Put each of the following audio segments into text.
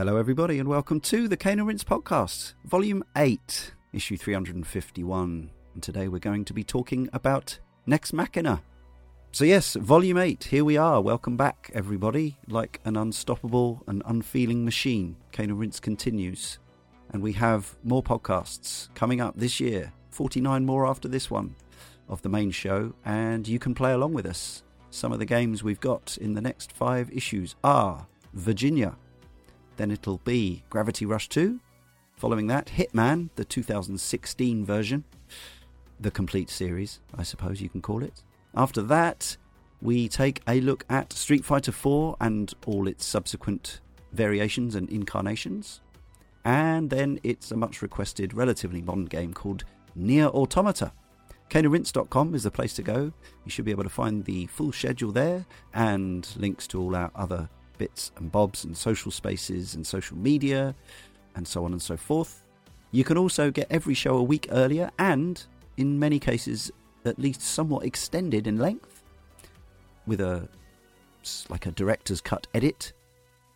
Hello, everybody, and welcome to the Cane Rinse podcast, volume 8, issue 351. And today we're going to be talking about Nex Machina. So, yes, volume 8, here we are. Welcome back, everybody. Like an unstoppable and unfeeling machine, Cane Rinse continues. And we have more podcasts coming up this year, 49 more after this one of the main show, and you can play along with us. Some of the games we've got in the next five issues are Virginia, then it'll be Gravity Rush 2. Following that, Hitman, the 2016 version. The complete series, I suppose you can call it. After that, we take a look at Street Fighter 4 and all its subsequent variations and incarnations. And then it's a much requested, relatively modern game called Nier Automata. CaneandRinse.com is the place to go. You should be able to find the full schedule there and links to all our other bits and bobs and social spaces and social media and so on and so forth. You can also get every show a week earlier and, in many cases, at least somewhat extended in length with a like a director's cut edit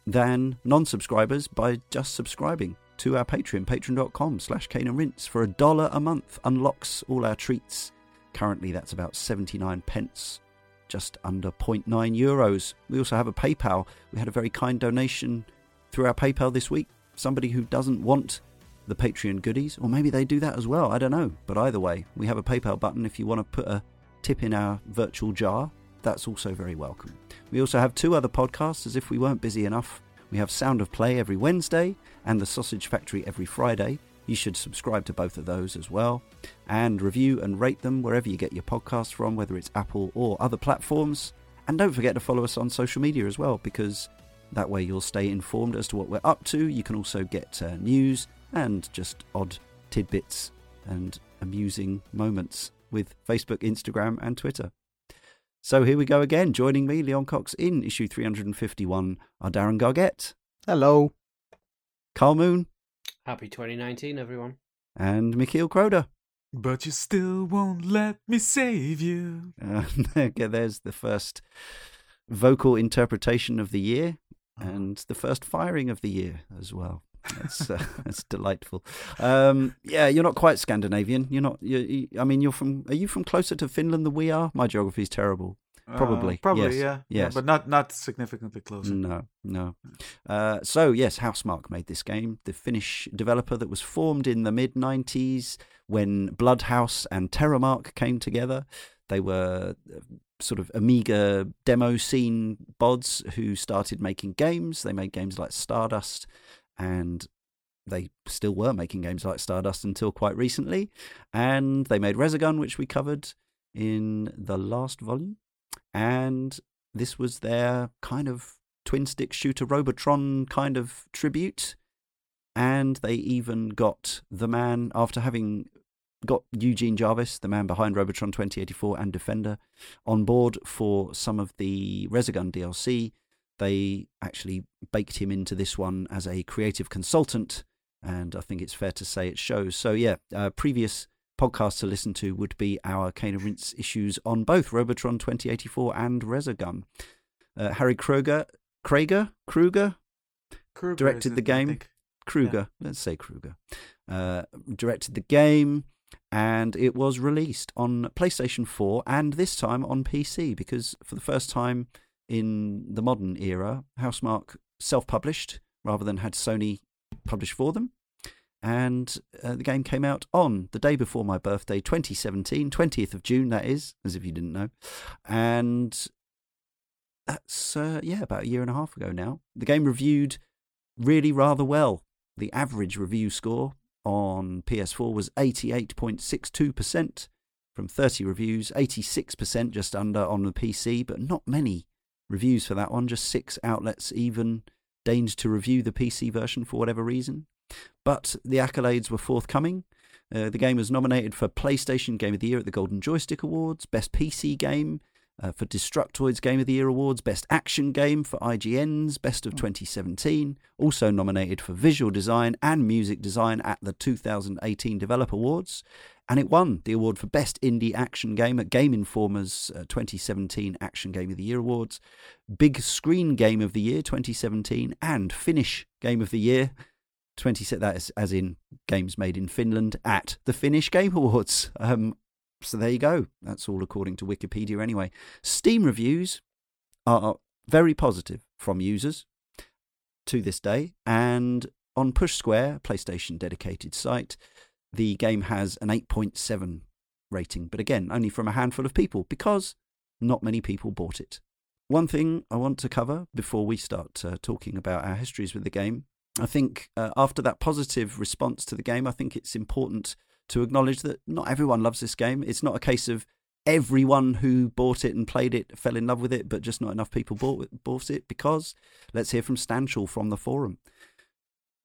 than non-subscribers by just subscribing to our Patreon, patreon.com slash Cane and Rinse for a dollar a month unlocks all our treats. Currently that's about 79 pence just under 0.9 euros. We also have a PayPal. We had a very kind donation through our PayPal this week. Somebody who doesn't want the Patreon goodies, or maybe they do that as well. I don't know. But either way, we have a PayPal button if you want to put a tip in our virtual jar. That's also very welcome. We also have two other podcasts, as if we weren't busy enough. We have Sound of Play every Wednesday and The Sausage Factory every Friday. You should subscribe to both of those as well and review and rate them wherever you get your podcasts from, whether it's Apple or other platforms. And don't forget to follow us on social media as well, because that way you'll stay informed as to what we're up to. You can also get uh, news and just odd tidbits and amusing moments with Facebook, Instagram, and Twitter. So here we go again. Joining me, Leon Cox, in issue 351 are Darren Gargett. Hello. Karl Moon. Happy 2019, everyone. And Michiel Kroder. But you still won't let me save you. Uh, there's the first vocal interpretation of the year and the first firing of the year as well. That's uh, that's delightful. Um, yeah, you're not quite Scandinavian. You're not. you you, I mean, you're from. Are you from closer to Finland than we are? My geography is terrible. Probably. Uh, probably, yes. yeah. yeah. Yes. But not not significantly closer. No, no. Uh, so yes, Housemarque made this game. The Finnish developer that was formed in the mid '90s when Bloodhouse and Terramarque came together. They were uh, sort of Amiga demo scene bods who started making games. They made games like Stardust, and they still were making games like Stardust until quite recently. And they made Resogun, which we covered in the last volume. And this was their kind of twin stick shooter Robotron kind of tribute. And they even got the man, after having got Eugene Jarvis, the man behind Robotron 2084 and Defender, on board for some of the Resogun DLC. They actually baked him into this one as a creative consultant, and I think it's fair to say it shows. So, yeah, uh, previous podcasts to listen to would be our Cane and Rinse issues on both Robotron 2084 and Resogun. Uh, Harry Krueger, Krager, Kruger, Kruger directed the game. Kruger, let's say Kruger, uh, directed the game, and it was released on PlayStation 4 and this time on PC because for the first time in the modern era, Housemarque self published rather than had Sony publish for them. And uh, the game came out on the day before my birthday, 2017, 20th of June, that is, as if you didn't know. And that's, uh, yeah, about a year and a half ago now. The game reviewed really rather well. The average review score on PS4 was 88.62% from 30 reviews, 86% just under on the PC, but not many reviews for that one. Just six outlets even deigned to review the PC version for whatever reason. But the accolades were forthcoming. Uh, the game was nominated for PlayStation Game of the Year at the Golden Joystick Awards, Best PC Game uh, for Destructoid's Game of the Year awards, Best Action Game for IGN's Best of 2017, also nominated for Visual Design and Music Design at the 2018 Developer Awards, and it won the award for Best Indie Action Game at Game Informer's uh, 2017 Action Game of the Year Awards, Big Screen Game of the Year 2017, and Finnish Game of the Year 20 that is as in games made in Finland at the Finnish Game Awards. Um, so there you go. That's all according to Wikipedia anyway. Steam reviews are very positive from users to this day. And on Push Square, PlayStation dedicated site, the game has an 8.7 rating. But again, only from a handful of people because not many people bought it. One thing I want to cover before we start uh, talking about our histories with the game, I think uh, after that positive response to the game, I think it's important to acknowledge that not everyone loves this game. It's not a case of everyone who bought it and played it fell in love with it, but just not enough people bought, bought it because let's hear from Stanchel from the forum.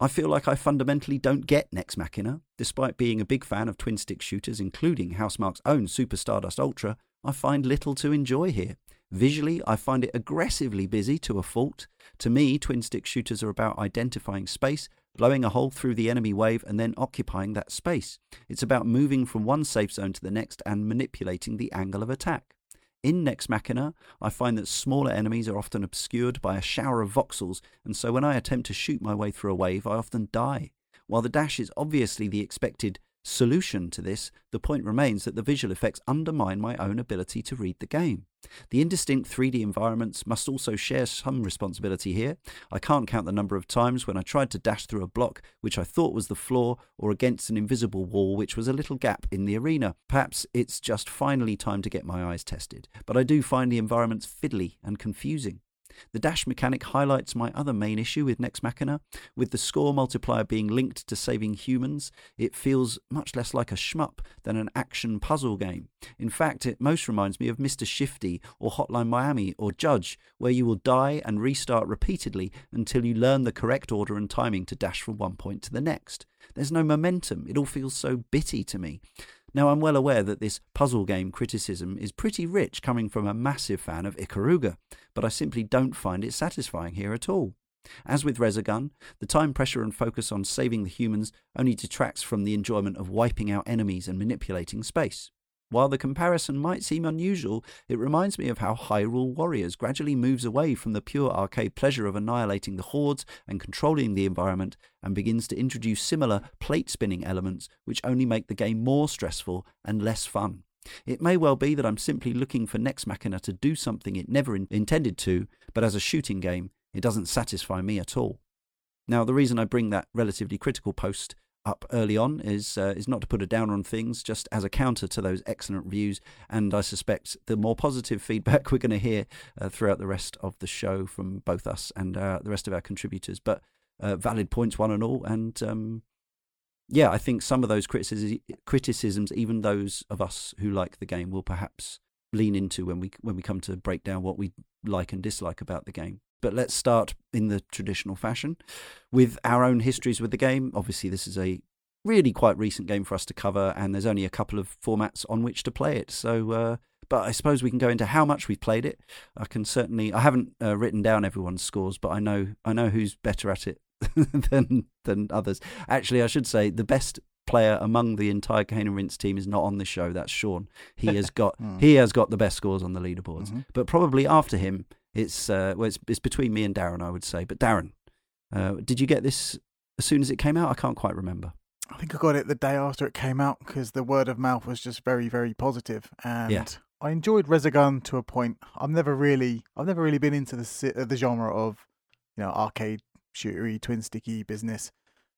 I feel like I fundamentally don't get Nex Machina. Despite being a big fan of twin stick shooters, including Housemarque's own Super Stardust Ultra, I find little to enjoy here. Visually, I find it aggressively busy to a fault. To me, twin stick shooters are about identifying space blowing a hole through the enemy wave and then occupying that space. It's about moving from one safe zone to the next and manipulating the angle of attack. In Nex Machina, I find that smaller enemies are often obscured by a shower of voxels, and so when I attempt to shoot my way through a wave, I often die. While the dash is obviously the expected solution to this, the point remains that the visual effects undermine my own ability to read the game. The indistinct 3D environments must also share some responsibility here. I can't count the number of times when I tried to dash through a block which I thought was the floor or against an invisible wall which was a little gap in the arena. Perhaps it's just finally time to get my eyes tested, but I do find the environments fiddly and confusing. The dash mechanic highlights my other main issue with Nex Machina. With the score multiplier being linked to saving humans, it feels much less like a shmup than an action puzzle game. In fact, it most reminds me of Mr. Shifty or Hotline Miami or Judge, where you will die and restart repeatedly until you learn the correct order and timing to dash from one point to the next. There's no momentum, it all feels so bitty to me. Now, I'm well aware that this puzzle game criticism is pretty rich coming from a massive fan of Ikaruga, but I simply don't find it satisfying here at all. As with Resogun, the time pressure and focus on saving the humans only detracts from the enjoyment of wiping out enemies and manipulating space. While the comparison might seem unusual, it reminds me of how Hyrule Warriors gradually moves away from the pure arcade pleasure of annihilating the hordes and controlling the environment and begins to introduce similar plate spinning elements which only make the game more stressful and less fun. It may well be that I'm simply looking for Nex Machina to do something it never in- intended to, but as a shooting game, it doesn't satisfy me at all. Now, the reason I bring that relatively critical post up early on is uh, is not to put a down on things, just as a counter to those excellent reviews. And I suspect the more positive feedback we're going to hear uh, throughout the rest of the show from both us and uh, the rest of our contributors. But uh, valid points, one and all. And um, yeah, I think some of those criticisms, criticisms, even those of us who like the game, will perhaps lean into when we when we come to break down what we like and dislike about the game. But let's start in the traditional fashion with our own histories with the game. Obviously, this is a really quite recent game for us to cover, and there's only a couple of formats on which to play it. So, uh, but I suppose we can go into how much we've played it. I can certainly. I haven't uh, written down everyone's scores, but I know I know who's better at it than than others. Actually, I should say the best player among the entire Cane and Rinse team is not on the show. That's Sean. He has got Hmm. he has got the best scores on the leaderboards. Mhm. But probably after him, it's uh, well, it's, it's between me and Darren, I would say. But Darren, uh, did you get this as soon as it came out? I can't quite remember. I think I got it the day after it came out because the word of mouth was just very, very positive, and Yeah. I enjoyed Resogun to a point. I've never really, I've never really been into the uh, the genre of, you know, arcade shootery twin sticky business,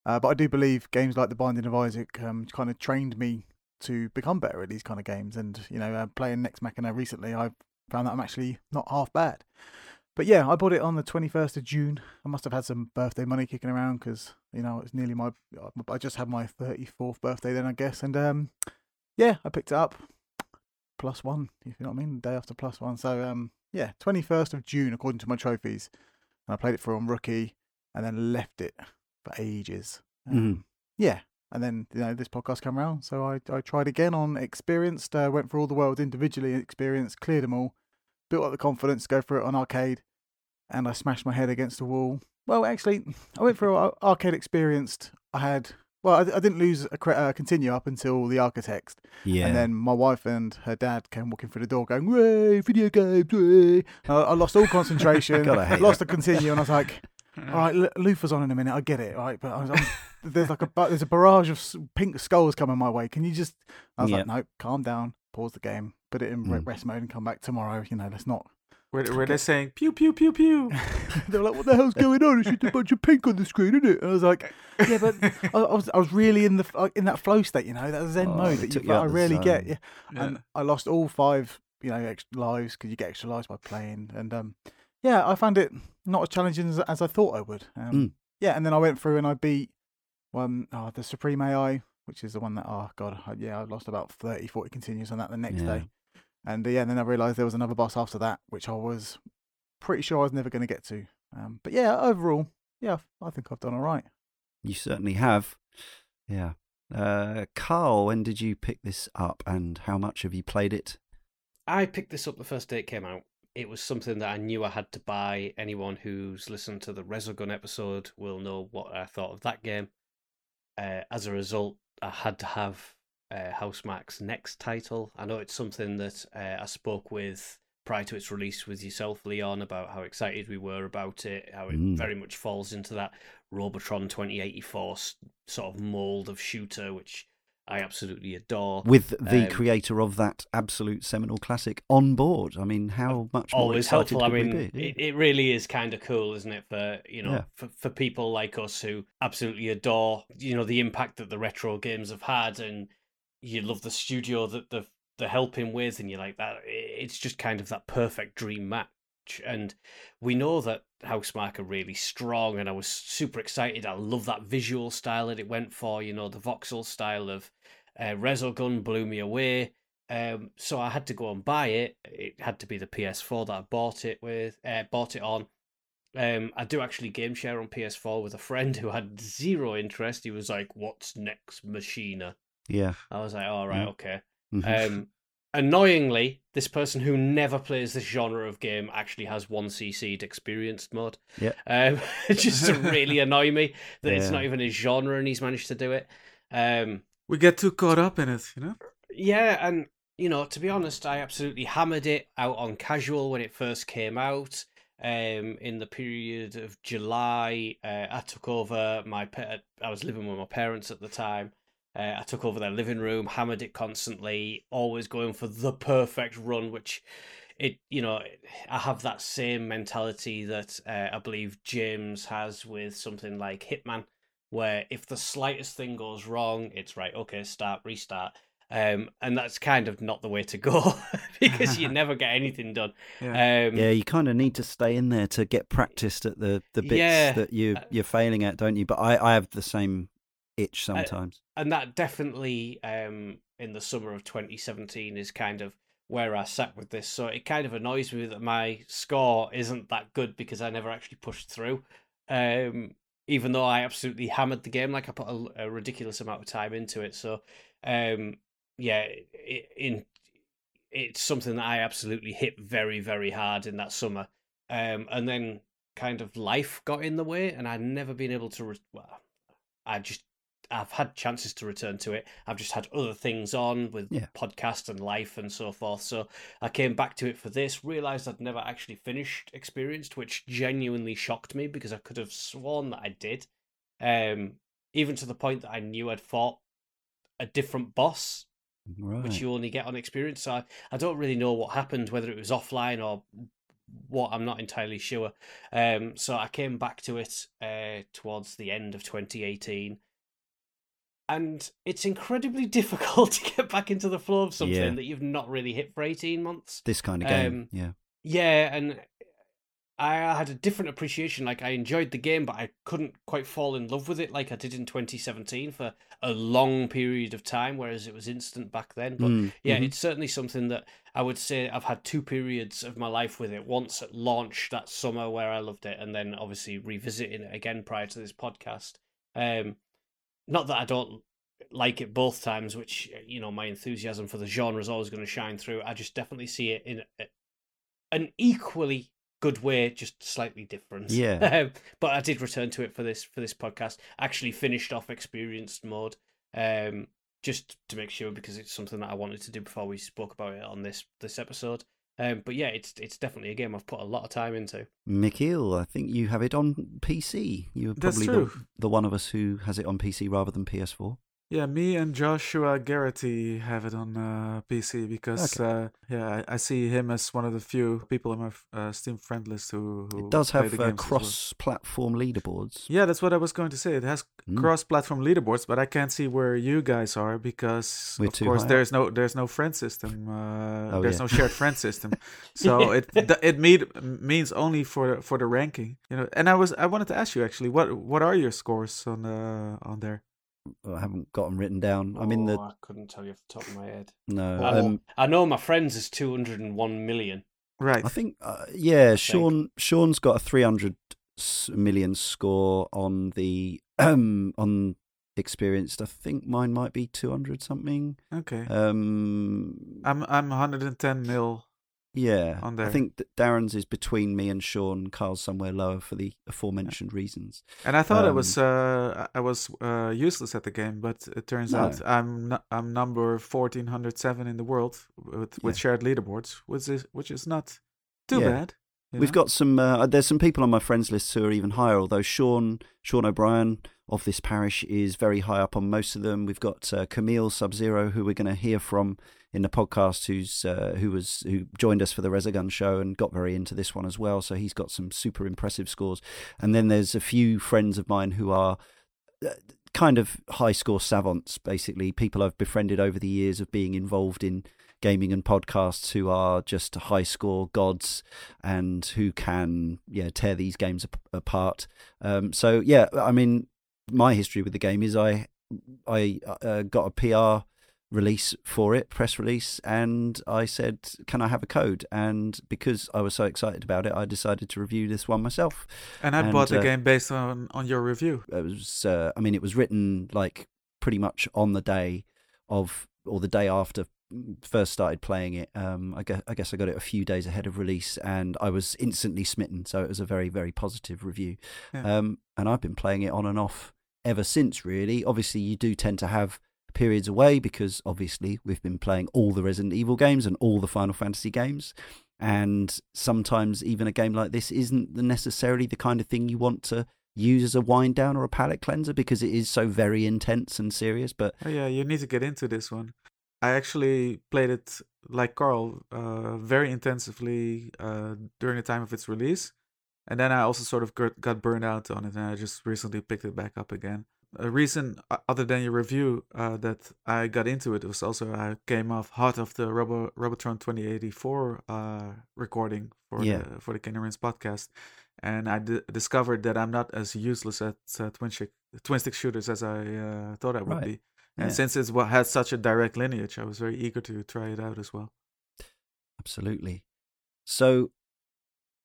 uh, but I do believe games like The Binding of Isaac um, kind of trained me to become better at these kind of games. And you know, uh, playing Nex Machina recently, I found that I'm actually not half bad. But yeah, I bought it on the 21st of June. I must have had some birthday money kicking around because you know it's nearly my. I just had my 34th birthday then, I guess. And um, yeah, I picked it up plus one, if you know what I mean, day after plus one. So um, yeah, 21st of June according to my trophies. And I played it for on rookie, and then left it for ages. Um, Mhm. Yeah, and then you know this podcast came around, so I I tried again on experienced. Uh, went for all the worlds individually, experienced, cleared them all, built up the confidence to go for it on arcade, and I smashed my head against the wall. Well, actually, I went for ar- arcade experienced. I had well, I, I didn't lose a cre- uh, continue up until the architect, Yeah. and then my wife and her dad came walking through the door, going, "Way, video games!" way." I, I lost all concentration, God, I hate lost the continue, and I was like, "All right, L- Luther's on in a minute. I get it, all right?" But I was, I'm, there's like a there's a barrage of pink skulls coming my way. Can you just? I was Yeah. like, "No, calm down, pause the game, put it in Mm. rest mode, and come back tomorrow." You know, let's not. Where, where they're saying pew pew pew pew. they're like, "What the hell's going on? It's just a bunch of pink on the screen, isn't it?" And I was like, "Yeah, but I, I was I was really in the f- in that flow state, you know, that Zen Oh, mode that you, you out I really rarely get." zone. Yeah. and I lost all five, you know, extra lives because you get extra lives by playing. And um, yeah, I found it not as challenging as, as I thought I would. Um, Mm. Yeah, and then I went through and I beat one, oh, the Supreme AI, which is the one that, oh god, I, yeah, I lost about 30, 40 continues on that the next Yeah. day. And uh, yeah, and then I realised there was another boss after that, which I was pretty sure I was never going to get to. Um, but yeah, overall, yeah, I think I've done all right. You certainly have. Yeah. Uh, Karl, when did you pick this up and how much have you played it? I picked this up the first day it came out. It was something that I knew I had to buy. Anyone who's listened to the Resogun episode will know what I thought of that game. Uh, as a result, I had to have uh, Housemarque's next title. I know it's something that uh, I spoke with prior to its release with yourself, Leon, about how excited we were about it, how it Mm. very much falls into that Robotron 2084 sort of mold of shooter, which I absolutely adore. With the Um, creator of that absolute seminal classic on board. I mean, how much more always excited helpful. I mean, be? it, it really is kind of cool, isn't it? For you know, Yeah. for, for people like us who absolutely adore, you know, the impact that the retro games have had, and you love the studio that they're they're helping with, and you're like that. It's just kind of that perfect dream match. And we know that Housemarque are really strong, and I was super excited. I love that visual style that it went for. You know, the voxel style of uh, Resogun blew me away. Um, so I had to go and buy it. It had to be the PS4 that I bought it with, uh, bought it on. Um, I do actually game share on PS4 with a friend who had zero interest. He was like, "What's next, Machina?" Yeah. I was like, "All right, Mm. okay." Mhm. Um, annoyingly, this person who never plays this genre of game actually has one CC'd experienced mode. Yeah. Um, just to really annoy me that it's not even his genre and he's managed to do it. Um, We get too caught up in it, you know. yeah, and you know, to be honest, I absolutely hammered it out on casual when it first came out. Um, in the period of July, uh, I took over my. Pa- I was living with my parents at the time. Uh, I took over their living room, hammered it constantly, always going for the perfect run, which it you know I have that same mentality that uh, I believe James has with something like Hitman, where if the slightest thing goes wrong, it's right. Okay, start, restart. Um, and that's kind of not the way to go because you never get anything done. Yeah. Um, yeah, you kind of need to stay in there to get practiced at the, the bits Yeah. that you, Uh, you're failing at, don't you? But I, I have the same itch sometimes. and that definitely um in the summer of 2017 is kind of where I sat with this. So it kind of annoys me that my score isn't that good because I never actually pushed through. Um, even though I absolutely hammered the game, like I put a, a ridiculous amount of time into it. So, um, yeah, it, in it's something that I absolutely hit very, very hard in that summer. Um, and then kind of life got in the way, and I'd never been able to. Re- well, I just I've had chances to return to it. I've just had other things on with Yeah. podcast and life and so forth. So I came back to it for this, realized I'd never actually finished experienced, which genuinely shocked me because I could have sworn that I did. Um, even to the point that I knew I'd fought a different boss right. which you only get on experience. So I, I don't really know what happened, whether it was offline or what. I'm not entirely sure. Um, so I came back to it uh, towards the end of 2018, and it's incredibly difficult to get back into the flow of something Yeah. that you've not really hit for 18 months. this kind of game. um, yeah. Yeah, and I had a different appreciation. Like I enjoyed the game, but I couldn't quite fall in love with it like I did in 2017 for a long period of time, whereas it was instant back then. But Mm, yeah, mhm. it's certainly something that I would say I've had two periods of my life with it. Once at launch that summer where I loved it, and then obviously revisiting it again prior to this podcast. Um, not that I don't like it both times, which you know my enthusiasm for the genre is always going to shine through. I just definitely see it in a, an equally good way, just slightly different. Yeah. but I did return to it for this for this podcast. Actually finished off experienced mode. Um just to make sure because it's something that I wanted to do before we spoke about it on this this episode. Um, but yeah, it's it's definitely a game I've put a lot of time into. Michiel, I think you have it on PC. You're That's probably true. the, the one of us who has it on PC rather than PS4. Yeah, me and Joshua Garrity have it on uh, PC because uh, yeah, I, I see him as one of the few people on my uh, Steam friend list who, who It does have uh, as well. cross-platform leaderboards. Yeah, that's what I was going to say. It has Mm. cross-platform leaderboards, but I can't see where you guys are because, We're of course, high there's no there's no friend system. Uh, Oh, there's yeah. no shared friend system, so it it mean, means only for for the ranking. You know, and I was I wanted to ask you actually, what what are your scores on uh, on there? I haven't got them written down. I'm in the Oh, I couldn't tell you off the top of my head. no. I, Um, I know my friends is two hundred and one million. Right. I think uh, yeah. Sean Sean's got a 300 million score on the um on experienced. I think mine might be 200 something. Okay. Um, I'm I'm 110 mil. Yeah. on I think that Darren's is between me and Sean. Karl's somewhere lower for the aforementioned reasons. And I thought I Um, was uh, I was uh, useless at the game, but it turns out I'm no, I'm number 1407 in the world with with Yeah. shared leaderboards, which is which is not too Yeah. bad. We've know? got some. Uh, there's some people on my friends list who are even higher. Although Sean Sean O'Brien of this parish is very high up on most of them. We've got uh, Camille Sub Zero, who we're going to hear from in the podcast, who's uh, who was who joined us for the Resogun show and got very into this one as well. So he's got some super impressive scores. And then there's a few friends of mine who are. Uh, Kind of high score savants, basically people I've befriended over the years of being involved in gaming and podcasts who are just high score gods and who can yeah tear these games ap- apart. Um, so yeah, I mean, my history with the game is I I uh, got a PR release for it, press release, and I said, "Can I have a code?" And because I was so excited about it, I decided to review this one myself. and I and, bought the uh, game based on on your review. It was, uh, I mean, it was written like pretty much on the day of or the day after first started playing it. Um, I guess I guess I got it a few days ahead of release, and I was instantly smitten. So it was a very very positive review. Yeah. Um, and I've been playing it on and off ever since. Really, obviously, you do tend to have periods away because obviously we've been playing all the Resident Evil games and all the Final Fantasy games. And sometimes even a game like this isn't necessarily the kind of thing you want to use as a wind down or a palate cleanser because it is so very intense and serious. But Oh yeah, you need to get into this one. I actually played it like Karl, uh, very intensively uh, during the time of its release, and then I also sort of got, burned out on it, and I just recently picked it back up again. A reason uh, other than your review uh, that I got into it was also I came off hot of the Robo Robotron 2084 uh, recording for Yeah. the for the King podcast, and I d- discovered that I'm not as useless at uh, twin stick twin stick shooters as I uh, thought I would Right. be. And Yeah. since it has such a direct lineage, I was very eager to try it out as well. Absolutely. So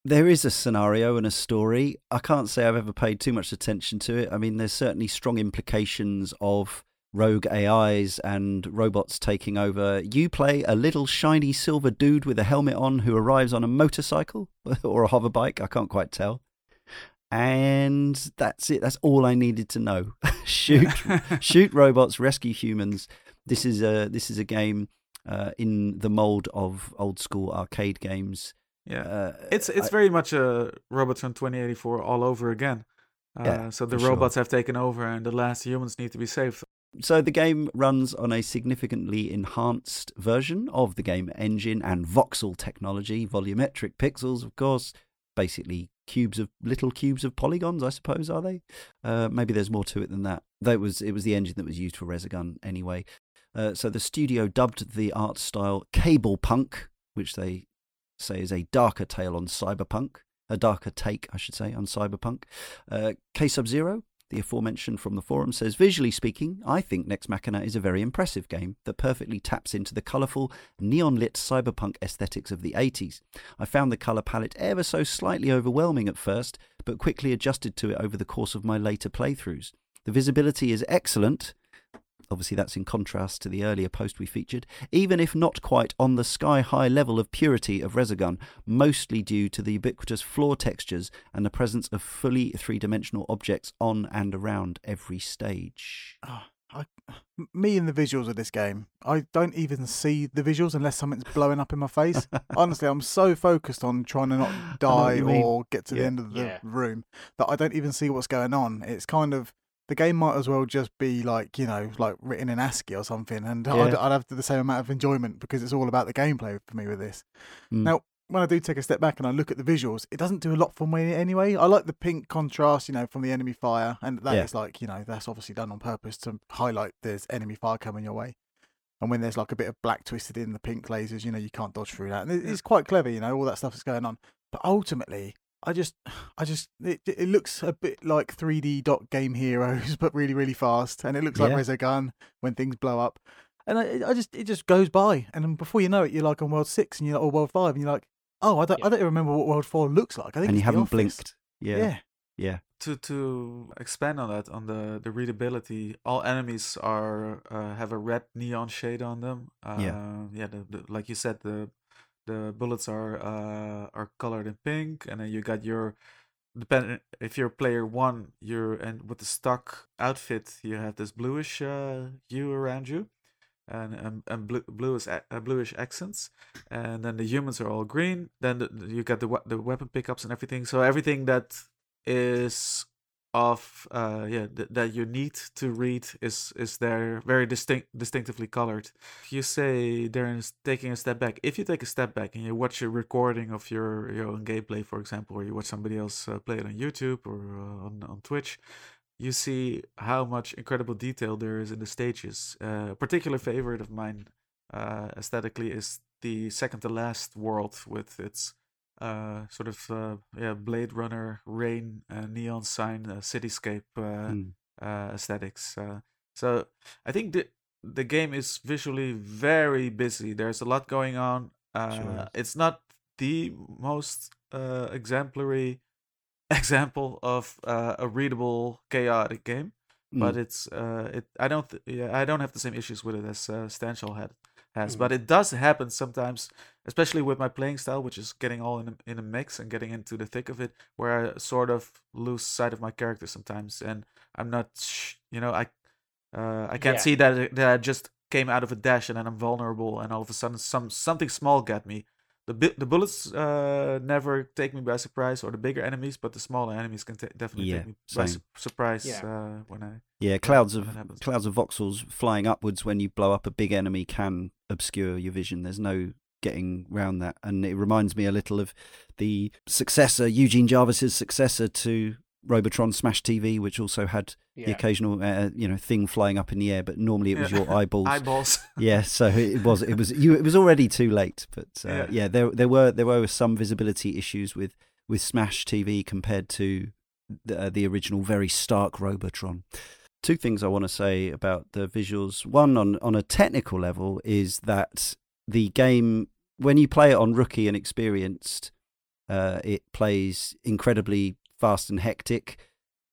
there is a scenario and a story. I can't say I've ever paid too much attention to it. I mean, there's certainly strong implications of rogue AIs and robots taking over. You play a little shiny silver dude with a helmet on who arrives on a motorcycle or a hover bike. I can't quite tell. And that's it. That's all I needed to know. shoot, shoot robots, rescue humans. This is a this is a game uh, in the mold of old school arcade games. Yeah, Uh, it's it's I- very much a Robotron 2084 all over again. Uh, Yeah, so the for sure. robots have taken over, and the last humans need to be saved. so the game runs on a significantly enhanced version of the game engine and voxel technology, volumetric pixels, of course, basically cubes of little cubes of polygons, I suppose, are they? Uh, maybe there's more to it than that. That was it was the engine that was used for Resogun anyway. Uh, so the studio dubbed the art style cable punk, which they say is a darker tale on cyberpunk, a darker take, I should say, on cyberpunk. Uh, K Sub Zero, the aforementioned from the forum, says visually speaking, I think Nex Machina is a very impressive game that perfectly taps into the colourful, neon lit cyberpunk aesthetics of the 80s. I found the colour palette ever so slightly overwhelming at first, but quickly adjusted to it over the course of my later playthroughs. The visibility is excellent. Obviously, that's in contrast to the earlier post we featured, even if not quite on the sky high level of purity of Resogun, mostly due to the ubiquitous floor textures and the presence of fully three dimensional objects on and around every stage. Oh, I, me and the visuals of this game, I don't even see the visuals unless something's blowing up in my face. Honestly, I'm so focused on trying to not die you mean. or get to Yeah. the end of the Yeah. room that I don't even see what's going on. It's kind of the game might as well just be like you know like written in ASCII or something, and I'd, I'd have the same amount of enjoyment because it's all about the gameplay for me with this. Mm. Now, when I do take a step back and I look at the visuals, it doesn't do a lot for me anyway. I like the pink contrast, you know, from the enemy fire, and that is Yeah. like, you know, that's obviously done on purpose to highlight there's enemy fire coming your way. And when there's like a bit of black twisted in the pink lasers, you know, you can't dodge through that. And it's quite clever, you know, all that stuff that's going on. But ultimately, I just, I just, it, it looks a bit like 3D dot game heroes, but really, really fast. And it looks like Yeah. Resogun when things blow up. And I, I just, it just goes by. And before you know it, you're like on World 6 and you're like, or World 5, and you're like, oh, I don't, Yeah. I don't even remember what World 4 looks like. I think and you haven't Office. blinked. Yeah. Yeah. Yeah. to to expand on that on the the readability all enemies are uh, have a red neon shade on them uh, Yeah. yeah the, the, like you said the the bullets are uh, are colored in pink and then you got your depending if you're player one you're and with the stock outfit you have this bluish uh, hue around you and and, and blue, bluish uh, bluish accents and then the humans are all green then the, you got the the weapon pickups and everything so everything that is of uh yeah th- that you need to read is is there very distinct distinctively colored. You say Darren is taking a step back if you take a step back and you watch a recording of your your own gameplay for example or you watch somebody else uh, play it on youtube or uh, on, on twitch you see how much incredible detail there is in the stages. Uh, a particular favorite of mine uh, aesthetically is the second to last world with its uh, sort of uh, yeah Blade Runner rain uh, neon sign uh, cityscape uh, Mm. uh, aesthetics. Uh, so I think the the game is visually very busy. There's a lot going on. Uh, Sure. It's not the most uh, exemplary example of uh, a readable chaotic game, but Mm. it's uh, it. I don't th- yeah I don't have the same issues with it as uh, Stanchel had has, Mm. but it does happen sometimes, especially with my playing style, which is getting all in a, in a mix and getting into the thick of it, where I sort of lose sight of my character sometimes, and I'm not, you know, I uh, I can't Yeah. see that that I just came out of a dash and then I'm vulnerable, and all of a sudden some something small got me. The bu- the bullets uh, never take me by surprise, or the bigger enemies, but the smaller enemies can ta- definitely Yeah, take me by su- surprise Yeah. uh, when I Yeah, clouds of clouds of voxels flying upwards when you blow up a big enemy can obscure your vision. There's no getting round that, and it reminds me a little of the successor, Eugene Jarvis's successor to Robotron Smash TV, which also had the occasional uh, you know thing flying up in the air, but normally it was Yeah. your eyeballs. eyeballs. yeah, so it was it was you it was already too late. But uh, yeah. Yeah. there there were there were some visibility issues with with Smash TV compared to the, uh, the original very stark Robotron. Two things I want to say about the visuals. One on on a technical level is that the game when you play it on rookie and experienced, uh, it plays incredibly fast and hectic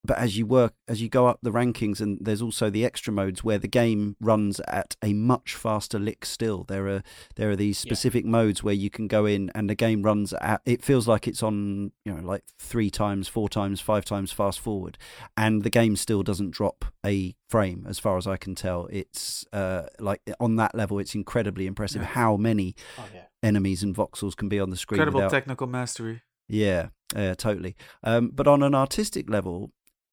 but as you work as you go up the rankings and there's also the extra modes where the game runs at a much faster lick still there are there are these Yeah. specific modes where you can go in and the game runs at it feels like it's on you know like three times four times five times fast forward and the game still doesn't drop a frame as far as i can tell it's uh like on that level it's incredibly impressive Yeah. how many Oh yeah. enemies and voxels can be on the screen Incredible without technical mastery. Yeah, yeah, totally. Um, but on an artistic level,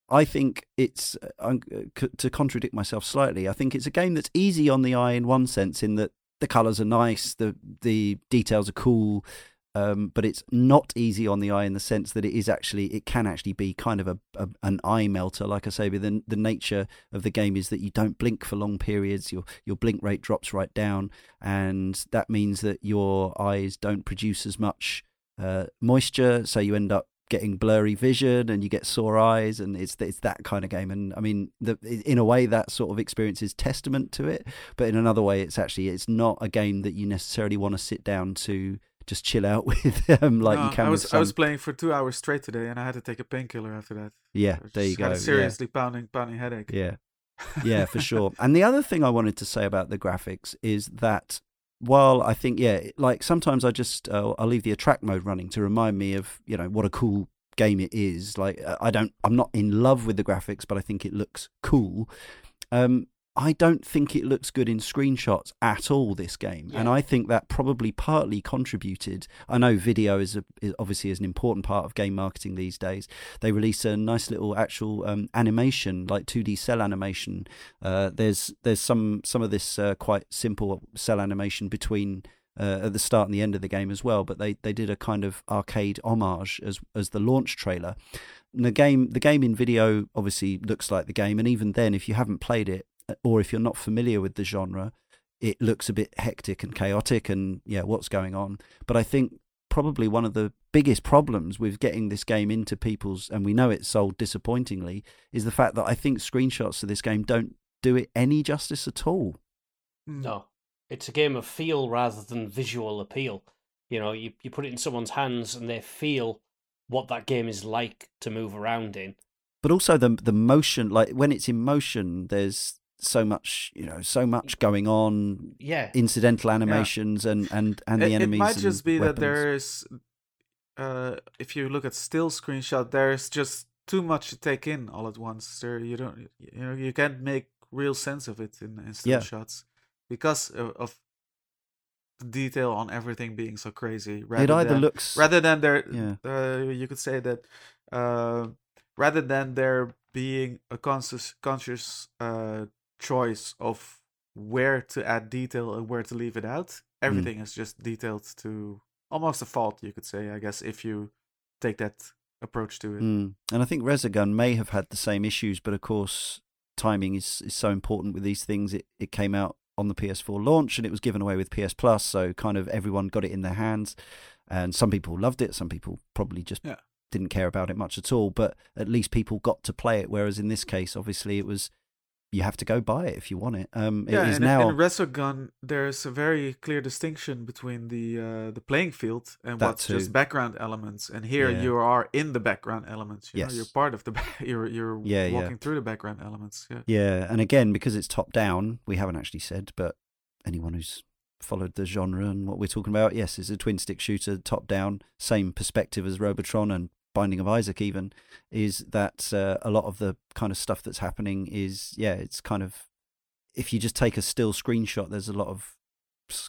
I think it's uh, uh, to contradict myself slightly. I think it's a game that's easy on the eye in one sense, in that the colours are nice, the the details are cool, um, but it's not easy on the eye in the sense that it is actually it can actually be kind of a, a an eye melter. Like I say, but the the nature of the game is that you don't blink for long periods. Your your blink rate drops right down, and that means that your eyes don't produce as much uh, moisture, so you end up getting blurry vision and you get sore eyes, and it's it's that kind of game. And I mean, the, in a way, that sort of experience is testament to it, but in another way, it's actually it's not a game that you necessarily want to sit down to just chill out with, um, like No, you can I was some. I was playing for two hours straight today, and I had to take a painkiller after that. yeah, there you go. a seriously pounding pounding headache. Yeah. yeah, for sure. And the other thing I wanted to say about the graphics is that while I think, yeah, like sometimes I just uh, I'll leave the attract mode running to remind me of you know what a cool game it is. Like I don't, I'm not in love with the graphics, but I think it looks cool. Um, I don't think it looks good in screenshots at all. This game, Yeah. and I think that probably partly contributed. I know video is, a, is obviously is an important part of game marketing these days. They release a nice little actual um, animation, like two D cell animation. Uh, there's there's some some of this uh, quite simple cell animation between uh, at the start and the end of the game as well. But they, they did a kind of arcade homage as as the launch trailer. And the game the game in video obviously looks like the game, and even then, if you haven't played it or if you're not familiar with the genre, it looks a bit hectic and chaotic, and yeah, what's going on? But I think probably one of the biggest problems with getting this game into people's and we know it's sold disappointingly is the fact that I think screenshots of this game don't do it any justice at all. Mm. No, it's a game of feel rather than visual appeal. You know, you, you put it in someone's hands and they feel what that game is like to move around in. but also the the motion like when it's in motion there's so much you know so much going on Yeah, incidental animations and and and the it, it might just be that there is, uh, if you look at still screenshot, there's just too much to take in all at once. There, you don't, you know, you can't make real sense of it in, in still Yeah. shots because of, of the detail on everything being so crazy. it Rather either than, looks rather than there, Yeah. uh, you could say that, uh, rather than there being a conscious conscious uh choice of where to add detail and where to leave it out. Everything is just detailed to almost a fault, you could say, I guess, if you take that approach to it. Mm. And I think Resogun may have had the same issues, but of course, timing is, is so important with these things. It, it came out on the PS4 launch and it was given away with PS Plus, so kind of everyone got it in their hands. And some people loved it, some people probably just Yeah. didn't care about it much at all, but at least people got to play it. Whereas in this case, obviously, it was you have to go buy it if you want it. Um, Yeah, it is and now. in Resogun, there's a very clear distinction between the uh, the playing field and what's just background elements. And here Yeah. you are in the background elements. You know, you're part of the. ba- You're you're Yeah, yeah. walking through the background elements. Yeah. Yeah, and again, because it's top down, we haven't actually said, but anyone who's followed the genre and what we're talking about, yes, it's a twin stick shooter, top down, same perspective as Robotron and Binding of Isaac, even, is that uh, a lot of the kind of stuff that's happening is, yeah, it's kind of, if you just take a still screenshot, there's a lot of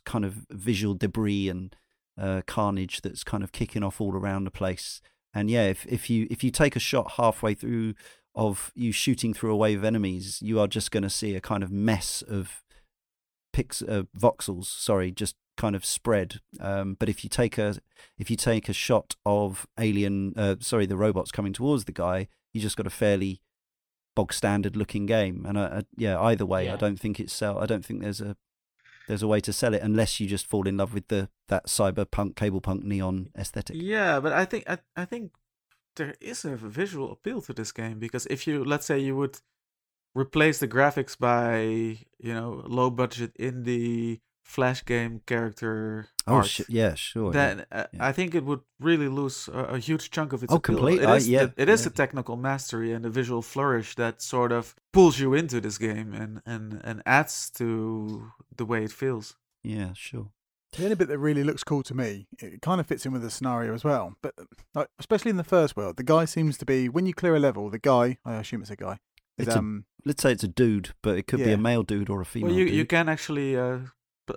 kind of visual debris and uh, carnage that's kind of kicking off all around the place. And yeah, if, if you if you take a shot halfway through of you shooting through a wave of enemies, you are just going to see a kind of mess of pix uh, voxels. Sorry, just kind of spread. Um, but if you take a if you take a shot of alien, uh, sorry, the robots coming towards the guy, you just got a fairly bog standard looking game. And uh, uh, yeah, either way, I don't think it's sell. I don't think there's a there's a way to sell it unless you just fall in love with the that cyberpunk cable punk neon aesthetic. Yeah, but I think I, I think there is a visual appeal to this game because if you let's say you would replace the graphics by you know low budget indie flash game character Oh, art, sh- yeah, sure. yeah. then uh, yeah. I think it would really lose a, a huge chunk of its Oh, appeal. complete- It I- is yeah, the, it is yeah. the technical mastery and a visual flourish that sort of pulls you into this game and and and adds to the way it feels. Yeah, sure. The only bit that really looks cool to me, it kind of fits in with the scenario as well. But like, especially in the first world, the guy seems to be when you clear a level, the guy, I assume it's a guy, is It's a um Let's say it's a dude, but it could be a male dude or a female well, you dude. you can actually uh, p-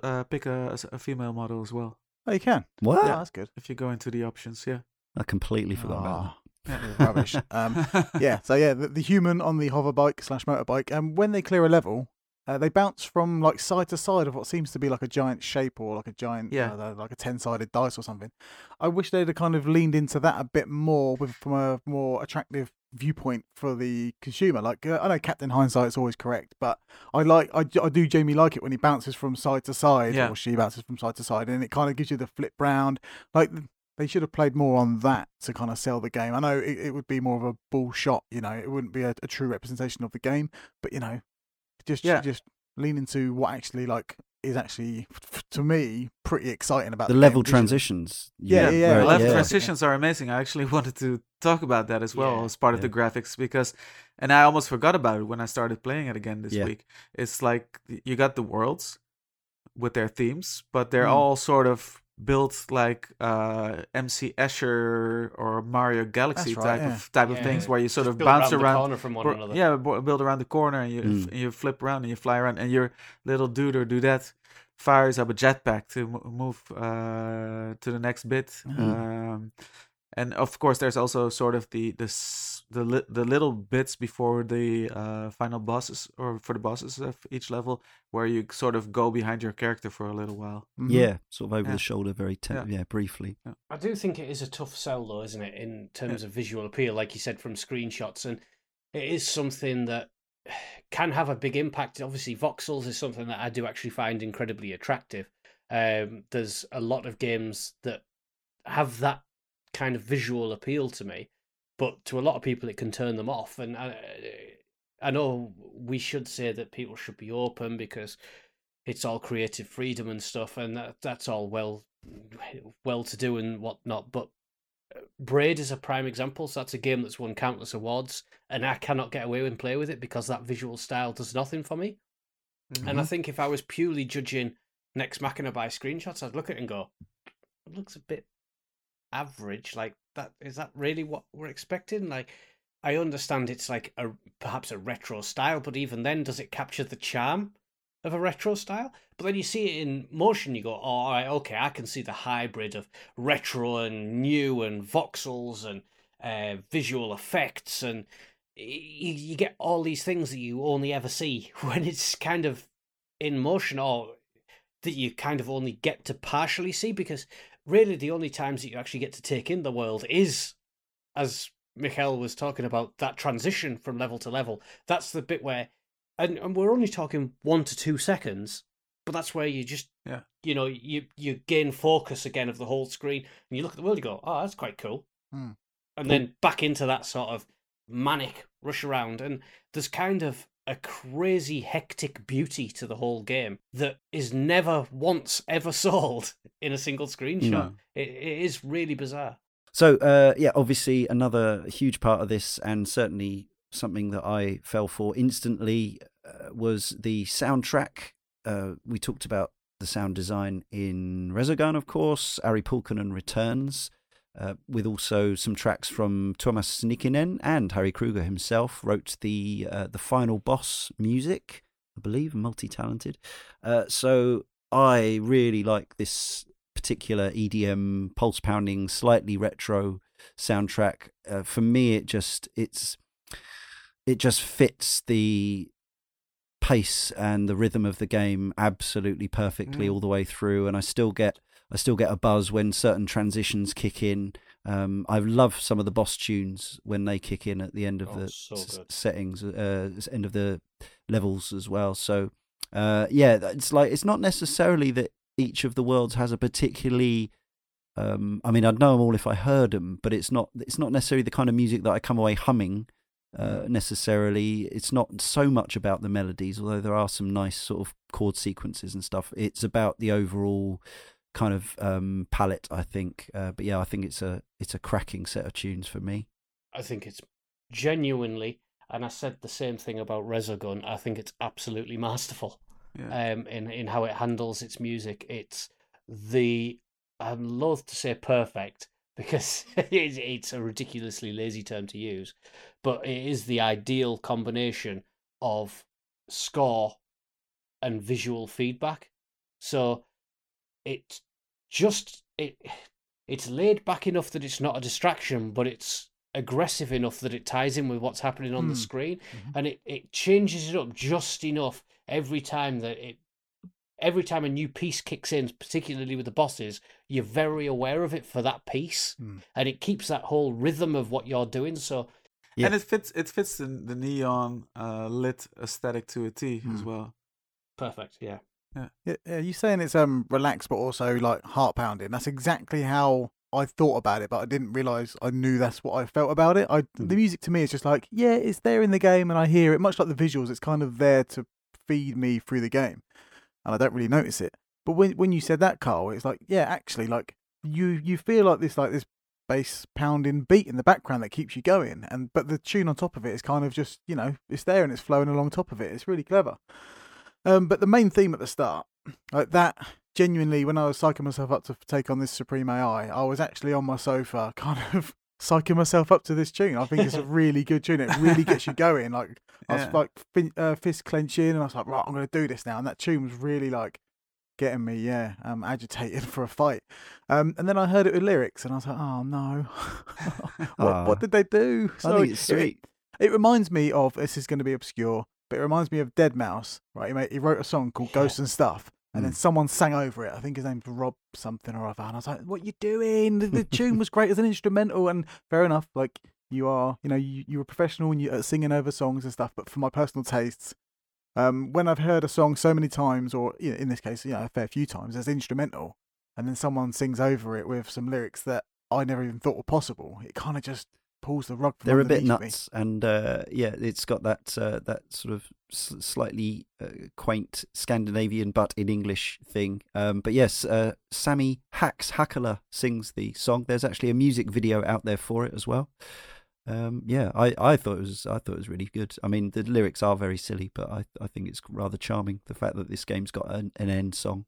uh, pick a, a female model as well oh you can. what? Yeah, that's good. if you go into the options. Yeah. I completely forgot about that. Ah, rubbish. Um, yeah, so yeah, the, the human on the hover bike slash motorbike, and when they clear a level, uh, they bounce from like side to side of what seems to be like a giant shape or like a giant, Yeah. uh, like a ten-sided dice or something. I wish they'd have kind of leaned into that a bit more, with from a more attractive viewpoint for the consumer. Like uh, I know Captain Hindsight is always correct, but I like I, I do Jamie like it when he bounces from side to side Yeah. or she bounces from side to side, and it kind of gives you the flip round. Like they should have played more on that to kind of sell the game. I know it, it would be more of a bull shot, you know, it wouldn't be a, a true representation of the game, but you know, just Yeah. just lean into what actually like is actually, f- to me, pretty exciting about The the, level game transitions. Yeah, yeah, where- yeah. level yeah. transitions are amazing. I actually wanted to talk about that as well Yeah. as part of Yeah. the graphics because, and I almost forgot about it when I started playing it again this Yeah. week. It's like you got the worlds with their themes, but they're Mm. all sort of built like uh, MC Escher or Mario Galaxy right, type yeah. of type of things where you sort of bounce around the around. corner from one Bro- another. Yeah, bo- build around the corner and you Mm. you flip around and you fly around and your little dude or dudette fires up a jetpack to mo- move uh, to the next bit. Mm. Um, and of course, there's also sort of the the s- the, li- the little bits before the uh, final bosses or for the bosses of each level where you sort of go behind your character for a little while. Mhm. Yeah, sort of over Yeah. the shoulder, very te- yeah. Yeah. briefly. I do think it is a tough sell, though, isn't it, in terms of visual appeal, like you said from screenshots, and it is something that can have a big impact. Obviously, voxels is something that I do actually find incredibly attractive. Um, there's a lot of games that have that kind of visual appeal to me, but to a lot of people, it can turn them off. And I, I know we should say that people should be open because it's all creative freedom and stuff, and that that's all well well to do and whatnot. But uh, Braid is a prime example. So that's a game that's won countless awards, and I cannot get away and play with it because that visual style does nothing for me. And I think if I was purely judging Nex Machina by screenshots, I'd look at it and go, "It looks a bit average. Like that is that really what we're expecting? Like." I understand it's like a perhaps a retro style, but even then, does it capture the charm of a retro style? But then you see it in motion, you go, oh, all right, okay, I can see the hybrid of retro and new and voxels and uh, visual effects, and you, you get all these things that you only ever see when it's kind of in motion, or that you kind of only get to partially see, because really the only times that you actually get to take in the world is, as Michiel was talking about, that transition from level to level. That's the bit where, and, and we're only talking one to two seconds, but that's where you just Yeah. you know you you gain focus again of the whole screen and you look at the world you go oh that's quite cool Hmm. and then back into that sort of manic rush around and there's kind of a crazy hectic beauty to the whole game that is never once ever sold in a single screenshot No. it, it is really bizarre So, uh, yeah, obviously another huge part of this, and certainly something that I fell for instantly, uh, was the soundtrack. Uh, we talked about the sound design in Resogun, of course. Ari Pulkkinen returns, uh, with also some tracks from Thomas Nikinen and Harry Krueger himself. Wrote the uh, the final boss music, I believe, multi-talented. Uh, so I really like this particular EDM pulse pounding, slightly retro soundtrack. Uh, for me, it just it's it just fits the pace and the rhythm of the game absolutely perfectly Mm. all the way through, and I still get I still get a buzz when certain transitions kick in. Um, I love some of the boss tunes when they kick in at the end of Oh, the so s- settings, uh, end of the levels as well. So, uh, yeah, it's like it's not necessarily that each of the worlds has a particularly. Um, I mean, I'd know them all if I heard them, but it's not. It's not necessarily the kind of music that I come away humming. Uh, necessarily, it's not so much about the melodies, although there are some nice sort of chord sequences and stuff. It's about the overall kind of um, palette, I think. Uh, but yeah, I think it's a it's a cracking set of tunes for me. i think it's genuinely and i said the same thing about resogun i think it's absolutely masterful Yeah. um, in in how it handles its music. It's the I'm loath to say perfect because it's, it's a ridiculously lazy term to use, but it is the ideal combination of score and visual feedback. So it's just it it's laid back enough that it's not a distraction, but it's aggressive enough that it ties in with what's happening on the Hmm. screen Mhm. and it, it changes it up just enough every time that it every time a new piece kicks in particularly with the bosses you're very aware of it for that piece Hmm. and it keeps that whole rhythm of what you're doing so Yeah. And it fits it fits the, the neon uh, lit aesthetic to a T as Hmm. well. perfect yeah Yeah, yeah, you saying it's um relaxed but also like heart pounding. That's exactly how I thought about it, but I didn't realize I knew that's what I felt about it. I Mm. the music to me is just like yeah, it's there in the game and I hear it. Much like the visuals, it's kind of there to feed me through the game. and I don't really notice it. But when when you said that, Karl, it's like yeah, actually, like you you feel like this like this bass pounding beat in the background that keeps you going, and but the tune on top of it is kind of just you know it's there and it's flowing along top of it. It's really clever. Um, but the main theme at the start, like that, genuinely, when I was psyching myself up to take on this Supreme AI, I was actually on my sofa, kind of psyching myself up to this tune. I think it's a really good tune. It really gets you going. Like I was Yeah. like fin- uh, fist clenching, and I was like, right, I'm going to do this now. And that tune was really like getting me, yeah, um, agitated for a fight. Um, and then I heard it with lyrics, and I was like, oh no, what, what did they do? I think it's It- it reminds me of this is going to be obscure, but it reminds me of Deadmau5, right? He, made, he wrote a song called Yeah. Ghosts and Stuff, and then Mm. someone sang over it. I think his name's Rob something or other, and I was like, "What you doing?" The, the tune was great as an instrumental, and fair enough. Like you are, you know, you you're a professional and you at singing over songs and stuff. But for my personal tastes, um, when I've heard a song so many times, or you know, in this case, you know, a fair few times as instrumental, and then someone sings over it with some lyrics that I never even thought were possible, it kind of just pulls the rug. They're a bit nuts, and uh, yeah, it's got that uh, that sort of s- slightly uh, quaint Scandinavian but in English thing. Um, but yes, uh, Sami Haxx Hakala sings the song. There's actually a music video out there for it as well. Um, yeah, I, I thought it was I thought it was really good. I mean, the lyrics are very silly, but I I think it's rather charming. The fact that this game's got an, an end song.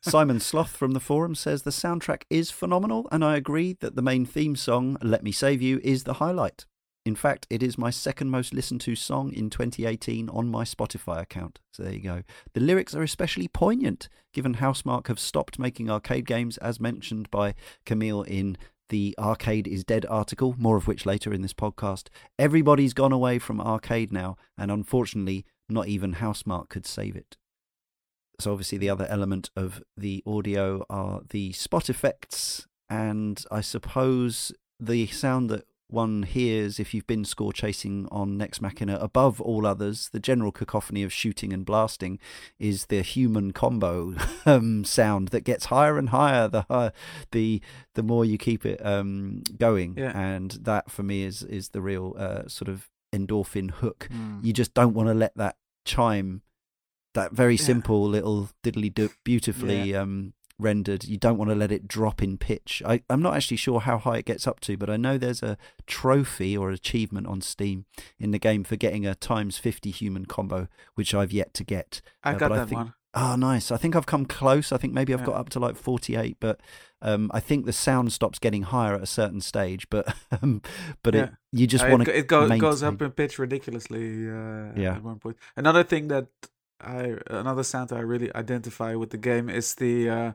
Simon Sloth from the forum says the soundtrack is phenomenal, and I agree that the main theme song, Let Me Save You, is the highlight. In fact, it is my second most listened to song in 2018 on my Spotify account. So there you go. The lyrics are especially poignant, given Housemarque have stopped making arcade games, as mentioned by Camille in the Arcade is Dead article, more of which later in this podcast. Everybody's gone away from arcade now, and unfortunately, not even Housemarque could save it. So obviously the other element of the audio are the spot effects and I suppose the sound that one hears if you've been score chasing on Nex Machina above all others, the general cacophony of shooting and blasting is the human combo um, sound that gets higher and higher the higher, the the more you keep it um, going, Yeah. and that for me is is the real uh, sort of endorphin hook Mm. you just don't want to let that chime that very Yeah. simple little diddly do beautifully um rendered you don't want to let it drop in pitch I, i'm not actually sure how high it gets up to but i know there's a trophy or achievement on steam in the game for getting a times 50 human combo which i've yet to get I Uh, got but I that think- one. Oh, nice. I think I've come close. I think maybe I've Yeah. got up to like 48, but um, I think the sound stops getting higher at a certain stage. But um, but it you just Uh, want it, to. go- it go, goes up in pitch ridiculously uh, Yeah. at one point. Another thing that I another sound that I really identify with the game is the uh,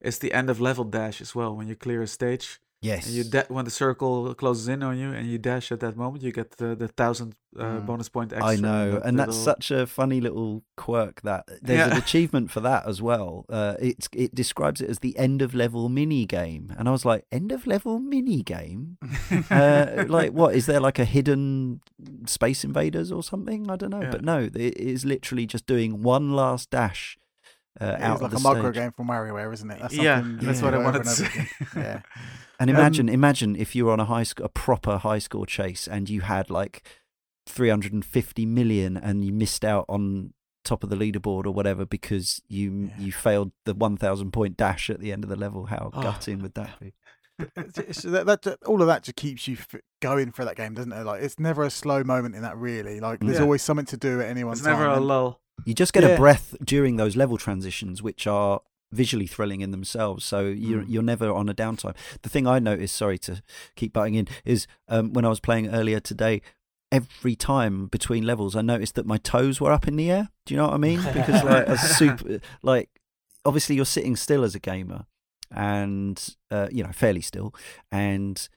is the end of level dash as well. When you clear a stage, Yes. and you da- when the circle closes in on you and you dash at that moment, you get the the thousand uh, Mm. bonus point extra. I in know, that and that's little- such a funny little quirk. That there's an achievement for that as well. Uh, it's it describes it as the end of level mini game, and I was like, end of level mini game. uh, like what is there like a hidden Space Invaders or something? I don't know, Yeah. but no, it is literally just doing one last dash uh, It out is like of a the micro game from WarioWare, isn't it? That's Yeah, that's you what I over wanted to over say. Yeah. And Um, imagine, imagine if you were on a high sc- a proper high score chase and you had like 350 million and you missed out on top of the leaderboard or whatever because you Yeah. you failed the 1000 point dash at the end of the level. How Oh. gutting would that be? It's- it's- that, that, all of that just keeps you going for that game, doesn't it? Like it's never a slow moment in that. Really, like there's Yeah. always something to do at any one It's time. never a lull. You just get Yeah. a breath during those level transitions, which are visually thrilling in themselves. So you're Mm. you're never on a downtime. The thing I noticed, sorry to keep butting in, is um, when I was playing earlier today. Every time between levels, I noticed that my toes were up in the air. Do you know what I mean? Because like a super, like obviously you're sitting still as a gamer, and uh, you know fairly still, and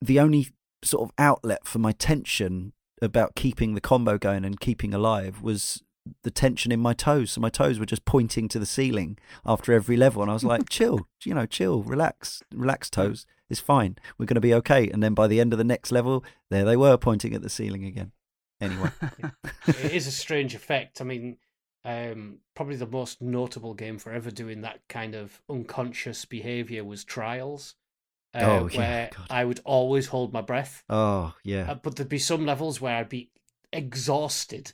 the only sort of outlet for my tension about keeping the combo going and keeping alive was the tension in my toes. So my toes were just pointing to the ceiling after every level, and I was like, "Chill, you know, chill, relax, relax, toes. It's fine. We're going to be okay." And then by the end of the next level, there they were pointing at the ceiling again. Anyway, it is a strange effect. I mean, um, probably the most notable game for ever doing that kind of unconscious behavior was Trials. Uh, Oh, yeah, where God. I would always hold my breath, oh yeah, uh, but there'd be some levels where I'd be exhausted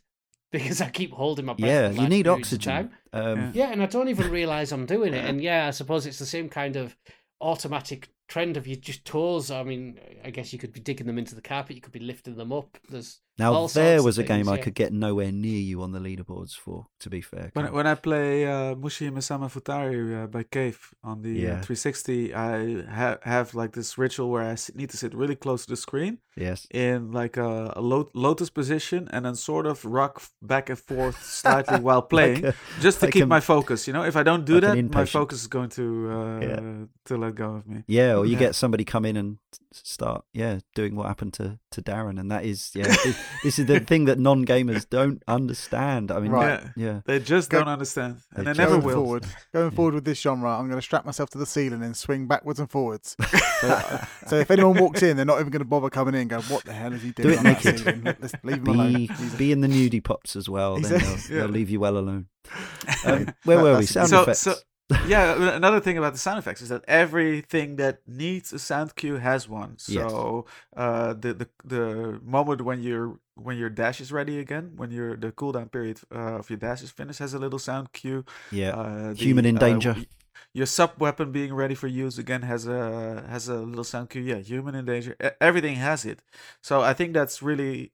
because I keep holding my breath. yeah, you need oxygen. time. Um, Yeah, and I don't even realize I'm doing it. And yeah, I suppose it's the same kind of automatic trend of your just toes. I mean, I guess you could be digging them into the carpet, you could be lifting them up. There's Now all there sorts of was a game things, I could get nowhere near you on the leaderboards for. To be fair, When, when I play uh, Mushihimesama Futari uh, by Cave on the Yeah. uh, 360, I ha- have like this ritual where I need to sit really close to the screen yes, in like a, a lo- lotus position and then sort of rock back and forth slightly while playing, Like a- just to like keep a- my focus. You know, if I don't do like that, my focus is going to uh, Yeah. to let go of me. yeah, or you Yeah. get somebody come in and start, yeah, doing what happened to to Darren, and that is, yeah, this, this is the thing that non gamers don't understand. I mean, Right. Yeah. yeah, They just Go- don't understand, and They they never going will. forward, going forward with this genre, I'm going to strap myself to the ceiling and swing backwards and forwards. So, so if anyone walks in, they're not even going to bother coming in. and Go, what the hell is he doing Do it on naked. Let- Let's leave him alone. be He's a- be in the nudie pops as well. Then a- they'll, Yeah. they'll leave you well alone. Um, where That- were we? Sound so, effects. so yeah, another thing about the sound effects is that everything that needs a sound cue has one. Yes. So uh, the, the the moment when your when your dash is ready again, when your the cooldown period uh, of your dash is finished, has a little sound cue. yeah, Uh, Human in uh, danger. your sub weapon being ready for use again has a has a little sound cue. Yeah, human in danger. Everything has it. So I think that's really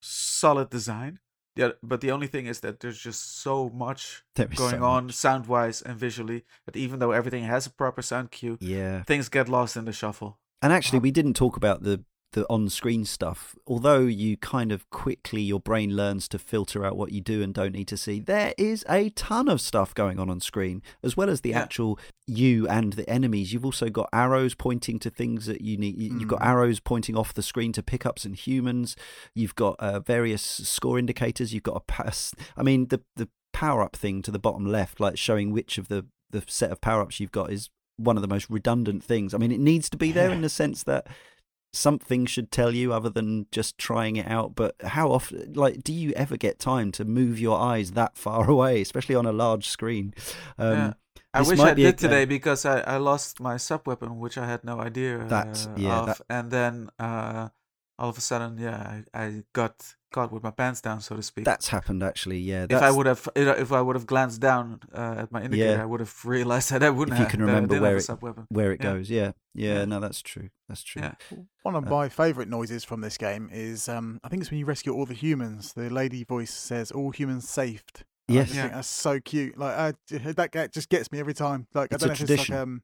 solid design. Yeah, but the only thing is that there's just so much going so on sound wise and visually that even though everything has a proper sound cue, Yeah, things get lost in the shuffle. and actually, we didn't talk about the the on screen stuff. Although you kind of quickly your brain learns to filter out what you do and don't need to see. There is a ton of stuff going on on screen, as well as the Yeah. actual you and the enemies. You've also got arrows pointing to things that you need. you- You've got Mm. arrows pointing off the screen to pickups and humans. You've got uh, various score indicators. You've got a pass. I mean, the the power up thing to the bottom left, like showing which of the the set of power ups you've got, is one of the most redundant things. I mean, it needs to be there in the sense that something should tell you other than just trying it out. But how often, like, do you ever get time to move your eyes that far away, especially on a large screen? Um, Yeah. I wish I be a- did today because I, I lost my sub weapon, which I had no idea that, uh, yeah, of. that- And then uh, all of a sudden, yeah, I, I got caught with my pants down, so to speak. That's happened actually. Yeah, if I would have, if I would have glanced down uh, at my indicator, Yeah. I would have realized that I wouldn't If you have. can that remember where it- where it Yeah. goes. Yeah. yeah, Yeah. No, that's true. That's true. Yeah. One of Uh, my favourite noises from this game is um, I think it's when you rescue all the humans. The lady voice says, "All humans saved." And I Yes. Yeah. think that's so cute. Like I, that get- just gets me every time. Like It's I a don't know if it's tradition. like um,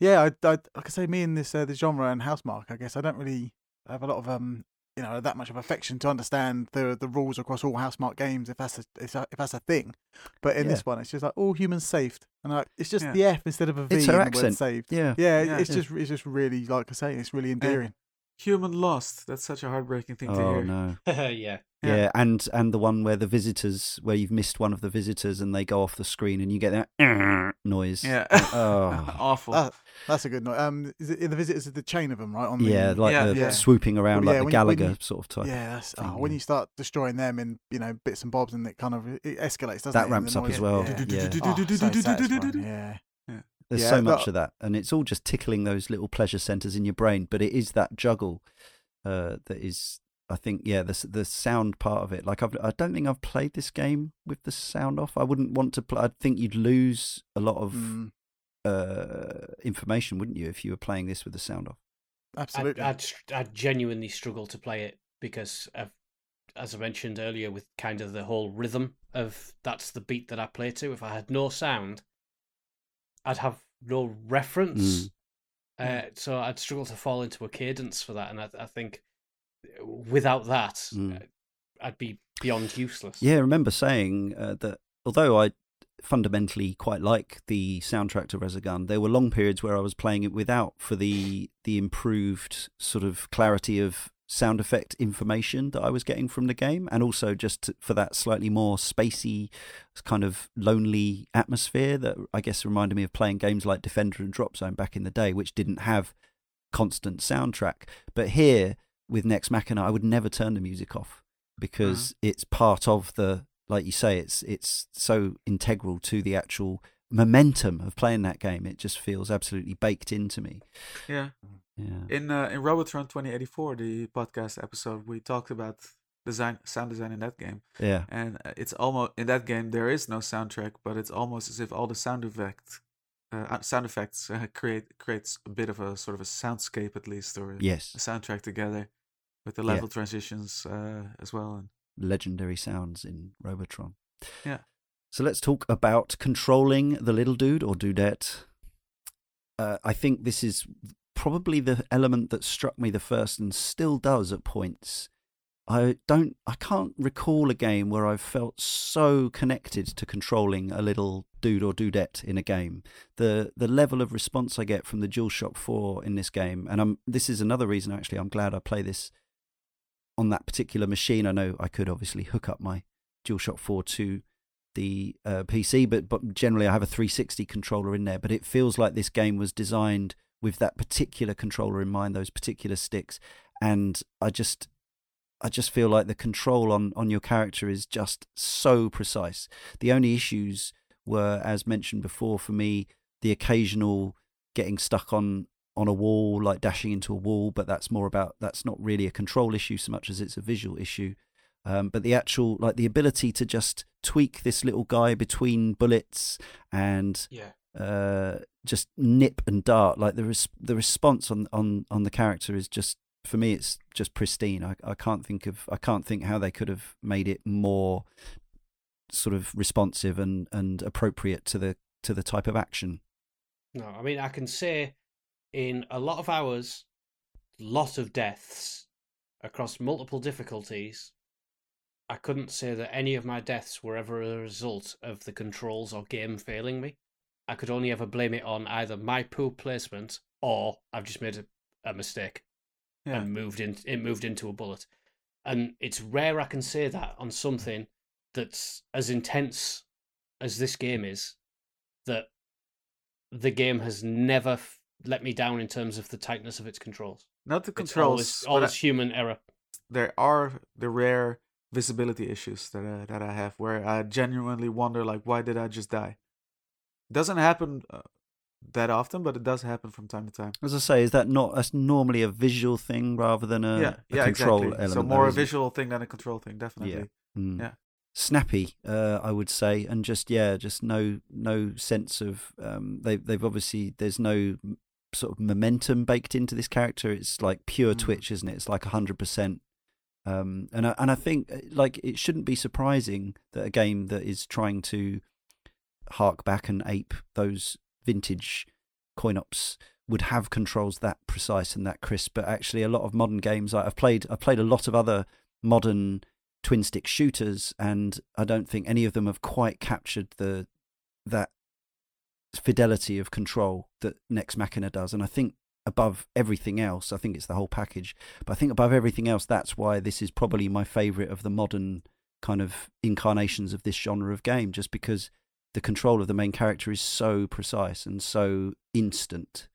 yeah, I, I, like I say, me in this uh, the genre and Housemarque, I guess I don't really have a lot of um, you know, that much of affection to understand the the rules across all Housemarque games if that's a if that- if that's a thing. But in Yeah. this one, it's just like all humans saved, and like, it's just Yeah. the F instead of a V It's her accent. saved. Yeah. Yeah, Yeah. it's just it's just really like I say, it's really endearing. Human lost. That's such a heartbreaking thing to Oh hear. no. yeah. Yeah. Yeah. and and the one where the visitors, where you've missed one of the visitors and they go off the screen and you get that noise. Yeah. Oh. Awful. Ah, that's a good note. Um, is it, the visitors is the chain of them, right? On the, Yeah, like Yeah, the yeah. swooping around Well, like yeah, the when you- Galaga you- sort of type. yeah. That's oh, thing, when you start destroying them in you know bits and bobs, and it kind of it escalates. Doesn't That it, in ramps up as well, Yeah. There's Yeah, so much that- of that, and it's all just tickling those little pleasure centers in your brain. But it is that juggle uh, that is, I think, yeah, the the sound part of it. Like I've, I don't think I've played this game with the sound off. I wouldn't want to play. I think you'd lose a lot of Mm, uh, information, wouldn't you, if you were playing this with the sound off? I'd, absolutely. I'd, I'd genuinely struggle to play it because, of, as I mentioned earlier, with kind of the whole rhythm of that's the beat that I play to. If I had no sound, I'd have no reference. Uh, so I'd struggle to fall into a cadence for that, and I, I think without that, Mm. uh, I'd be beyond useless. Yeah, I remember saying uh, that although I fundamentally quite like the soundtrack to Resogun, there were long periods where I was playing it without for the the improved sort of clarity of sound effect information that I was getting from the game, and also just for that slightly more spacey, kind of lonely atmosphere that I guess reminded me of playing games like Defender and Drop Zone back in the day, which didn't have constant soundtrack. But here with Nex Machina, I would never turn the music off because mm. it's part of the like you say it's it's so integral to the actual momentum of playing that game it just feels absolutely baked into me yeah. Mm. Yeah In uh, in Robotron 2084, the podcast episode, we talked about design, sound design in that game, Yeah. and uh, it's almost in that game there is no soundtrack, but it's almost as if all the sound effect, uh, uh, sound effects uh, create creates a bit of a sort of a soundscape at least, or Yes. a soundtrack together with the Yeah. level transitions uh, as well. And legendary sounds in Robotron. Yeah. So let's talk about controlling the little dude or dudette. Uh, I think this is probably the element that struck me the first and still does at points. I don't I can't recall a game where I've felt so connected to controlling a little dude or dudette in a game. The the level of response I get from the DualShock 4 in this game and I'm this is another reason actually I'm glad I play this on that particular machine. I know I could obviously hook up my DualShock 4 to the uh, PC, but but generally I have a 360 controller in there. But it feels like this game was designed with that particular controller in mind, those particular sticks, and I just I just feel like the control on on your character is just so precise. The only issues were, as mentioned before, for me, the occasional getting stuck on on a wall, like dashing into a wall, but that's more about that's not really a control issue so much as it's a visual issue. Um, but the actual like the ability to just tweak this little guy between bullets and Yeah. Uh, just nip and dart, like the res- the response on, on on the character is just for me it's just pristine. I, I can't think of I can't think how they could have made it more sort of responsive and, and appropriate to the to the type of action. No, I mean I can say in a lot of hours, lot of deaths across multiple difficulties. I couldn't say that any of my deaths were ever a result of the controls or game failing me. I could only ever blame it on either my poor placement or I've just made a, a mistake yeah, and moved in it moved into a bullet. And it's rare I can say that on something that's as intense as this game is that the game has never f- let me down in terms of the tightness of its controls. not the controls. always, but always I- human error. there are the rare visibility issues that I, that I have where I genuinely wonder like why did I just die? Doesn't happen uh, that often, but it does happen from time to time. As I say, is that not that's normally a visual thing rather than a, yeah, a yeah, control exactly. element? So though, more a isn't it? visual thing than a control thing, definitely. Mm. Yeah. Snappy, uh, I would say, and just yeah, just no no sense of um, they they've obviously there's no sort of momentum baked into this character. It's like pure Mm. twitch, isn't it? It's like hundred percent. Um, and I, and I think uh, like it shouldn't be surprising that a game that is trying to hark back and ape those vintage coin ops would have controls that precise and that crisp. But actually, a lot of modern games I've played, I've played a lot of other modern twin stick shooters, and I don't think any of them have quite captured the that fidelity of control that Nex Machina does. And I think above everything else, I think it's the whole package. But I think above everything else, that's why this is probably my favourite of the modern kind of incarnations of this genre of game, just because the control of the main character is so precise and so instant.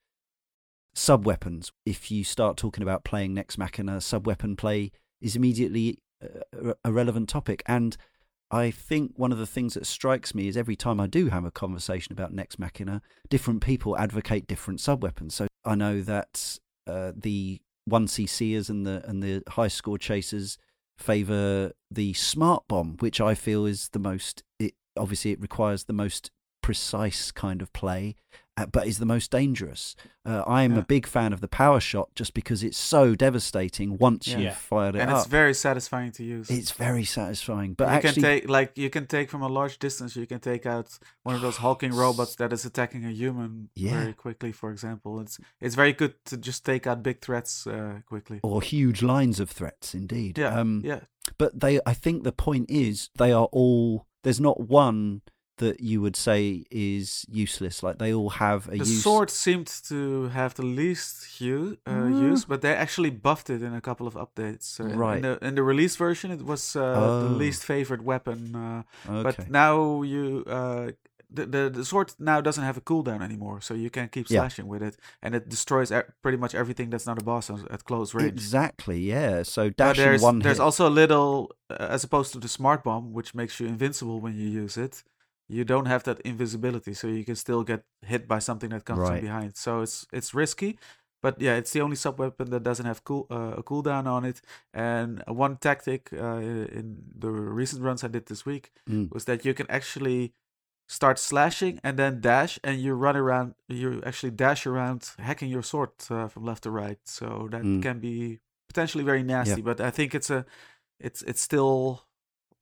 Sub weapons. If you start talking about playing Nex Machina, sub weapon play is immediately a, a relevant topic. And I think one of the things that strikes me is every time I do have a conversation about Nex Machina, different people advocate different sub weapons. So I know that uh, the one CCers and the and the high score chasers favor the smart bomb, which I feel is the most. Obviously it requires the most precise kind of play, uh, but is the most dangerous. Uh, I am Yeah. a big fan of the power shot just because it's so devastating once Yeah. you've Yeah. fired it and up. it's very satisfying to use. It's very satisfying, but you actually, can take like you can take from a large distance. You can take out one of those hulking robots that is attacking a human Yeah. very quickly. For example, it's it's very good to just take out big threats uh, quickly. or huge lines of threats, indeed. Yeah, Um, yeah, But they, I think the point is, they are all. There's not one that you would say is useless. Like they all have a the use. sword seemed to have the least hu- uh, Mm. use, but they actually buffed it in a couple of updates. Uh, Right. In the, in the release version, it was uh, the Oh. least favorite weapon. Uh, Okay. But now you. Uh, the, the the sword now doesn't have a cooldown anymore, so you can keep Yeah. slashing with it, and it destroys pretty much everything that's not a boss at close range. exactly. Yeah. So dashing there's one there's hit. also a little, uh, as opposed to the smart bomb, which makes you invincible when you use it. You don't have that invisibility, so you can still get hit by something that comes Right. from behind. So it's it's risky, But yeah, it's the only sub weapon that doesn't have cool uh, a cooldown on it. And one tactic uh, in the recent runs I did this week Mm. was that you can actually start slashing and then dash, and you run around. You actually dash around, hacking your sword uh, from left to right. So that Mm. can be potentially very nasty. But I think it's a, it's it's still,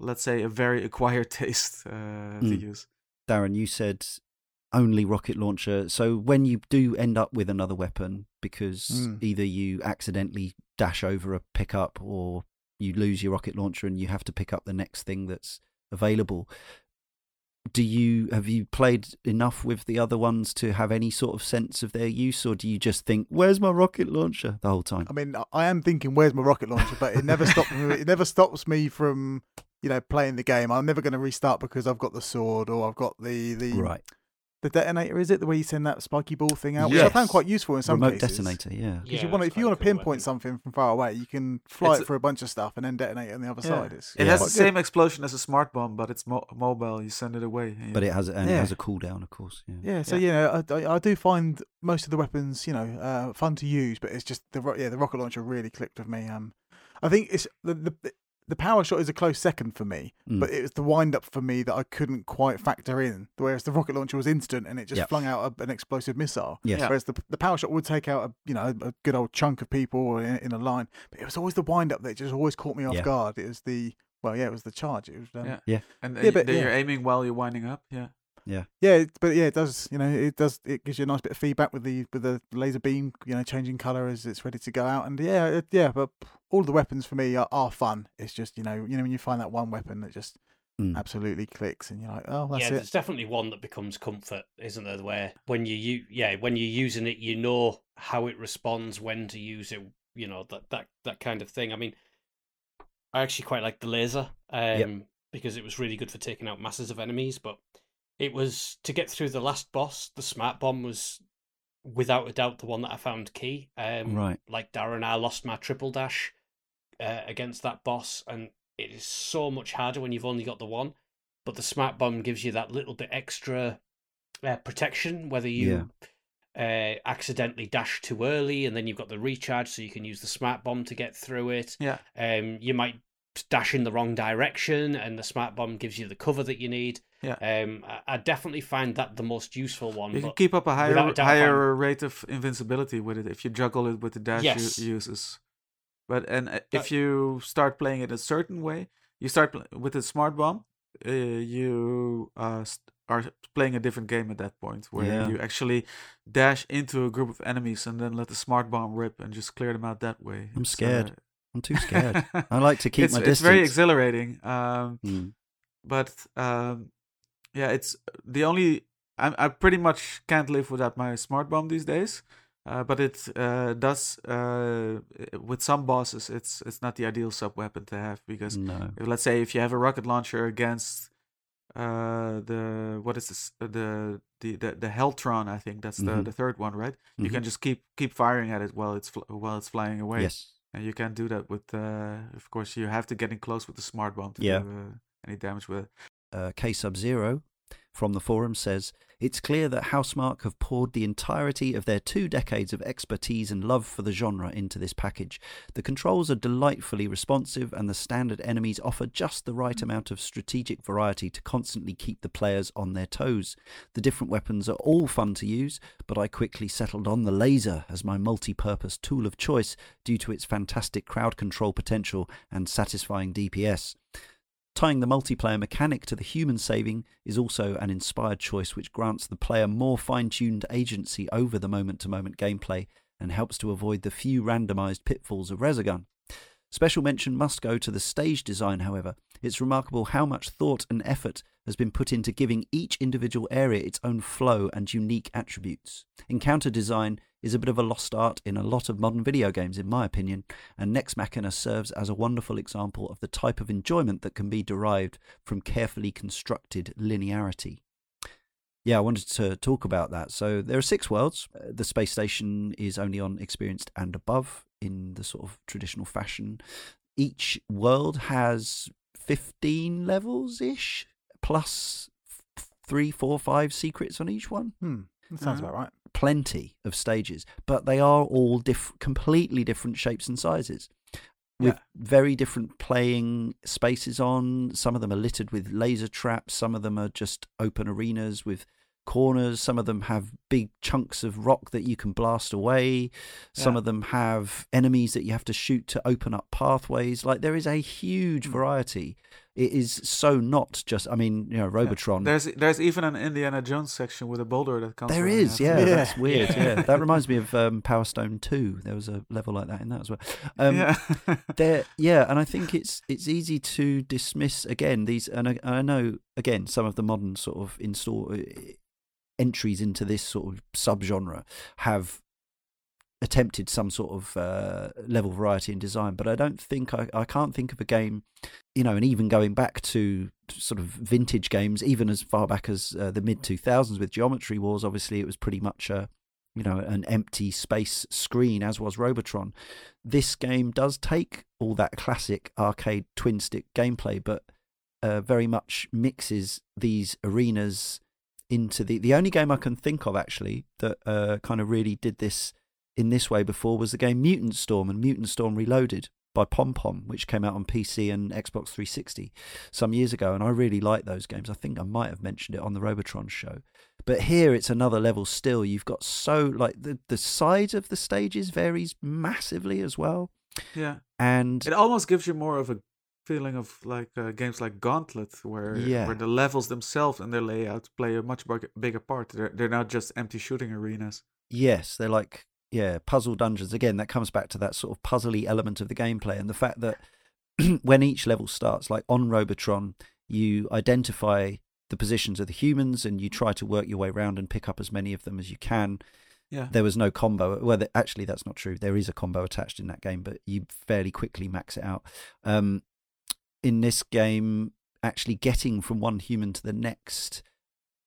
let's say, a very acquired taste uh, to Mm. use. Darren, you said only rocket launcher. So when you do end up with another weapon, because Mm. either you accidentally dash over a pickup or you lose your rocket launcher and you have to pick up the next thing that's available. Do you have you played enough with the other ones to have any sort of sense of their use, or do you just think, "Where's my rocket launcher?" the whole time? I mean, I am thinking, where's my rocket launcher? But it never stops. me, it never stops me from, you know, playing the game. I'm never going to restart because I've got the sword or I've got the the Right, the detonator. Is it the way you send that spiky ball thing out? Which I found quite useful in some remote cases. detonator. Yeah, Because Yeah, you want if you want to cool pinpoint weapon. something from far away, you can fly It's it for a bunch of stuff and then detonate it on the other Yeah. side. It's It Yeah. has the quite same explosion as a smart bomb, but it's mo- mobile. You send it away. and but it has and it Yeah. has a cooldown, of course. Yeah, Yeah, so you know, I, I, I do find most of the weapons, you know, uh, fun to use, but it's just the ro- yeah the rocket launcher really clicked with me. Um, I think it's the the the power shot is a close second for me, Mm. but it was the wind up for me that I couldn't quite factor in. Whereas the rocket launcher was instant and it just Yep. flung out a, an explosive missile. yes, Yeah. Whereas the the power shot would take out a you know a good old chunk of people in, in a line, but it was always the wind up that just always caught me off Yeah. guard. It was the well, yeah, it was the charge. It was um, Yeah. and Yeah, but yeah. you're aiming while you're winding up. Yeah. Yeah, it- but yeah, it does. You know, it does. It gives you a nice bit of feedback with the with the laser beam. You know, changing color as it's ready to go out. And yeah, it, yeah. But all the weapons for me are, are fun. It's just you know, you know, when you find that one weapon that just Mm. absolutely clicks, and you're like, oh, that's it. yeah, it. there's definitely one that becomes comfort, isn't there? The where when you u- yeah, when you're using it, you know how it responds, when to use it, you know that that that kind of thing. I mean, I actually quite like the laser, um, because it was really good for taking out masses of enemies. But it was to get through the last boss. The smart bomb was without a doubt the one that I found key. Um, Right. Like Darren, I lost my triple dash uh, against that boss, and it is so much harder when you've only got the one. But the smart bomb gives you that little bit extra uh, protection, whether you uh, accidentally dash too early, and then you've got the recharge, so you can use the smart bomb to get through it. Yeah. Um, you might dash in the wrong direction, and the smart bomb gives you the cover that you need. Yeah. Um, I, I definitely find that the most useful one. You can keep up a higher without a doubt, higher rate of invincibility with it if you juggle it with the dash Yes. u- uses. But and uh, That- if you start playing it a certain way, you start pl- with a smart bomb. Uh, you uh, st- are playing a different game at that point, where Yeah. you actually dash into a group of enemies and then let the smart bomb rip and just clear them out that way. I'm It's, scared. I'm too scared. uh, I like to keep it's, my it's very exhilarating. Um, Mm. but um, yeah, it's the only. I I pretty much can't live without my smart bomb these days. Uh, but it uh, does uh, with some bosses. It's it's not the ideal sub weapon to have because No. if, let's say if you have a rocket launcher against uh, the what is this uh, the the the, the Heltron I think that's the, Mhm. the third one right. You Mhm. can just keep keep firing at it while it's fl- while it's flying away. Yes. And you can't do that with, uh, of course, you have to get in close with the smart bomb to Yeah. do uh, any damage with it. Uh, K Sub Zero from the forum says it's clear that Housemarque have poured the entirety of their two decades of expertise and love for the genre into this package. The controls are delightfully responsive, and the standard enemies offer just the right amount of strategic variety to constantly keep the players on their toes. The different weapons are all fun to use, but I quickly settled on the laser as my multi purpose tool of choice due to its fantastic crowd control potential and satisfying DPS. Tying the multiplayer mechanic to the human saving is also an inspired choice which grants the player more fine tuned agency over the moment to moment gameplay and helps to avoid the few randomized pitfalls of Resogun. Special mention must go to the stage design, however. It's remarkable how much thought and effort has been put into giving each individual area its own flow and unique attributes. Encounter design is a bit of a lost art in a lot of modern video games, in my opinion, and Nex Machina serves as a wonderful example of the type of enjoyment that can be derived from carefully constructed linearity. Yeah, I wanted to talk about that. So there are six worlds. Uh, The space station is only on experienced and above in the sort of traditional fashion. Each world has 15 levels ish, three, four, five secrets on each one. Hmm, that sounds Mhm. about right. Plenty of stages, but they are all diff- completely different shapes and sizes. With Yeah. very different playing spaces on. Some of them are littered with laser traps. Some of them are just open arenas with corners. Some of them have big chunks of rock that you can blast away. Some Yeah. of them have enemies that you have to shoot to open up pathways. Like there is a huge Hmm. variety. It is so not just. I mean, you know, Robotron. There's there's even an Indiana Jones section with a boulder that comes. There running is, out. yeah, Yeah. that's weird. Yeah. Yeah, that reminds me of um, Power Stone Two. There was a level like that in that as well. Um, yeah. there, yeah, and I think it's it's easy to dismiss again these, and I, I know again some of the modern sort of install uh, entries into this sort of subgenre have attempted some sort of uh, level variety in design, but I don't think I, I can't think of a game, you know, and even going back to sort of vintage games, even as far back as uh, the mid two thousands with Geometry Wars. Obviously, it was pretty much a you know an empty space screen, as was Robotron. This game does take all that classic arcade twin stick gameplay, but uh, very much mixes these arenas into the the only game I can think of actually that uh, kind of really did this in this way before was the game Mutant Storm and Mutant Storm Reloaded by Pom Pom, which came out on PC and Xbox 360 some years ago, and I really like those games. I think I might have mentioned it on the Robotron show. But here it's another level still. You've got so like the the size of the stages varies massively as well, yeah. and It almost gives you more of a feeling of like uh, games like Gauntlet, where Yeah. where the levels themselves and their layout play a much bigger part. They're they're not just empty shooting arenas. Yes, they're like yeah, puzzle dungeons. Again, that comes back to that sort of puzzly element of the gameplay and the fact that when each level starts, like on Robotron, you identify the positions of the humans and you try to work your way around and pick up as many of them as you can. Yeah. There was no combo. Well, actually, that's not true. There is a combo attached in that game, but you fairly quickly max it out. Um, in this game, actually getting from one human to the next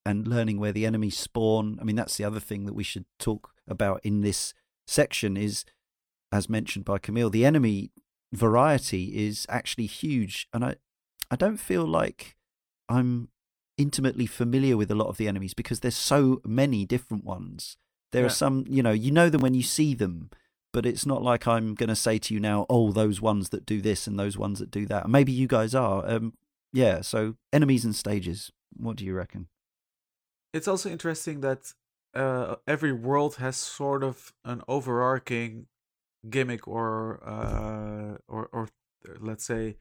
and learning where the enemies spawn. I mean, that's the other thing that we should talk about in this section is, as mentioned by Camille, the enemy variety is actually huge, and I, I don't feel like I'm intimately familiar with a lot of the enemies because there's so many different ones. There Yeah. are some, you know, you know them when you see them, but it's not like I'm going to say to you now, oh, those ones that do this and those ones that do that. Maybe you guys are. Um, yeah. So enemies and stages. What do you reckon? It's also interesting that uh, every world has sort of an overarching gimmick or uh, or or let's say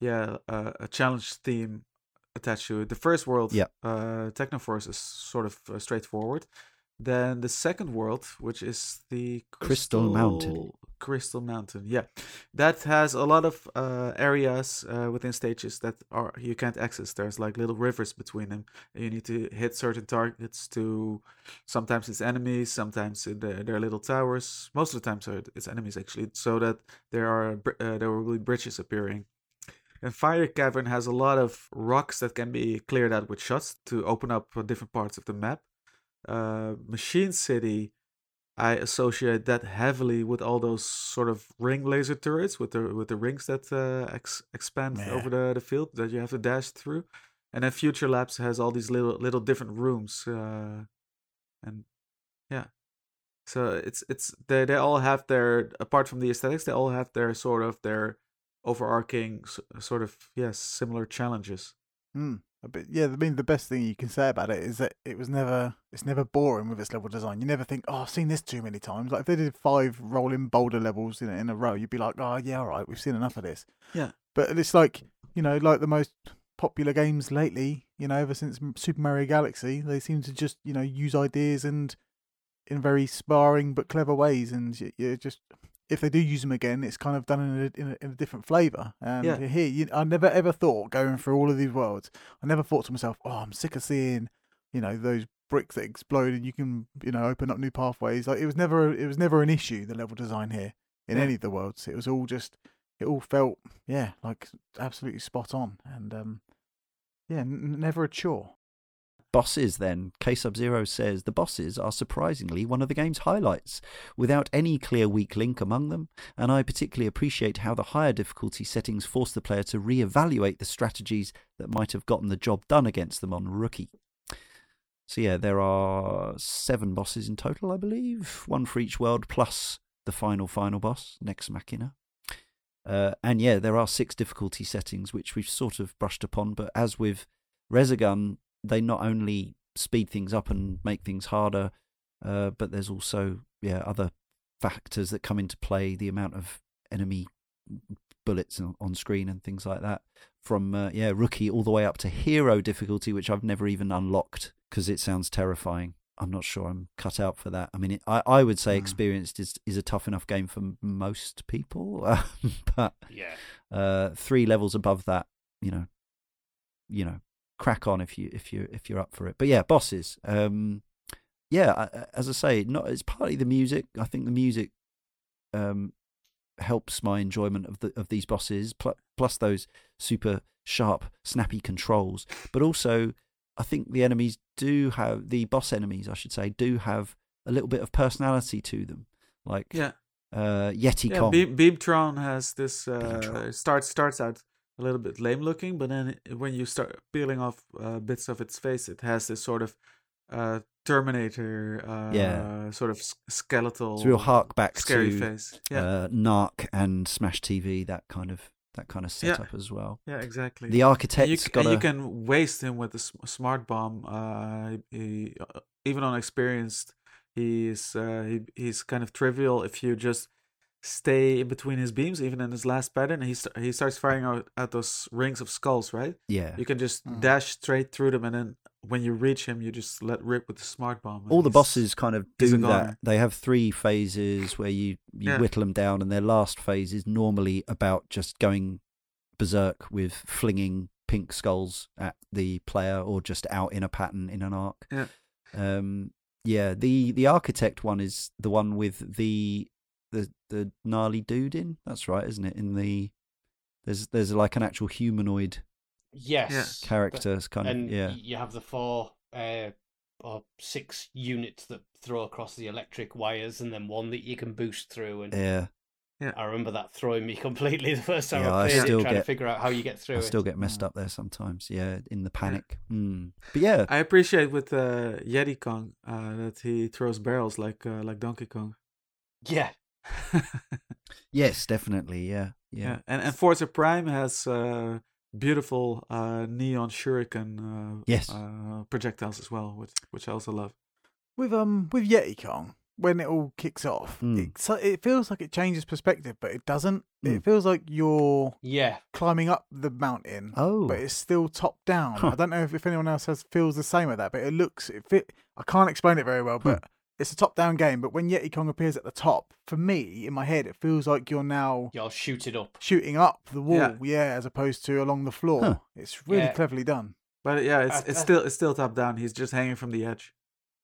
yeah uh, a challenge theme attached to it. The first world, Yeah. uh, Technoforce is sort of uh, straightforward. Then the second world, which is the Crystal Mountain. Crystal Mountain, yeah, that has a lot of uh, areas uh, within stages that are you can't access. There's like little rivers between them. You need to hit certain targets to. Sometimes it's enemies, sometimes there there are little towers. Most of the time, so it's enemies actually. So that there are uh, there will be bridges appearing. And Fire Cavern has a lot of rocks that can be cleared out with shots to open up different parts of the map. Uh, Machine City, I associate that heavily with all those sort of ring laser turrets with the with the rings that uh, ex- expand Yeah. over the, the field that you have to dash through. And then Future Labs has all these little little different rooms, uh, and yeah, so it's it's they they all have their apart from the aesthetics, they all have their sort of their overarching sort of yes similar challenges. Hmm. But yeah, I mean, the best thing you can say about it is that it was never, it's never boring with its level design. You never think, oh, I've seen this too many times. Like if they did five rolling boulder levels in a, in a row, you'd be like, oh yeah, all right, we've seen enough of this. Yeah. But it's like, you know, like the most popular games lately, you know, ever since Super Mario Galaxy, they seem to just, you know, use ideas and in very sparring but clever ways, and you, you just. If they do use them again, it's kind of done in a, in a, in a different flavour. And Yeah. here, you, I never ever thought going through all of these worlds, I never thought to myself, "Oh, I'm sick of seeing, you know, those bricks that explode and you can, you know, open up new pathways." Like it was never, it was never an issue. The level design here in Yeah. any of the worlds, it was all just, it all felt, yeah, like absolutely spot on, and um, yeah, n- never a chore. Bosses, then. K Sub Zero says the bosses are surprisingly one of the game's highlights, without any clear weak link among them, and I particularly appreciate how the higher difficulty settings force the player to re evaluate the strategies that might have gotten the job done against them on Rookie. So yeah, there are seven bosses in total, I believe, one for each world plus the final final boss, Nex Machina. Uh, and yeah, there are six difficulty settings, which we've sort of brushed upon. But as with Resogun, they not only speed things up and make things harder, uh, but there's also yeah other factors that come into play. The amount of enemy bullets on, on screen and things like that. From uh, yeah rookie all the way up to hero difficulty, which I've never even unlocked because it sounds terrifying. I'm not sure I'm cut out for that. I mean, it, I I would say Mm. experienced is is a tough enough game for m- most people, but Yeah. uh, three levels above that, you know, you know, crack on if you if you if you're up for it. But yeah, bosses. Um, yeah, as I say, not it's partly the music. I think the music um, helps my enjoyment of the of these bosses, plus those super sharp, snappy controls. But also, I think the enemies do have the boss enemies, I should say, do have a little bit of personality to them. Like Yeah, uh, Yeti yeah. Kong. Beamtron has this. Uh, starts starts out a little bit lame looking, but then when you start peeling off uh, bits of its face, it has this sort of uh, Terminator, uh, Yeah. sort of s- skeletal, a real hark back scary to face. Yeah, uh, Narc and Smash TV, that kind of that kind of Yeah. setup as well. yeah, exactly. The And architect's you, c- got and you can waste him with a smart bomb. Uh, he, even on experienced, he's uh, he, he's kind of trivial if you just stay in between his beams. Even in his last pattern, he st- he starts firing out, at those rings of skulls. Right, yeah. you can just Mhm. dash straight through them, and then when you reach him, you just let rip with the smart bomb. All the bosses kind of he's a do goner. that. They have three phases where you you Yeah. whittle them down, and their last phase is normally about just going berserk with flinging pink skulls at the player, or just out in a pattern in an arc. Yeah. Um. Yeah. The the architect one is the one with the the the gnarly dude in. That's right, isn't it? In the there's there's like an actual humanoid Yes. character. It's kind and of yeah. you have the four uh, or six units that throw across the electric wires, and then one that you can boost through. And Yeah. I remember that throwing me completely the first time Yeah, I I played still it, trying get- to figure out how you get through I it. still get messed up there sometimes. Yeah, in the panic. Mm. But yeah, I appreciate with uh, Yeti Kong uh, that he throws barrels like uh, like Donkey Kong. Yeah, yes, definitely. Yeah, Yeah, yeah. and and Forza Prime has uh, beautiful uh, neon shuriken uh, Yes. uh, projectiles as well, which which I also love. With um with Yeti Kong, when it all kicks off, Mm. it, so it feels like it changes perspective, but it doesn't. Mm. It feels like you're yeah. climbing up the mountain, Oh, but it's still top down. Huh. I don't know if, if anyone else has feels the same with that, but it looks it fit. I can't explain it very well, Hmm. but it's a top down game. But when Yeti Kong appears at the top, for me in my head, it feels like you're now You'll shoot it up. shooting up the wall, Yeah. yeah, as opposed to along the floor. Huh. It's really Yeah. cleverly done. But yeah, it's I- it's still it's still top down. He's just hanging from the edge.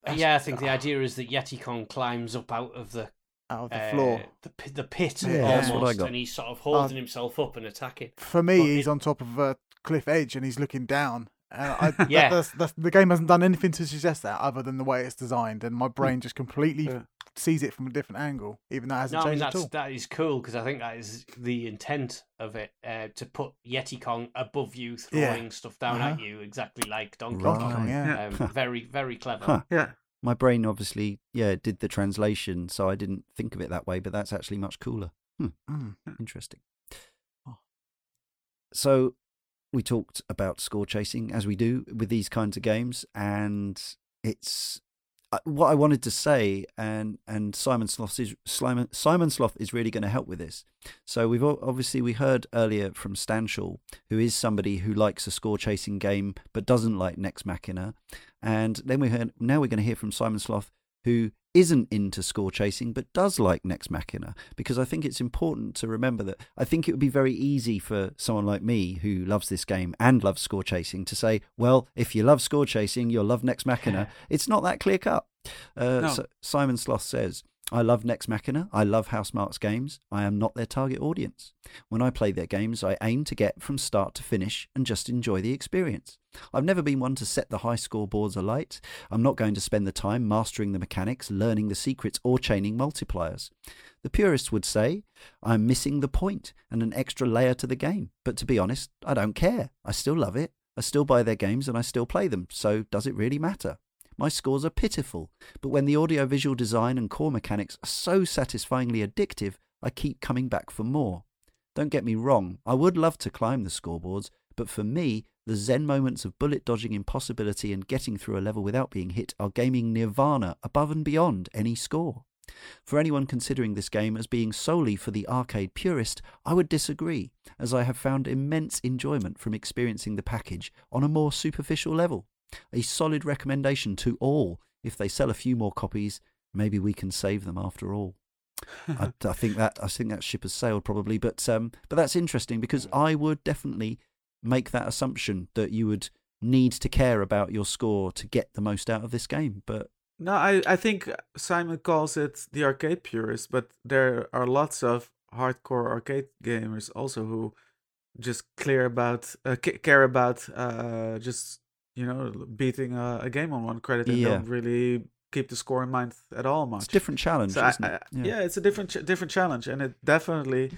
That's- yeah, I think the idea is that Yeti Kong climbs up out of the Out of the uh, floor. the pit, the pit Yeah, almost, what I got. and he's sort of holding himself up and attacking. For me, Well, he's it- on top of a cliff edge and he's looking down. And I, that- Yeah. that's, that's, the game hasn't done anything to suggest that other than the way it's designed, and my brain just completely Yeah. sees it from a different angle, even though it hasn't No, I mean changed at that's all. that is cool because I think that is the intent of it uh, to put Yeti Kong above you, Yeah. throwing stuff down at Uh-huh. you, exactly like Donkey Right. Kong. Kong, yeah. Yeah. Um, very, very clever. Huh. Yeah, my brain obviously yeah did the translation, so I didn't think of it that way. But that's actually much cooler. Mm. Interesting. So we talked about score chasing as we do with these kinds of games, and it's uh, what I wanted to say, and and Simon Sloth is Simon, Simon Sloth is really going to help with this. So we've obviously we heard earlier from Stanshall, who is somebody who likes a score chasing game but doesn't like Nex Machina, and then we heard now we're going to hear from Simon Sloth, who isn't into score chasing but does like Nex Machina because I think it's important to remember that I think it would be very easy for someone like me who loves this game and loves score chasing to say, well, if you love score chasing, you'll love Nex Machina. it's not that clear cut. Uh, No. so Simon Sloth says, I love Nex Machina. I love Housemarque's games. I am not their target audience. When I play their games, I aim to get from start to finish and just enjoy the experience. I've never been one to set the high scoreboards alight. I'm not going to spend the time mastering the mechanics, learning the secrets, or chaining multipliers. The purists would say I'm missing the point and an extra layer to the game. But to be honest, I don't care. I still love it. I still buy their games and I still play them. So does it really matter? My scores are pitiful, but when the audiovisual design and core mechanics are so satisfyingly addictive, I keep coming back for more. Don't get me wrong, I would love to climb the scoreboards, but for me, the zen moments of bullet dodging impossibility and getting through a level without being hit are gaming nirvana above and beyond any score. For anyone considering this game as being solely for the arcade purist, I would disagree, as I have found immense enjoyment from experiencing the package on a more superficial level. A solid recommendation to all. If they sell a few more copies, maybe we can save them after all. I, I, think that I think that ship has sailed probably, but um, but that's interesting because I would definitely make that assumption that you would need to care about your score to get the most out of this game. But no, I I think Simon calls it the arcade purist, but there are lots of hardcore arcade gamers also who just clear about uh, care about uh, just you know beating a, a, game on one credit and yeah. don't really keep the score in mind at all much. It's a different challenge, so I, I, yeah. yeah. it's a different ch- different challenge, and it definitely,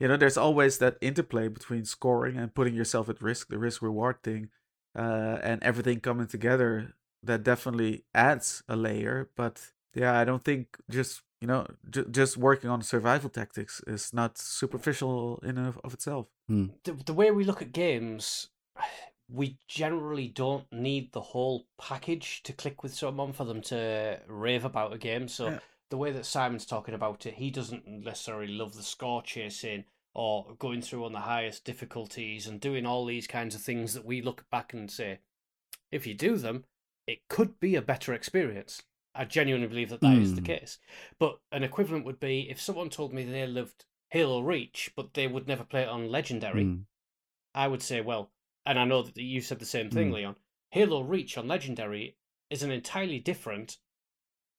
you know, there's always that interplay between scoring and putting yourself at risk, the risk reward thing, uh, and everything coming together. That definitely adds a layer, but yeah, I don't think just you know j- just working on survival tactics is not superficial in and of, of itself. Hmm. The, the way we look at games we generally don't need the whole package to click with someone for them to rave about a game. So yeah. the way that Simon's talking about it, he doesn't necessarily love the score chasing or going through on the highest difficulties and doing all these kinds of things that we look back and say, if you do them, it could be a better experience. I genuinely believe that that mm. is the hmm. case. But an equivalent would be if someone told me they loved Halo Reach, but they would never play it on Legendary, mm. I would say, well, and I know that you said the same thing, mm. Leon. Halo Reach on Legendary is an entirely different,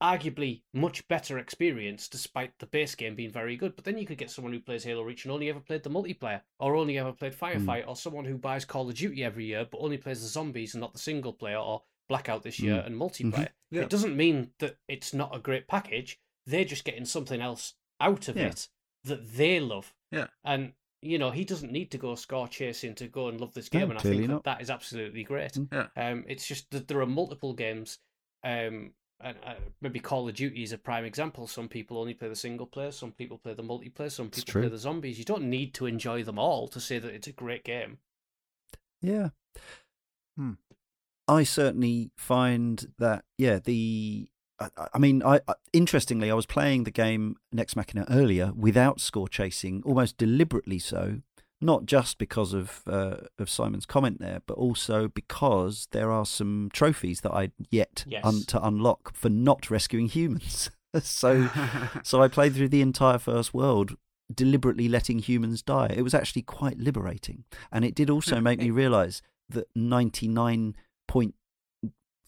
arguably much better experience, despite the base game being very good. But then you could get someone who plays Halo Reach and only ever played the multiplayer, or only ever played hmm. Firefight, mm. or someone who buys Call of Duty every year but only plays the zombies and not the single player, or Blackout this year mm. and multiplayer. Mm-hmm. Yeah. It doesn't mean that it's not a great package. They're just getting something else out of yeah. it that they love. Yeah. And you know, he doesn't need to go score chasing to go and love this game, no, and I think that, that is absolutely great. Mm. Yeah. Um, it's just that there are multiple games. Um, and uh, maybe Call of Duty is a prime example. Some people only play the single player, some people play the multiplayer, some people play the zombies. You don't need to enjoy them all to say that it's a great game. Yeah. Hmm. I certainly find that yeah the I, mean, I, interestingly, I was playing the game Nex Machina earlier without score chasing, almost deliberately so. Not just because of uh, of Simon's comment there, but also because there are some trophies that I yet yes. un- to unlock for not rescuing humans. so, so I played through the entire first world deliberately letting humans die. It was actually quite liberating, and it did also make me realise that ninety nine point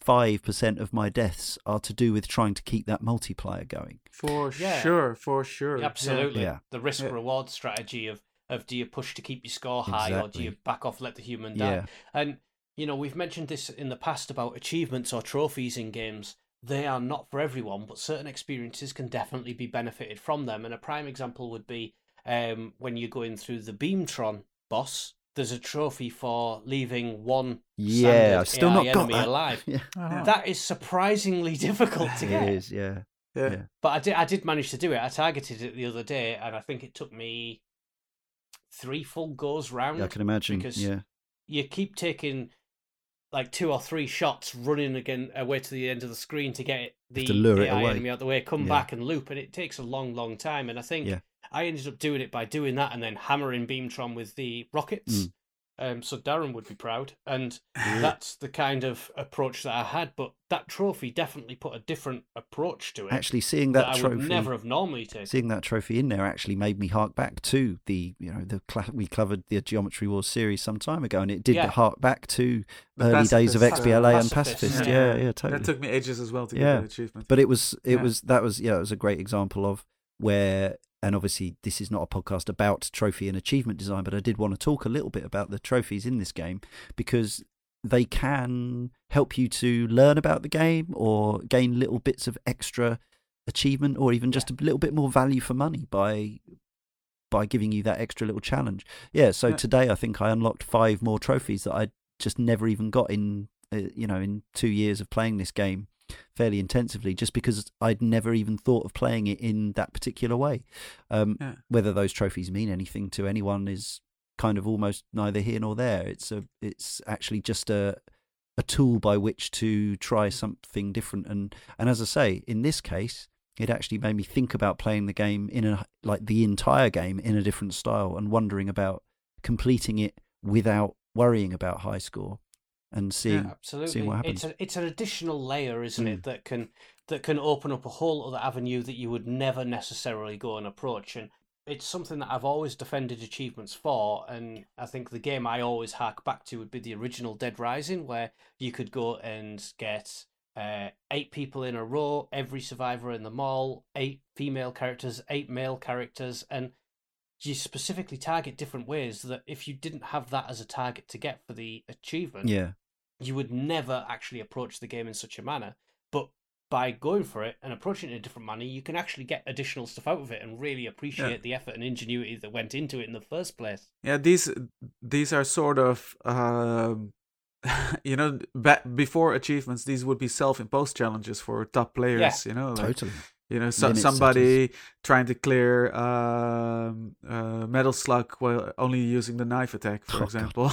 5% of my deaths are to do with trying to keep that multiplier going. For yeah. sure, for sure. Absolutely. Yeah. The risk yeah. reward strategy of, of do you push to keep your score high exactly. or do you back off, let the human die? Yeah. And, you know, we've mentioned this in the past about achievements or trophies in games. They are not for everyone, but certain experiences can definitely be benefited from them. And a prime example would be um, when you're going through the Beamtron boss there's a trophy for leaving one yeah, I've still AI not got that. alive. Yeah. Uh-huh. That is surprisingly difficult to get. It is, yeah. yeah. yeah. But I did, I did manage to do it. I targeted it the other day, and I think it took me three full goes round. Yeah, I can imagine. Because yeah. you keep taking like two or three shots, running again away to the end of the screen to get the to lure AI it away. enemy out the way, come yeah. back and loop, and it takes a long, long time. And I think yeah. I ended up doing it by doing that and then hammering Beamtron with the rockets. Mm. Um, so Darren would be proud, and that's the kind of approach that I had. But that trophy definitely put a different approach to it. Actually, seeing that, that trophy, I would never have normally taken. Seeing that trophy in there actually made me hark back to the, you know, the we covered the Geometry Wars series some time ago, and it did yeah. hark back to the early pacifist, days of XBLA uh, and Pacifist. Yeah. yeah, yeah, totally. That took me ages as well to yeah. get that achievement. But it was, it yeah. was that was yeah, it was a great example of where and obviously this is not a podcast about trophy and achievement design, but I did want to talk a little bit about the trophies in this game because they can help you to learn about the game or gain little bits of extra achievement or even just yeah. a little bit more value for money by by giving you that extra little challenge. Yeah, so yeah. today I think I unlocked five more trophies that I just never even got in uh, you know in 2 years of playing this game fairly intensively just because I'd never even thought of playing it in that particular way. Um, Yeah. Whether those trophies mean anything to anyone is kind of almost neither here nor there. It's a it's actually just a a tool by which to try something different and and as I say, in this case, it actually made me think about playing the game in a like the entire game in a different style and wondering about completing it without worrying about high score and seeing Absolutely, what happens. it's a, it's an additional layer, isn't Mm. it, that can that can open up a whole other avenue that you would never necessarily go and approach. And it's something that I've always defended achievements for. And I think the game I always hark back to would be the original Dead Rising, where you could go and get uh, eight people in a row, every survivor in the mall, eight female characters, eight male characters, and you specifically target different ways that if you didn't have that as a target to get for the achievement, yeah you would never actually approach the game in such a manner. But by going for it and approaching it in a different manner, you can actually get additional stuff out of it and really appreciate the effort and ingenuity that went into it in the first place. Yeah, these these are sort of um, you know ba- before achievements. These would be self-imposed challenges for top players. Yeah. You know, like totally you know so, somebody trying to clear um, uh, metal slug while only using the knife attack, for Oh, example.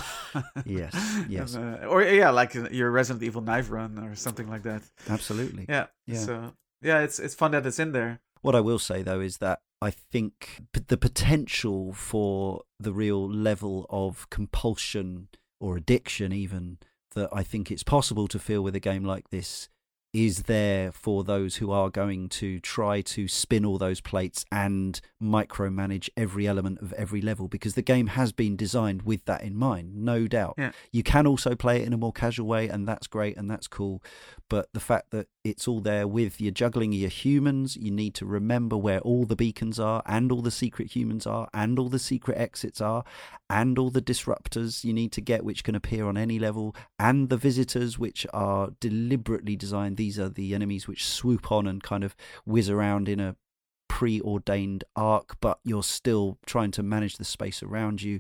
Yes, yes. And, uh, or yeah, like uh, your Resident Evil knife run or something like that. absolutely Yeah. Yeah. So yeah, it's it's fun that it's in there. What I will say though is that I think p- the potential for the real level of compulsion or addiction, even that I think it's possible to feel with a game like this, is there for those who are going to try to spin all those plates and micromanage every element of every level because the game has been designed with that in mind, no doubt. Yeah. You can also play it in a more casual way, and that's great and that's cool. But the fact that it's all there with your juggling your humans, you need to remember where all the beacons are, and all the secret humans are, and all the secret exits are, and all the disruptors you need to get, which can appear on any level, and the visitors, which are deliberately designed. These are the enemies which swoop on and kind of whiz around in a preordained arc, but you're still trying to manage the space around you.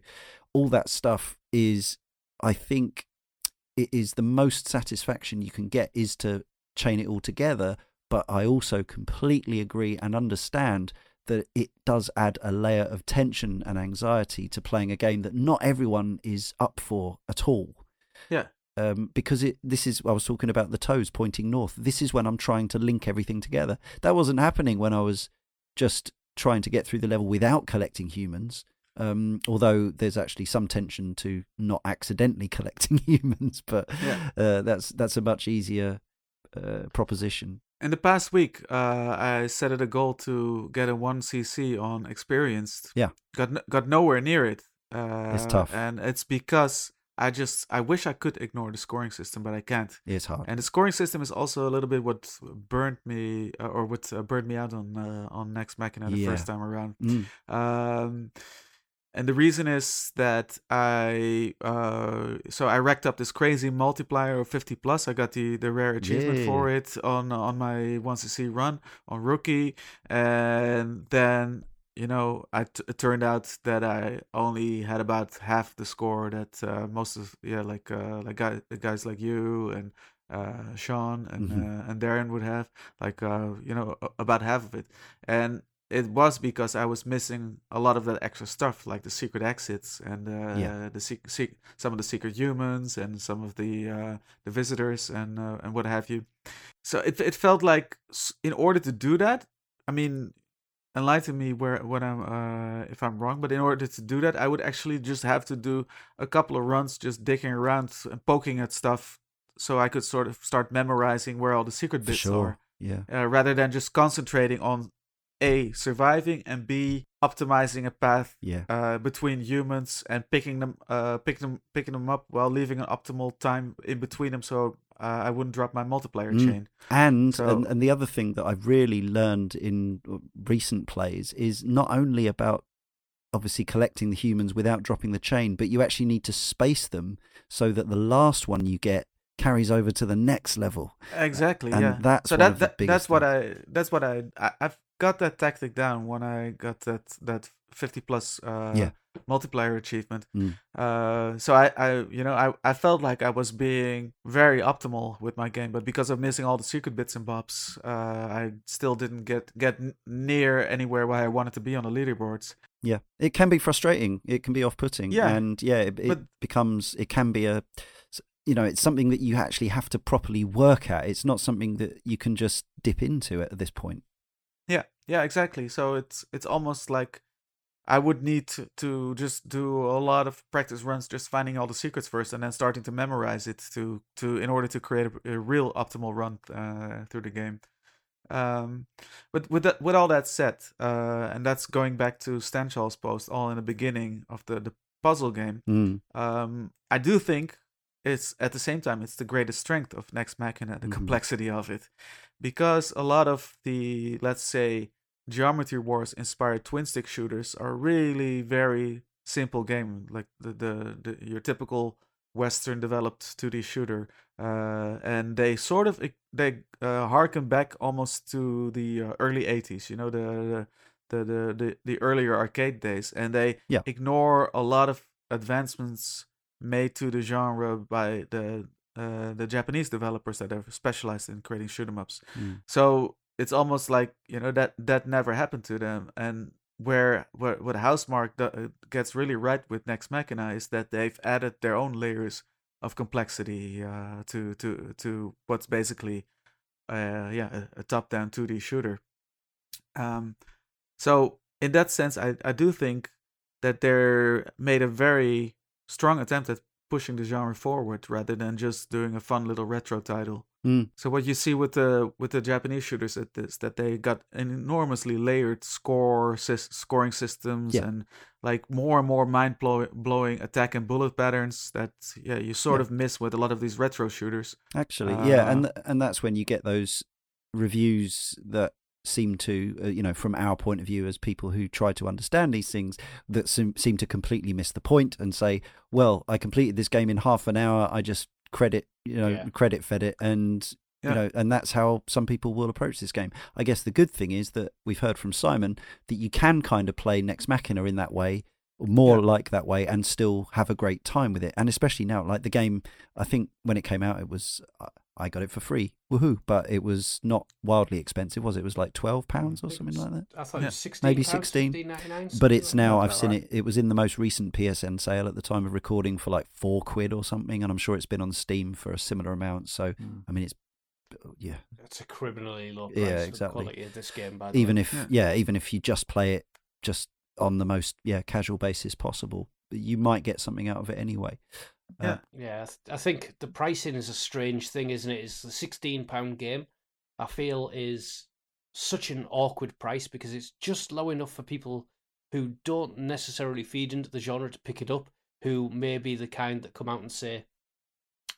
All that stuff is, I think, it is the most satisfaction you can get is to chain it all together. But I also completely agree and understand that it does add a layer of tension and anxiety to playing a game that not everyone is up for at all. Yeah. Um, because it this is I was talking about the toes pointing north. This is when I'm trying to link everything together. That wasn't happening when I was just trying to get through the level without collecting humans. Um, although there's actually some tension to not accidentally collecting humans, but Yeah. uh, that's that's a much easier uh, proposition. In the past week, uh, I set it a goal to get a one CC on experienced. Yeah. got got nowhere near it. Uh, It's tough. and it's because I just I wish I could ignore the scoring system, but I can't. It's hard. And the scoring system is also a little bit what burned me, uh, or what uh, burned me out on uh, on Nex Machina the Yeah. first time around. Mm. Um, and the reason is that I uh, so I racked up this crazy multiplier of 50 plus. I got the the rare achievement Yeah. for it on on my 1cc run on rookie, and then you know I t- it turned out that I only had about half the score that uh, most of yeah like uh, like guys guys like you and uh, Sean and Mhm. uh, and Darren would have like uh, you know about half of it, and it was because I was missing a lot of that extra stuff, like the secret exits and uh, Yeah. the sec- sec- some of the secret humans and some of the uh, the visitors and uh, and what have you. So it it felt like in order to do that, I mean, enlighten me where when I'm uh, if I'm wrong, but in order to do that, I would actually just have to do a couple of runs, just digging around and poking at stuff, so I could sort of start memorizing where all the secret bits sure. are Yeah. uh, rather than just concentrating on a surviving and b optimizing a path Yeah. uh, between humans and picking them uh, picking them picking them up while leaving an optimal time in between them so uh, I wouldn't drop my multiplayer Mm. chain. And, So- and and the other thing that I've really learned in uh, recent plays is not only about obviously collecting the humans without dropping the chain, but you actually need to space them so that the last one you get carries over to the next level. Exactly. And yeah. that's so that, that that's what I that's what I, I I've got that tactic down when I got that that 50 plus uh, Yeah. multiplayer achievement. Mm. Uh, so I, I, you know, I, I felt like I was being very optimal with my game, but because of missing all the secret bits and bobs, uh, I still didn't get get near anywhere where I wanted to be on the leaderboards. Yeah, it can be frustrating. It can be off-putting. Yeah. and yeah, it, it But- becomes. It can be a. You know, it's something that you actually have to properly work at. It's not something that you can just dip into at this point. Yeah, yeah, exactly. So it's it's almost like I would need to, to just do a lot of practice runs, just finding all the secrets first, and then starting to memorize it to to in order to create a, a real optimal run uh, through the game. Um, but with that, with all that said, uh, and that's going back to Stanshall's post, all in the beginning of the the puzzle game. Mm. Um, I do think it's at the same time it's the greatest strength of Nex Machina, the Mhm. complexity of it, because a lot of the let's say Geometry Wars inspired twin stick shooters are really very simple game, like the the, the your typical Western developed 2D shooter, uh, and they sort of they uh, harken back almost to the uh, early 80s, you know the the, the the the the earlier arcade days, and they Yeah. ignore a lot of advancements made to the genre by the uh, the Japanese developers that have specialized in creating shoot 'em ups. Mm. So it's almost like you know that that never happened to them. And where where what Housemarque do, uh, gets really right with Nex Machina is that they've added their own layers of complexity uh, to to to what's basically uh, yeah a, a top down 2D shooter. Um, so in that sense, I I do think that they're made a very strong attempt at pushing the genre forward rather than just doing a fun little retro title. Mm. So what you see with the with the Japanese shooters at this that they got an enormously layered score scoring systems Yeah. and like more and more mind blow- blowing attack and bullet patterns that yeah you sort Yeah. of miss with a lot of these retro shooters. Actually, yeah, and Uh, and that's when you get those reviews that seem to, uh, you know, from our point of view as people who try to understand these things, that seem, seem to completely miss the point and say, "Well, I completed this game in half an hour. I just credit, you know, Yeah. credit fed it, and Yeah. you know, and that's how some people will approach this game. I guess the good thing is that we've heard from Simon that you can kind of play Nex Machina in that way." More Yeah. like that way, and still have a great time with it. And especially now, like the game, I think when it came out, it was I- I got it for free, woohoo! But it was not wildly expensive, was it? It was like twelve pounds or something like that. I thought Yeah. it was sixteen. Maybe pounds, 16, 15.99, But it's now. I've seen it. It was in the most recent PSN sale at the time of recording for like four quid or something, and I'm sure it's been on Steam for a similar amount. So hmm. I mean, it's yeah. It's a criminally low price Yeah, for the exactly. quality of this game. By the Even way. if Yeah. yeah, even if you just play it just on the most yeah casual basis possible, you might get something out of it anyway. Uh, Yeah. Yeah, I, th- I think the pricing is a strange thing, isn't it? It's the sixteen pound game. I feel is such an awkward price because it's just low enough for people who don't necessarily feed into the genre to pick it up. Who may be the kind that come out and say,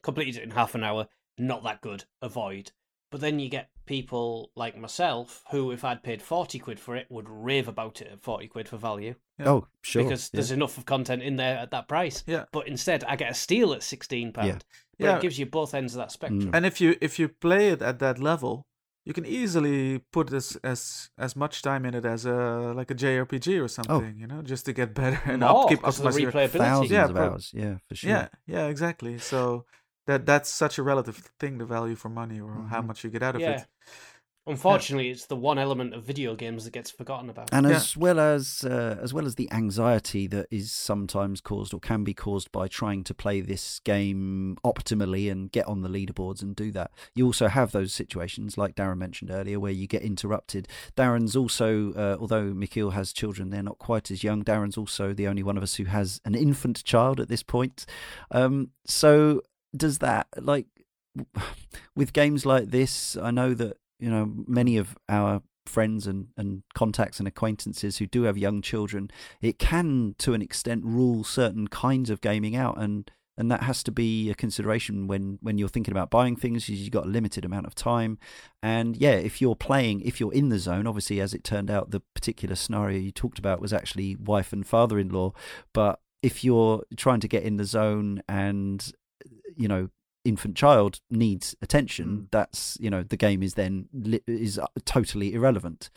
completed it in half an hour, not that good, avoid. But then you get people like myself who, if I'd paid forty quid for it, would rave about it at forty quid for value Yeah. Oh sure, because yeah. there's enough of content in there at that price. Yeah. But instead, I get a steal at sixteen pound. Yeah. But Yeah. it gives you both ends of that spectrum. Mm. And if you if you play it at that level, you can easily put as as as much time in it as a like a JRPG or something, you know, just to get better and More, upkeep 'cause of the optimize your- replayability. thousands Yeah, of prob- hours. Yeah, for sure. Yeah, yeah, exactly. So that that's such a relative thing, the value for money or how Mhm. much you get out of Yeah. it. Unfortunately, it's the one element of video games that gets forgotten about. and Yeah. as well as uh, as well as the anxiety that is sometimes caused or can be caused by trying to play this game optimally and get on the leaderboards and do that you also have those situations like darren mentioned earlier where you get interrupted darren's also uh, although Michiel has children they're not quite as young darren's also the only one of us who has an infant child at this point um, so does that like with games like this i know that you know many of our friends and, and contacts and acquaintances who do have young children, it can to an extent rule certain kinds of gaming out and and that has to be a consideration when when you're thinking about buying things you've got a limited amount of time. And yeah if you're playing if you're in the zone obviously as it turned out the particular scenario you talked about was actually wife and father-in-law but if you're trying to get in the zone and you know infant child needs attention, Mm. that's you know the game is then li- is uh, totally irrelevant.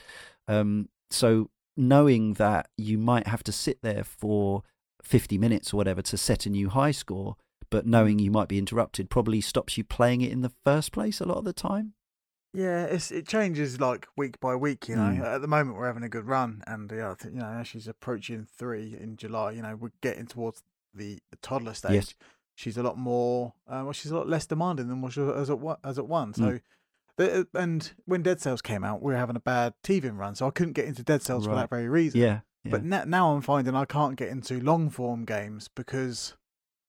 Um, so knowing that you might have to sit there for fifty minutes or whatever to set a new high score, but knowing you might be interrupted probably stops you playing it in the first place a lot of the time. Yeah, it's it changes like week by week. You know, Mm. at the moment we're having a good run, and yeah, you know as she's approaching three in July. You know, we're getting towards the, the toddler stage. Yes. She's a lot more. Uh, well, she's a lot less demanding than what she was at one, as at one. So. Mm. the- And when Dead Cells came out, we were having a bad teething run, so I couldn't get into Dead Cells for that very reason. Yeah, yeah. But na- now I'm finding I can't get into long form games because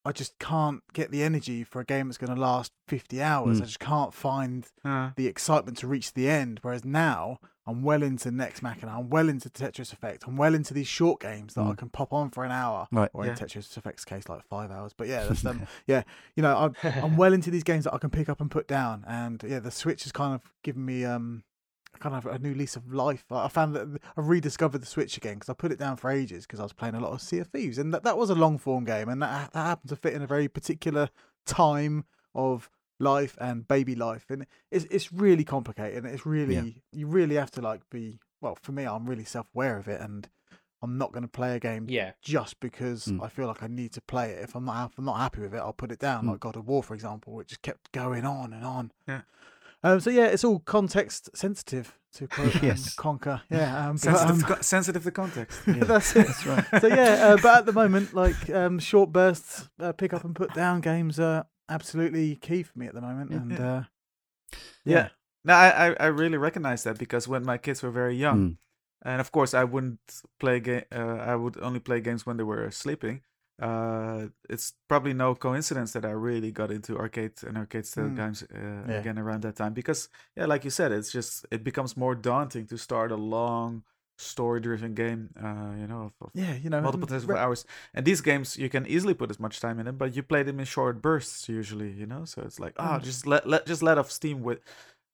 I just can't get the energy for a game that's going to last 50 hours. Mm. I just can't find Uh, the excitement to reach the end. Whereas now I'm well into Nex Machina, I'm well into Tetris Effect, I'm well into these short games that I Mm. can pop on for an hour, Right. or Yeah. in Tetris Effect's case, like five hours. But yeah, that's um, yeah, you know, I'm, I'm well into these games that I can pick up and put down, and yeah, the Switch has kind of given me um. Kind of a new lease of life. I I found that I rediscovered the Switch again because I put it down for ages because I was playing a lot of Sea of Thieves, and that, that was a long form game, and that, that happened to fit in a very particular time of life and baby life and it's it's really complicated and it's really you really have to like be well for me I'm really self-aware of it and I'm not going to play a game Yeah. just because Mm. I feel like I need to play it if I'm not if I'm not happy with it I'll put it down Mm. like God of War for example which just kept going on and on Yeah. um so yeah it's all context sensitive to quote um, Yes. Conker yeah um, but, sensitive, um, to co- sensitive to context. Yeah, that's it That's right. so yeah, uh, but at the moment, like um, short bursts, uh, pick up and put down games are absolutely key for me at the moment, Yeah. and Yeah. uh, Yeah. No, I, I I really recognize that because when my kids were very young, Mm. and of course I wouldn't play game. Uh, I would only play games when they were sleeping. Uh, it's probably no coincidence that I really got into arcade and arcade style Mm. games uh, Yeah. again around that time because yeah, like you said, it's just it becomes more daunting to start a long story-driven game. Uh, you know, of, of yeah, you know, multiple tens of re- hours. And these games, you can easily put as much time in them, but you play them in short bursts usually. You know, so it's like ah, Mm. just let let just let off steam with.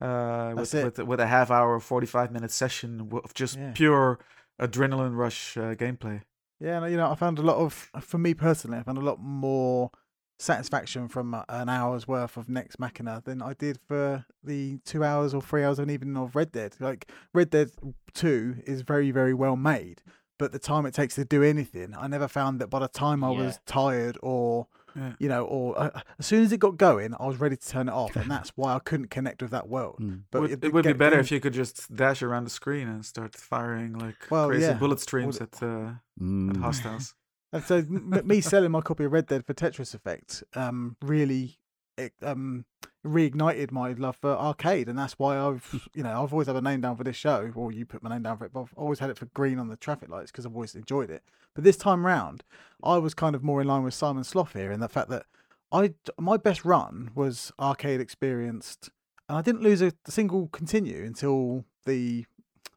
Uh, with, with with a half hour, forty five minute session of just Yeah. pure adrenaline rush uh, gameplay. Yeah, you know, I found a lot of, for me personally, I found a lot more satisfaction from uh, an hour's worth of Nex Machina than I did for the two hours or three hours, and even of Red Dead. Like Red Dead Two is very, very well made, but the time it takes to do anything, I never found that by the time I was tired or Yeah. you know, or uh, as soon as it got going, I was ready to turn it off, and that's why I couldn't connect with that world. Mm. But would, it- it, would be better getting- if you could just dash around the screen and start firing like Well, crazy yeah. bullet streams Would- at, uh, at Mm. hostiles. And so me selling my copy of Red Dead for Tetris Effect um, really it, um, reignited my love for arcade, and that's why I've you know I've always had a name down for this show, or you put my name down for it, but I've always had it for green on the traffic lights because I've always enjoyed it. But this time round, I was kind of more in line with Simon Sloth here in the fact that I my best run was arcade experienced, and I didn't lose a single continue until the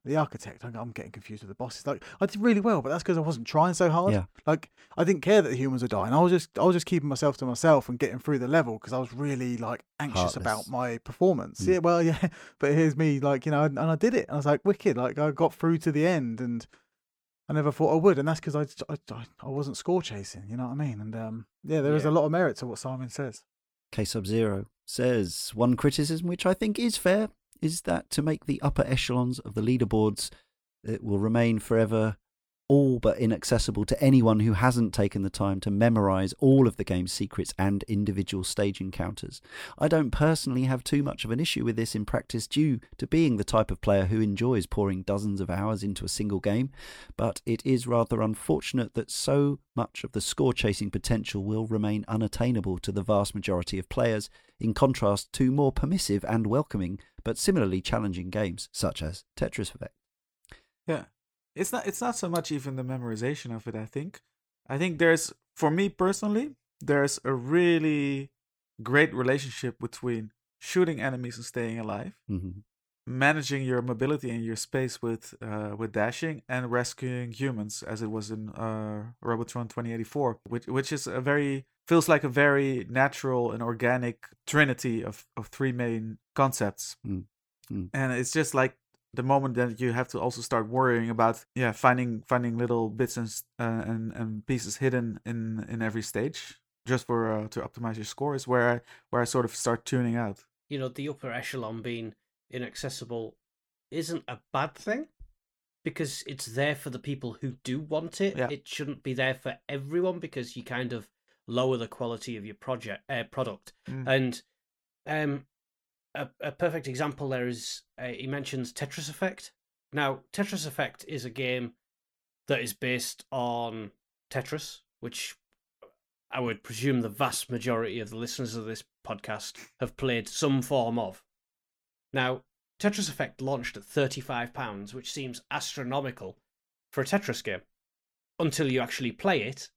the architect. I'm- I'm getting confused with the bosses. Like I did really well, but that's because I wasn't trying so hard. Yeah. Like I didn't care that the humans were dying. I was just I was just keeping myself to myself and getting through the level because I was really like anxious about my performance. Mm. Yeah, well, yeah. But here's me, like you know, and, and I did it. I was like wicked. Like I got through to the end, and I never thought I would. And that's because I, I I wasn't score chasing. You know what I mean? And um, yeah, there is Yeah. a lot of merit to what Simon says. K Sub Zero says one criticism, which I think is fair, is that to make the upper echelons of the leaderboards, it will remain forever all but inaccessible to anyone who hasn't taken the time to memorize all of the game's secrets and individual stage encounters. I don't personally have too much of an issue with this in practice due to being the type of player who enjoys pouring dozens of hours into a single game, but it is rather unfortunate that so much of the score chasing potential will remain unattainable to the vast majority of players, in contrast to more permissive and welcoming but similarly challenging games such as Tetris Effect. Yeah. It's not it's not so much even the memorization of it, I think. I think there's for me personally, there's a really great relationship between shooting enemies and staying alive, hmm managing your mobility and your space with uh, with dashing and rescuing humans as it was in uh, Robotron 2084, which which is a very feels like a very natural and organic trinity of, of three main concepts. Mm. Mm. And it's just like the moment that you have to also start worrying about yeah finding finding little bits and uh, and and pieces hidden in in every stage just for uh, to optimize your score is where I where I sort of start tuning out. You know, the upper echelon being inaccessible isn't a bad thing because it's there for the people who do want it. Yeah. It shouldn't be there for everyone because you kind of lower the quality of your project uh, product. Mm. And um, a, a perfect example there is uh, he mentions Tetris Effect. Now, Tetris Effect is a game that is based on Tetris, which I would presume the vast majority of the listeners of this podcast have played some form of. Now, Tetris Effect launched at £35, which seems astronomical for a Tetris game until you actually play it.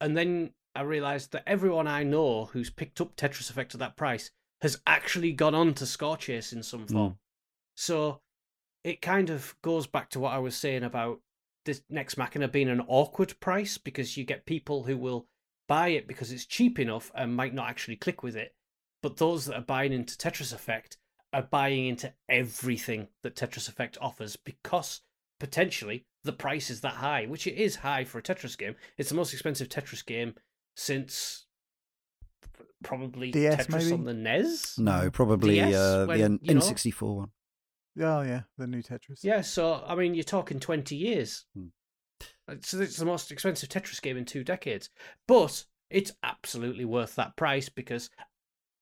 And then I realised that everyone I know who's picked up Tetris Effect at that price has actually gone on to Score Chase in some form. Hmm. So it kind of goes back to what I was saying about this Nex Machina being an awkward price because you get people who will buy it because it's cheap enough and might not actually click with it. But those that are buying into Tetris Effect are buying into everything that Tetris Effect offers because potentially the price is that high, which it is high for a Tetris game. It's the most expensive Tetris game since probably DS Tetris maybe? on the NES. No, probably DS, uh, when, the N- you know- N64 one. Oh yeah, the new Tetris. Yeah, so I mean, you're talking 20 years. Hmm. So it's the most expensive Tetris game in two decades. But it's absolutely worth that price because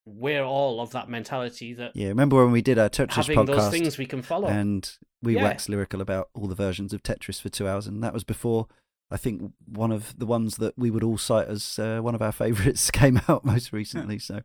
we're all of that mentality that Yeah, remember when we did our Tetris having those podcast things we can follow. and we Yeah. waxed lyrical about all the versions of Tetris for two hours, and that was before I think one of the ones that we would all cite as uh, one of our favourites came out most recently. So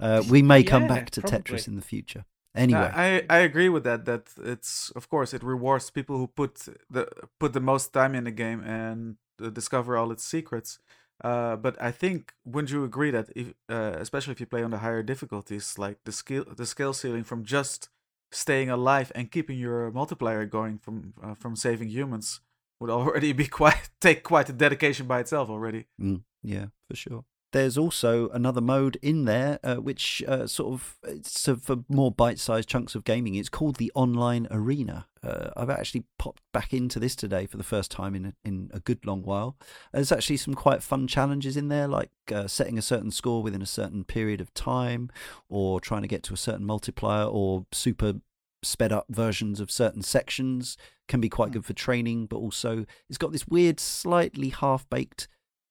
uh, we may come Yeah, back to probably. Tetris in the future. Anyway, I, I agree with that. That it's of course it rewards people who put the put the most time in the game and uh, discover all its secrets. Uh, but I think wouldn't you agree that if, uh, especially if you play on the higher difficulties, like the skill the skill ceiling from just staying alive and keeping your multiplier going from uh, from saving humans would already be quite take quite a dedication by itself already. Mm, yeah, for sure. There's also another mode in there, uh, which uh, sort of it's uh, for more bite-sized chunks of gaming. It's called the Online Arena. Uh, I've actually popped back into this today for the first time in a, in a good long while. There's actually some quite fun challenges in there, like uh, setting a certain score within a certain period of time, or trying to get to a certain multiplier, or super sped up versions of certain sections can be quite good for training. But also, it's got this weird, slightly half-baked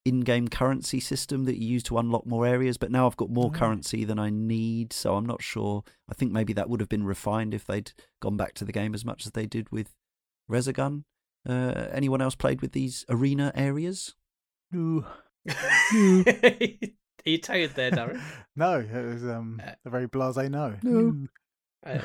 in-game currency system that you use to unlock more areas but now I've got more Oh. currency than I need so I'm not sure I think maybe that would have been refined if they'd gone back to the game as much as they did with Resogun uh, anyone else played with these arena areas Ooh. Are you tired there, Darren? no, it was um Uh, a very blasé no. No. Uh,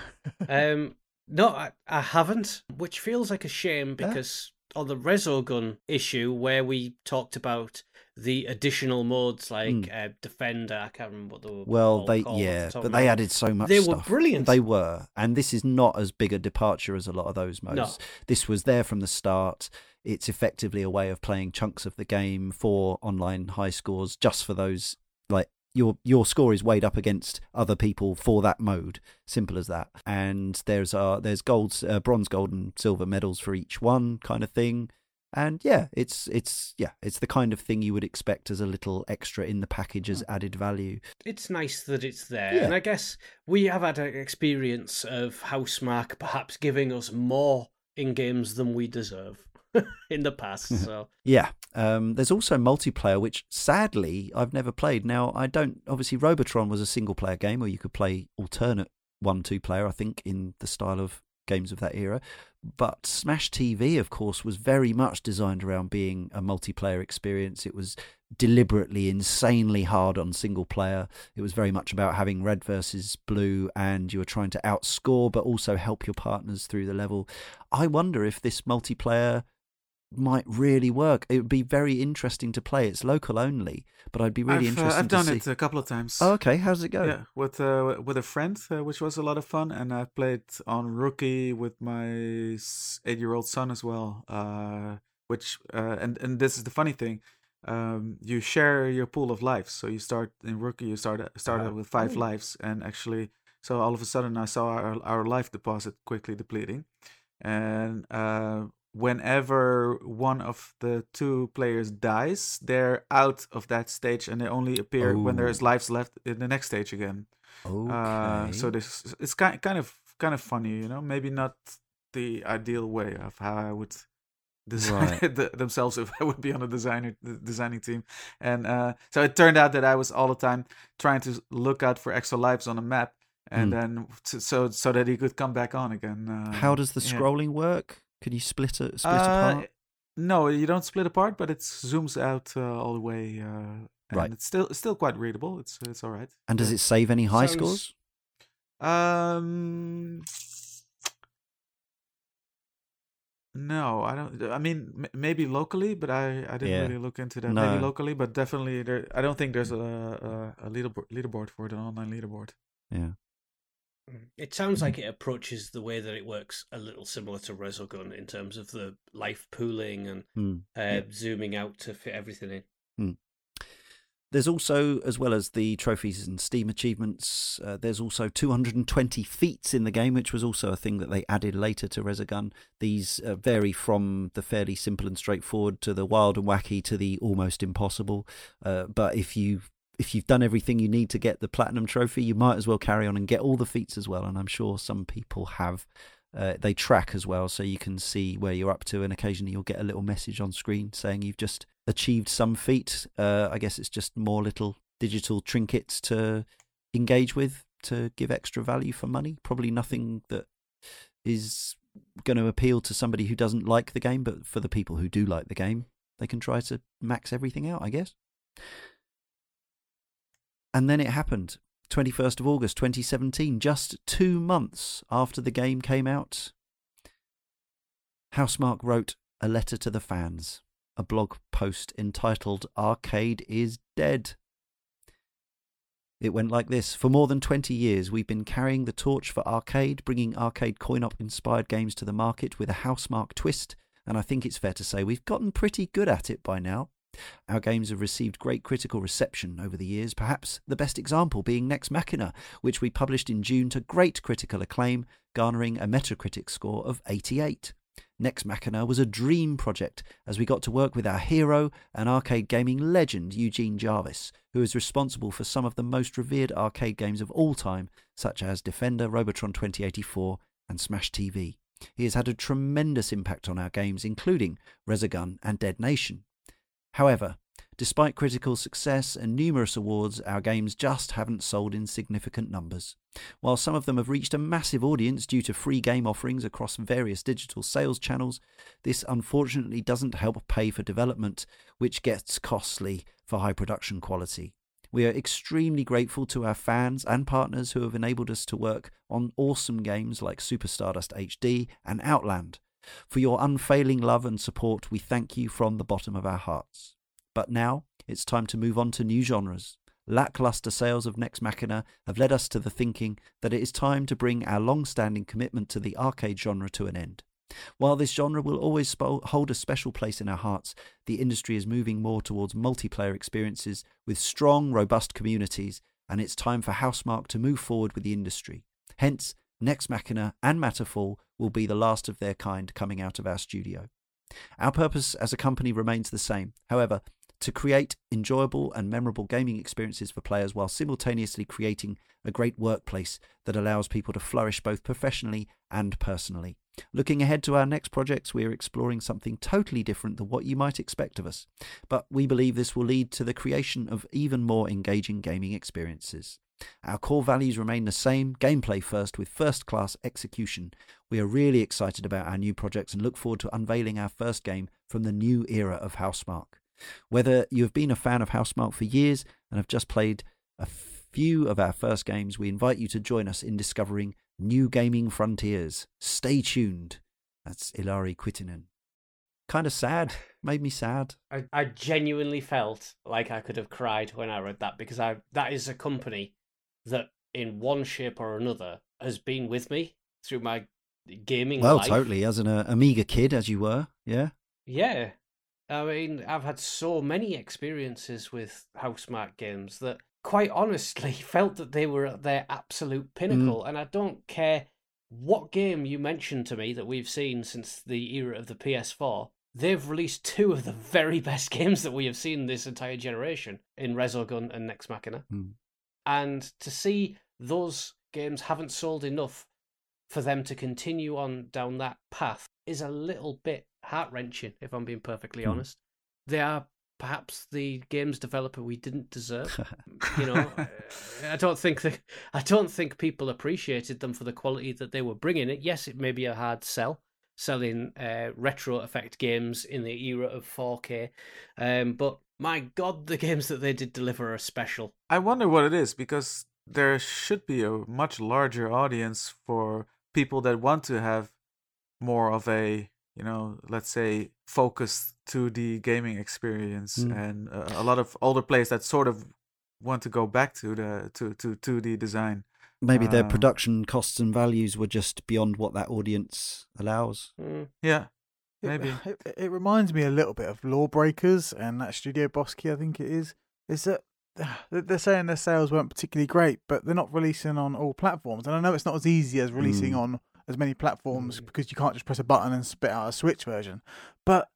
um, no, I, I haven't, which feels like a shame Yeah. because on the Resogun issue where we talked about the additional modes like uh, Defender, I can't remember what they were. Well they off the yeah but they added so much They were brilliant. they were and this is not as big a departure as a lot of those modes. No. this was there from the start. It's effectively a way of playing chunks of the game for online high scores just for those like your your score is weighed up against other people for that mode. Simple as that. And there's uh there's gold uh, bronze gold and silver medals for each one kind of thing and yeah it's it's yeah it's the kind of thing you would expect as a little extra in the package as added value it's nice that it's there. Yeah. And I guess we have had an experience of Housemarque perhaps giving us more in games than we deserve in the past. So Yeah. Um, there's also multiplayer, which sadly I've never played. Now, I don't. Obviously, Robotron was a single player game where you could play alternate one two player, I think, in the style of games of that era. But Smash TV, of course, was very much designed around being a multiplayer experience. It was deliberately insanely hard on single player. It was very much about having red versus blue, and you were trying to outscore but also help your partners through the level. I wonder if this multiplayer might really work. It would be very interesting to play. It's local only, but I'd be really I've, uh, interested I've done see. it a couple of times. Oh, okay. How's it go? Yeah, with uh, with a friend, uh, which was a lot of fun, and I played on Rookie with my eight-year-old son as well. Uh, which uh, and and this is the funny thing, um, you share your pool of lives. So you start in Rookie, you start started Ah. with five lives, and actually, so all of a sudden I saw our our life deposit quickly depleting, and uh, whenever one of the two players dies, they're out of that stage and they only appear when Oh. there's lives left in the next stage again. Okay. Uh, so this it's kind kind of kind of funny, you know. Maybe not the ideal way of how I would design Right. the, themselves if I would be on a designer the designing team. And uh, so it turned out that I was all the time trying to look out for extra lives on a map, and Hmm. then so so that he could come back on again. Uh, How does the yeah. scrolling work? Can you split it split Uh, apart? No, you don't split apart, but it zooms out uh, all the way. Uh, and Right. It's still still quite readable. It's it's all right. And does it save any high Sounds- scores? Um. No, I don't. I mean, m- maybe locally, but I I didn't Yeah. really look into that. No. Maybe locally, but definitely there. I don't think there's a a, a leaderboard leaderboard for it, an online leaderboard. Yeah. It sounds like it approaches the way that it works a little similar to Resogun in terms of the life pooling and Hmm. uh, zooming out to fit everything in. There's also, as well as the trophies and Steam achievements, uh, there's also 220 feats in the game, which was also a thing that they added later to Resogun. These uh, vary from the fairly simple and straightforward to the wild and wacky to the almost impossible. Uh, but if you if you've done everything you need to get the platinum trophy, you might as well carry on and get all the feats as well. And I'm sure some people have. Uh, they track as well, so you can see where you're up to, and occasionally you'll get a little message on screen saying you've just achieved some feat. Uh, I guess it's just more little digital trinkets to engage with to give extra value for money. Probably nothing that is going to appeal to somebody who doesn't like the game, but for the people who do like the game, they can try to max everything out, I guess. And then it happened. 21st of August 2017, just two months after the game came out. Housemarque wrote a letter to the fans, a blog post entitled Arcade is Dead. It went like this For more than 20 years, we've been carrying the torch for arcade, bringing arcade coin op inspired games to the market with a housemarque twist, and I think it's fair to say we've gotten pretty good at it by now. Our games have received great critical reception over the years, perhaps the best example being Nex Machina, which we published in June to great critical acclaim, garnering a Metacritic score of 88. Nex Machina was a dream project as we got to work with our hero and arcade gaming legend Eugene Jarvis, who is responsible for some of the most revered arcade games of all time, such as Defender, Robotron 2084, and Smash TV. He has had a tremendous impact on our games, including Resogun and Dead Nation. However, despite critical success and numerous awards, our games just haven't sold in significant numbers. While some of them have reached a massive audience due to free game offerings across various digital sales channels, this unfortunately doesn't help pay for development, which gets costly for high production quality. We are extremely grateful to our fans and partners who have enabled us to work on awesome games like Super Stardust HD and Outland. For your unfailing love and support, we thank you from the bottom of our hearts. But now it's time to move on to new genres. Lackluster sales of Nex Machina have led us to the thinking that it is time to bring our long standing commitment to the arcade genre to an end. While this genre will always hold a special place in our hearts, the industry is moving more towards multiplayer experiences with strong, robust communities, and it's time for Housemarque to move forward with the industry. Hence, Nex Machina and Matterfall will be the last of their kind coming out of our studio. Our purpose as a company remains the same. However, to create enjoyable and memorable gaming experiences for players while simultaneously creating a great workplace that allows people to flourish both professionally and personally. Looking ahead to our next projects, we are exploring something totally different than what you might expect of us, but we believe this will lead to the creation of even more engaging gaming experiences. Our core values remain the same gameplay first with first class execution. We are really excited about our new projects and look forward to unveiling our first game from the new era of Housemarque. Whether you have been a fan of Housemarque for years and have just played a few of our first games, we invite you to join us in discovering new gaming frontiers. Stay tuned. That's Ilari Kuittinen. Kind of sad. Made me sad. I, I genuinely felt like I could have cried when I read that because I that is a company that in one shape or another has been with me through my gaming life. Well, life. totally. As an uh, Amiga kid, as you were, yeah. Yeah. I mean, I've had so many experiences with Housemarque games that quite honestly felt that they were at their absolute pinnacle. And I don't care what game you mentioned to me that we've seen since the era of the PS4, they've released two of the very best games that we have seen this entire generation in Resogun and Nex Machina. Hmm. And to see those games haven't sold enough for them to continue on down that path is a little bit heart wrenching, if I'm being perfectly Hmm. honest. They are perhaps the games developer we didn't deserve. you know, I don't think that I don't think people appreciated them for the quality that they were bringing. It yes, it may be a hard sell selling uh, retro effect games in the era of 4K, um, but my God, the games that they did deliver are special. I wonder what it is because there should be a much larger audience for people that want to have more of a, you know, let's say focused 2D gaming experience Mm. and uh, a lot of older players that sort of want to go back to the to to 2D design. Maybe their Uh, production costs and values were just beyond what that audience allows. Mm. Yeah. Maybe. It, it, reminds me a little bit of Lawbreakers and that Studio Boss Key, I think it is. Is that they're they're saying their sales weren't particularly great, but they're not releasing on all platforms. And I know it's not as easy as releasing Mm. on as many platforms Mm. because you can't just press a button and spit out a Switch version. But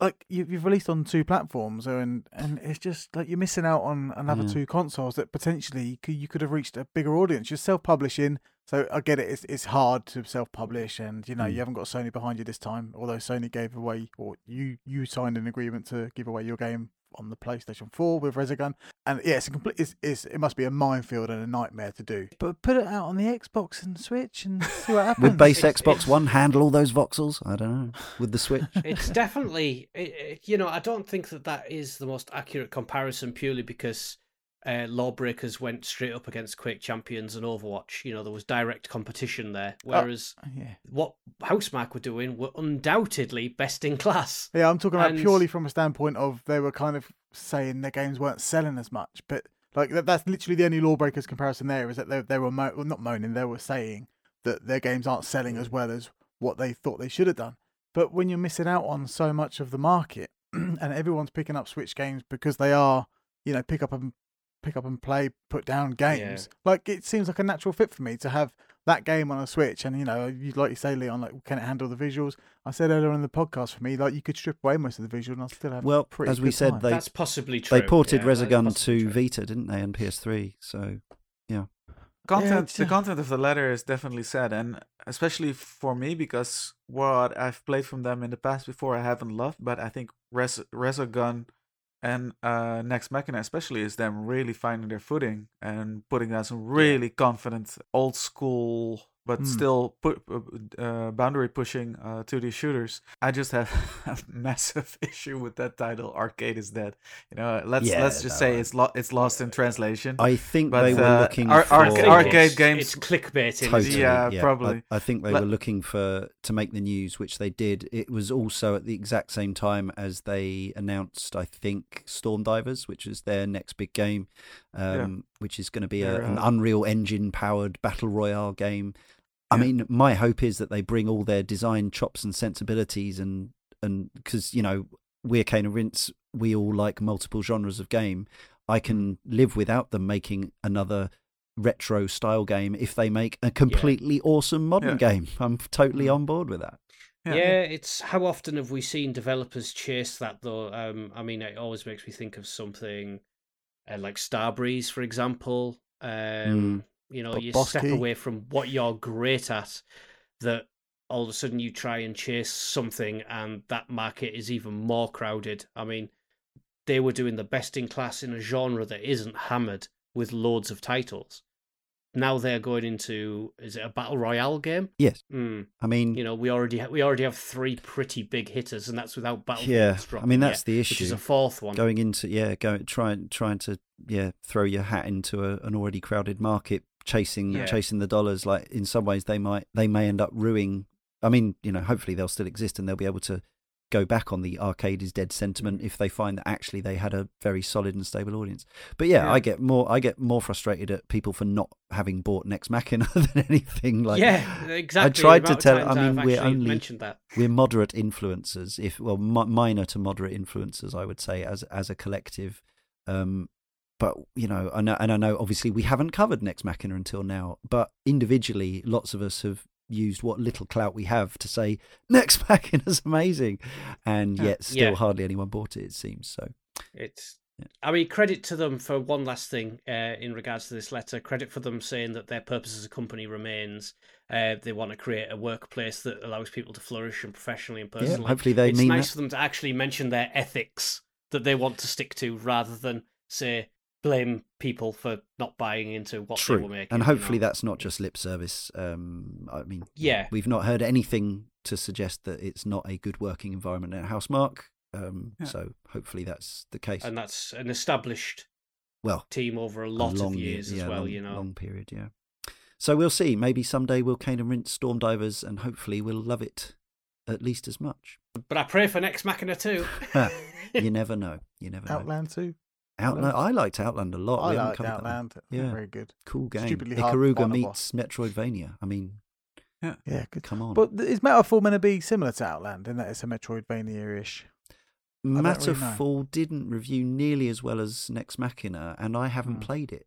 like you, you've released on two platforms, and and it's just like you're missing out on another Yeah. two consoles that potentially you could, you could have reached a bigger audience. You're self-publishing, so I get it. It's it's hard to self-publish, and you know Mm. you haven't got Sony behind you this time. Although Sony gave away, or you you signed an agreement to give away your game on the PlayStation 4 with Resogun, and yeah, it's a complete. It's, it's it must be a minefield and a nightmare to do. But put it out on the Xbox and Switch and see what happens. Would base It's- Xbox it's- One handle all those voxels? I don't know. With the Switch? It's definitely, it, it- you know, I don't think that that is the most accurate comparison purely because uh, Lawbreakers went straight up against Quake Champions and Overwatch. You know, there was direct competition there, whereas yeah. what Housemarque were doing were undoubtedly best in class. Yeah, I'm talking about And- purely from a standpoint of they were kind of saying their games weren't selling as much, but like that, that's literally the only Lawbreakers comparison there is that they they were mo- well, not moaning, they were saying that their games aren't selling as well as what they thought they should have done. But when you're missing out on so much of the market and everyone's picking up Switch games because they are, you know, pick up and pick up and play, put down games. Like it seems like a natural fit for me to have that game on a Switch, and you know, you like you say, Leon, like can it handle the visuals? I said earlier in the podcast for me, like you could strip away most of the visual, and I'll still have. Well, pretty as we good said, time. they That's possibly true. they ported yeah, that is Resogun to true. Vita, didn't they, and PS3? So yeah. content it's, the content of the letter is definitely sad and especially for me because what i've played from them in the past before i haven't loved but i think Res- resogun and uh nex machina especially is them really finding their footing and putting down some really confident old school but Hmm. still put uh, boundary pushing uh 2d shooters i just have a massive issue with that title arcade is dead you know let's Yeah, let's just no, say I- it's lo- it's lost in translation I think But, they were uh, looking ar- for arca- I think arcade it's- games- It's clickbaiting. Totally, isn't? Yeah, probably. I, think they Let- were looking for to make the news, which they did. It was also at the exact same time as they announced, I think, Storm Divers, which is their next big game, um, which is going to be a, They're, an uh, Unreal Engine powered battle royale game. I Yeah. mean, my hope is that they bring all their design chops and sensibilities, and and because you know we're Cane and Rinse, we all like multiple genres of game. I can live without them making another retro style game if they make a completely awesome modern Yeah. game. I'm totally Mm. on board with that. Yeah. it's how often have we seen developers chase that though? Um, I mean, it always makes me think of something uh, like Starbreeze, for example. Um, You know, Bo- you step away from what you're great at, that all of a sudden you try and chase something, and that market is even more crowded. I mean, they were doing the best in class in a genre that isn't hammered with loads of titles. Now they're going into is it a battle royale game? Yes, Hmm I mean, you know we already ha- we already have three pretty big hitters and that's without battlefield yeah. I mean, yet, that's the issue. which is a fourth one Going into yeah, going trying trying to yeah throw your hat into a, an already crowded market, chasing Yeah. chasing the dollars. Like in some ways, they might they may end up ruining. I mean, you know, hopefully they'll still exist and they'll be able to go back on the arcade is dead sentiment if they find that actually they had a very solid and stable audience. But yeah, Yeah. I get more I get more frustrated at people for not having bought Nex Machina than anything. Like yeah exactly i tried to tell- I mean, I've we're only- mentioned that we're moderate influencers if well mi- minor to moderate influencers i would say as as a collective um but you know I know, and i know obviously we haven't covered nex machina until now but individually lots of us have used what little clout we have to say Nex Machina's amazing, and Yeah. yet still Yeah. hardly anyone bought it. It seems so. It's. Yeah. I mean, credit to them for one last thing uh, in regards to this letter. Credit for them saying that their purpose as a company remains. Uh, they want to create a workplace that allows people to flourish and professionally and personally. Yeah, hopefully they it's mean nice that. for them to actually mention their ethics that they want to stick to, rather than say blame people for not buying into what they were True, making. and you hopefully know. that's not just lip service. Um, I mean, Yeah. we've not heard anything to suggest that it's not a good working environment at Housemarque. Um, Yeah. So hopefully that's the case. and that's an established well, team over a a lot long of year- years as yeah, well. long, you know, long period, yeah. So we'll see. Maybe someday we'll cane and rinse Storm Divers, and hopefully we'll love it at least as much. but I pray for Nex Machina too. you never know. You never know. Outland too. Outland. I liked Outland a lot. I we haven't like covered that. Outland. Yeah. Very good. Cool game. Stupidly hard to Ikaruga find meets Metroidvania. I mean, Yeah, yeah. good. come on. But is Matterfall going to be similar to Outland in that it's a Metroidvania-ish? don't really. Matterfall didn't review nearly as well as Nex Machina, and I haven't Hmm. played it.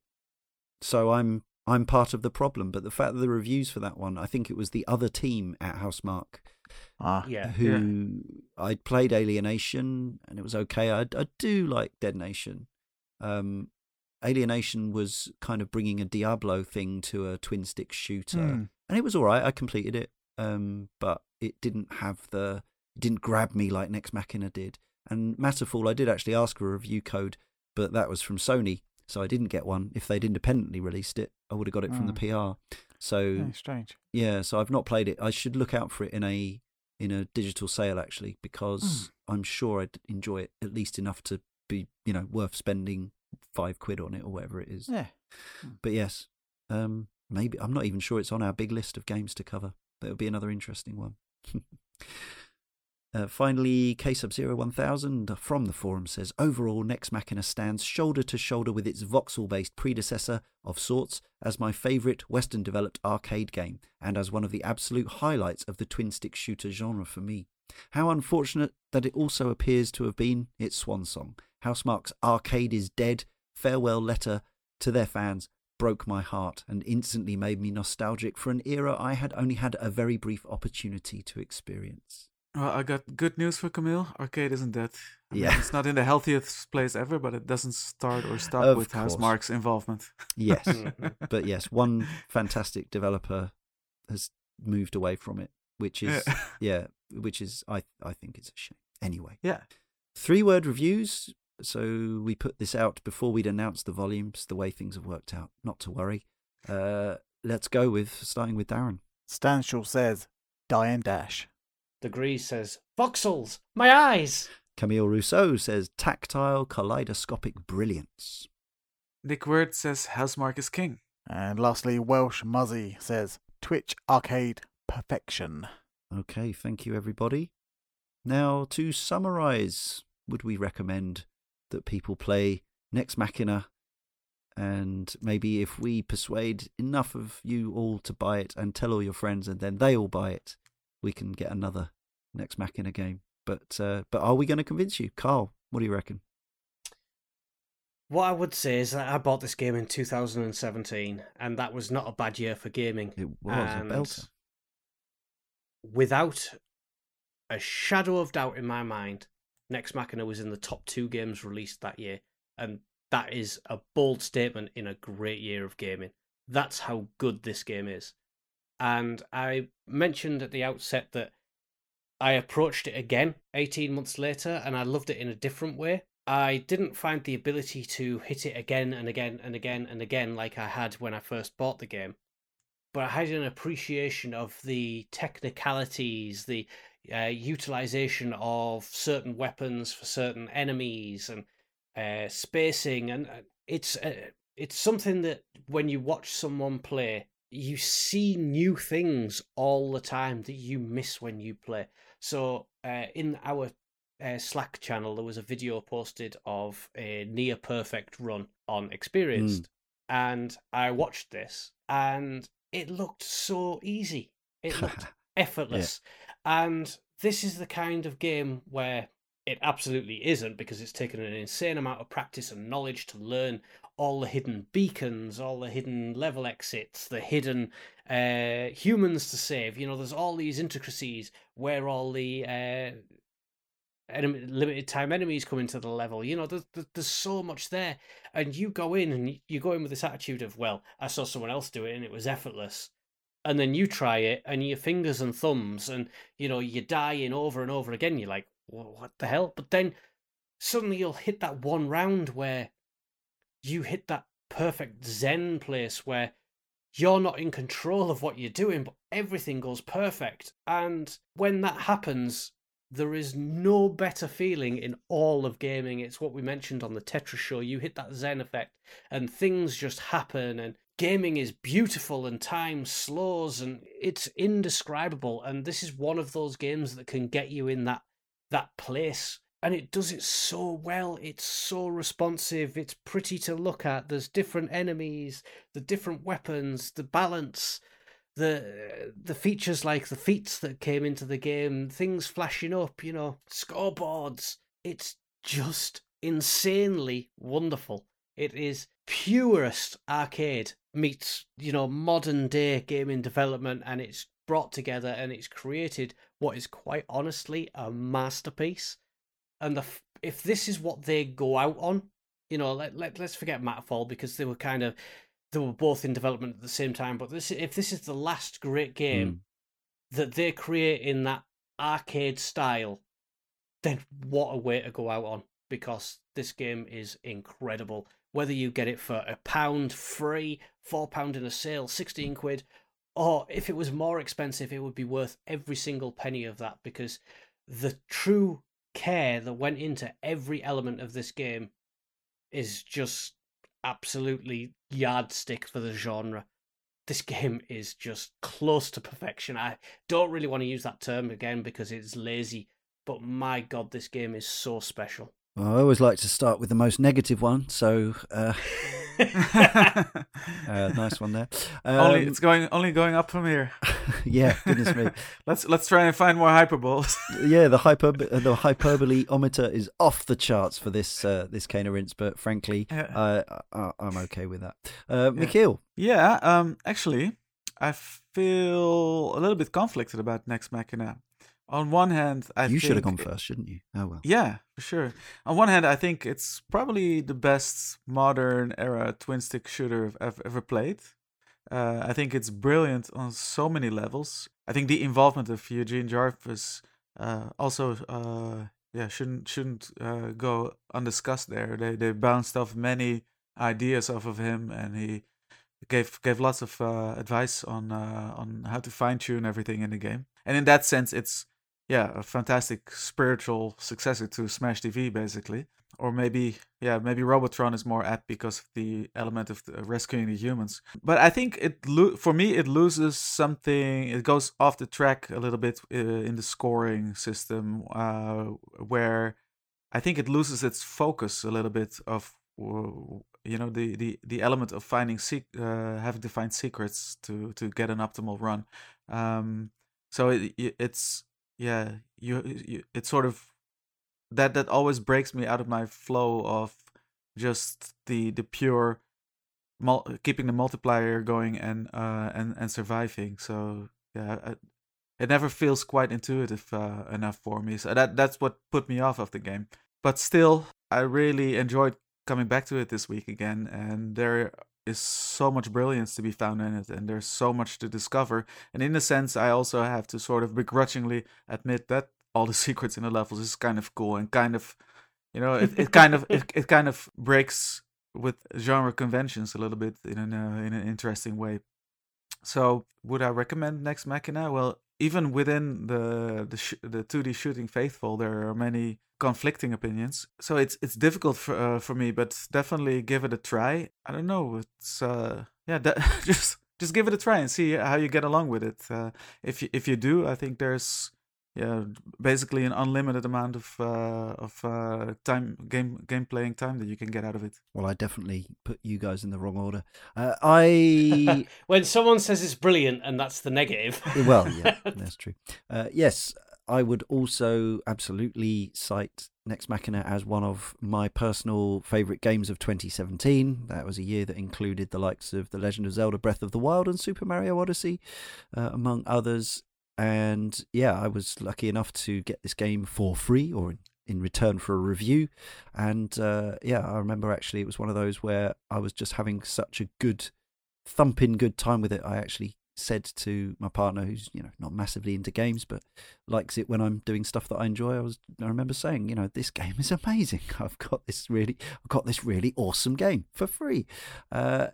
So I'm I'm part of the problem. But the fact that the reviews for that one, I think it was the other team at Housemarque Ah, yeah, who I'd played Alienation and it was okay. I, I do like Dead Nation. Um, Alienation was kind of bringing a Diablo thing to a twin stick shooter, Hmm. and it was all right. I completed it, um, but it didn't have the it didn't grab me like Nex Machina did. And Matterfall, I did actually ask for a review code, but that was from Sony, so I didn't get one. If they'd independently released it, I would have got it from the PR. So yeah, strange. yeah, so I've not played it. I should look out for it in a in a digital sale actually, because I'm sure I'd enjoy it at least enough to be you know worth spending five quid on it or whatever it is. Yeah. But yes, um, maybe I'm not even sure it's on our big list of games to cover. That'll be another interesting one. Uh, finally, K Sub Zero One Thousand from the forum says overall, Nex Machina stands shoulder to shoulder with its voxel-based predecessor of sorts as my favourite Western-developed arcade game, and as one of the absolute highlights of the twin-stick shooter genre for me. How unfortunate that it also appears to have been its swan song. Housemarque's Arcade is Dead farewell letter to their fans broke my heart and instantly made me nostalgic for an era I had only had a very brief opportunity to experience. Well, I got good news for Camille. Arcade isn't dead. I mean, Yeah. it's not in the healthiest place ever, but it doesn't start or stop Of with course. Housemarque's involvement. Yes, but yes, one fantastic developer has moved away from it, which is Yeah. yeah, which is I I think it's a shame. Anyway, yeah. three word reviews. So we put this out before we'd announced the volumes. The way things have worked out, not to worry. Uh, let's go with starting with Darren. Stanshall says, "Die and dash." Degree says voxels, my eyes. Camille Rousseau says tactile kaleidoscopic brilliance. Nick Word says Housemarque is king. And lastly, Welsh Muzzy says, "Twitch arcade perfection." Okay, thank you, everybody. Now, to summarize, would we recommend that people play Nex Machina? And maybe if we persuade enough of you all to buy it and tell all your friends, and then they all buy it, we can get another Nex Machina game. But uh, but are we going to convince you, Karl? What do you reckon? What I would say is that I bought this game in 2017, and that was not a bad year for gaming. It was And a belter. Without a shadow of doubt in my mind, Nex Machina was in the top two games released that year, and that is a bold statement in a great year of gaming. That's how good this game is. And I mentioned at the outset that I approached it again 18 months later, and I loved it in a different way. I didn't find the ability to hit it again and again and again and again like I had when I first bought the game but I had an appreciation of the technicalities, the uh, utilization of certain weapons for certain enemies, and uh, spacing, and uh, it's uh, it's something that when you watch someone play, you see new things all the time that you miss when you play. So uh, in our uh, Slack channel, there was a video posted of a near perfect run on Experienced, and I watched this, and it looked so easy. It looked effortless. And this is the kind of game where it absolutely isn't because it's taken an insane amount of practice and knowledge to learn all the hidden beacons, all the hidden level exits, the hidden uh, humans to save. You know, there's all these intricacies where all the uh, enemy, limited time enemies come into the level. You know, there's, there's so much there. And you go in and you go in with this attitude of, well, I saw someone else do it and it was effortless. And then you try it and your fingers and thumbs and, you know, you're dying over and over again. You're like, what the hell? But then suddenly you'll hit that one round where you hit that perfect zen place where you're not in control of what you're doing, but everything goes perfect. And when that happens, there is no better feeling in all of gaming. It's what we mentioned on the Tetris show. You hit that Zen effect, and things just happen, and gaming is beautiful, and time slows, and it's indescribable. And this is one of those games that can get you in that that place. And it does it so well. It's so responsive. It's pretty to look at. There's different enemies, the different weapons, the balance the the features like the feats that came into the game, things flashing up, you know, scoreboards. It's just insanely wonderful. It is purest arcade meets, you know, modern day gaming development and it's brought together and it's created what is quite honestly a masterpiece. And the if this is what they go out on, you know, let, let let's forget Matterfall because they were kind of they were both in development at the same time. But this, if this is the last great game mm. that they create in that arcade style, then what a way to go out on! Because this game is incredible. Whether you get it for a pound free, four pound in a sale, sixteen quid, or if it was more expensive, it would be worth every single penny of that because the true care that went into every element of this game is just absolutely yardstick for the genre. This game is just close to perfection. I don't really want to use that term again because it's lazy, but my god, this game is so special. Well, I always like to start with the most negative one, so uh, uh, nice one there. Um, only it's going only going up from here. yeah, goodness me. let's let's try and find more hyperboles. yeah, the hyper the hyperboleometer is off the charts for this uh, this Cane Rinse, but frankly, yeah. I, am okay with that. Uh, Michiel. Yeah, um, actually, I feel a little bit conflicted about Nex Machina on one hand, I you should have gone first, shouldn't you? Oh well. Yeah, for sure. On one hand, I think it's probably the best modern era twin stick shooter I've ever played. Uh, I think it's brilliant on so many levels. I think the involvement of Eugene Jarvis uh, also, uh, yeah, shouldn't shouldn't uh, go undiscussed. There, they they bounced off many ideas off of him, and he gave gave lots of uh, advice on uh, on how to fine tune everything in the game. And in that sense, it's yeah, a fantastic spiritual successor to Smash TV, basically. Or maybe, yeah, maybe Robotron is more apt because of the element of the rescuing the humans. But I think it, lo- for me, it loses something. It goes off the track a little bit uh, in the scoring system, uh, where I think it loses its focus a little bit of, you know, the the the element of finding se- uh, having to find secrets to to get an optimal run. Um, so it, it's yeah you, you it sort of that that always breaks me out of my flow of just the the pure mul- keeping the multiplier going and uh and and surviving. So yeah I, it never feels quite intuitive uh, enough for me. So that that's what put me off of the game. But still i really enjoyed coming back to it this week again and there is so much brilliance to be found in it, and there's so much to discover. And in a sense, I also have to sort of begrudgingly admit that all the secrets in the levels is kind of cool and kind of, you know, it, it kind of it, it kind of breaks with genre conventions a little bit in an uh, in an interesting way. So, would I recommend Nex Machina? Well, even within the the sh- the 2D shooting faithful, there are many conflicting opinions. So it's it's difficult for uh, for me, but definitely give it a try. I don't know. It's uh yeah, just just give it a try and see how you get along with it. Uh, if you if you do, I think there's yeah basically an unlimited amount of uh, of uh, time game game playing time that you can get out of it. Well, I definitely put you guys in the wrong order. Uh, I when someone says it's brilliant and that's the negative. well, yeah, that's true. Uh, yes, I would also absolutely cite Nex Machina as one of my personal favourite games of 2017. That was a year that included the likes of The Legend of Zelda Breath of the Wild and Super Mario Odyssey, uh, among others. And yeah, I was lucky enough to get this game for free or in, in return for a review. And uh, yeah, I remember actually it was one of those where I was just having such a good, thumping good time with it. I actually said to my partner, who's you know not massively into games but likes it when I'm doing stuff that I enjoy, I was I remember saying, you know, this game is amazing. I've got this really, I've got this really awesome game for free. Uh,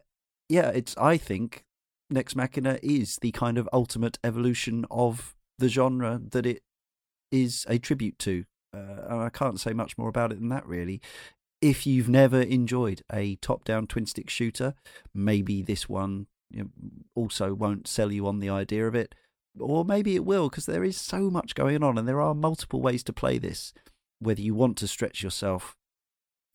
yeah, it's I think Nex Machina is the kind of ultimate evolution of the genre that it is a tribute to. Uh, and I can't say much more about it than that, really. If you've never enjoyed a top down twin stick shooter, maybe this one also won't sell you on the idea of it. Or maybe it will, because there is so much going on and there are multiple ways to play this. Whether you want to stretch yourself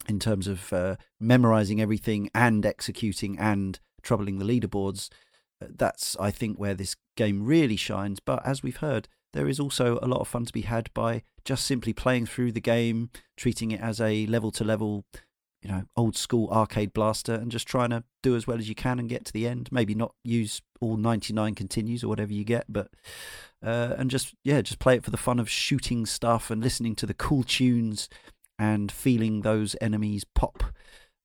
in terms of uh, memorizing everything and executing and troubling the leaderboards, that's, I think, where this game really shines. But as we've heard, there is also a lot of fun to be had by just simply playing through the game, treating it as a level to level you know, old school arcade blaster and just trying to do as well as you can and get to the end. Maybe not use all 99 continues or whatever you get, but, uh, and just, yeah, just play it for the fun of shooting stuff and listening to the cool tunes and feeling those enemies pop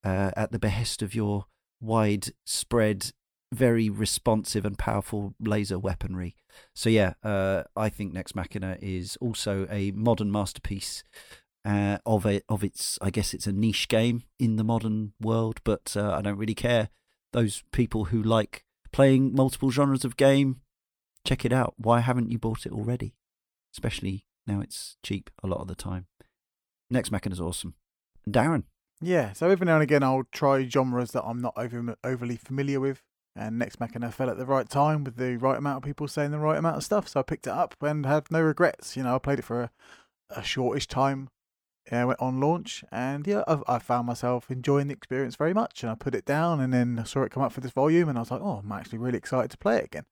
uh, at the behest of your widespread, very responsive and powerful laser weaponry. So, yeah, uh, I think Nex Machina is also a modern masterpiece uh, of it of its I guess it's a niche game in the modern world, but uh, I don't really care. Those people who like playing multiple genres of game, check it out. Why haven't you bought it already? Especially now it's cheap a lot of the time. Nex Machina is awesome. Darren. Yeah, so every now and again I'll try genres that I'm not over, overly familiar with, and Nex Machina fell at the right time with the right amount of people saying the right amount of stuff, so I picked it up and had no regrets. You know, I played it for a, a shortish time, yeah, went on launch, and yeah, I've, I found myself enjoying the experience very much. And I put it down, and then I saw it come up for this volume, and I was like, oh, I'm actually really excited to play it again.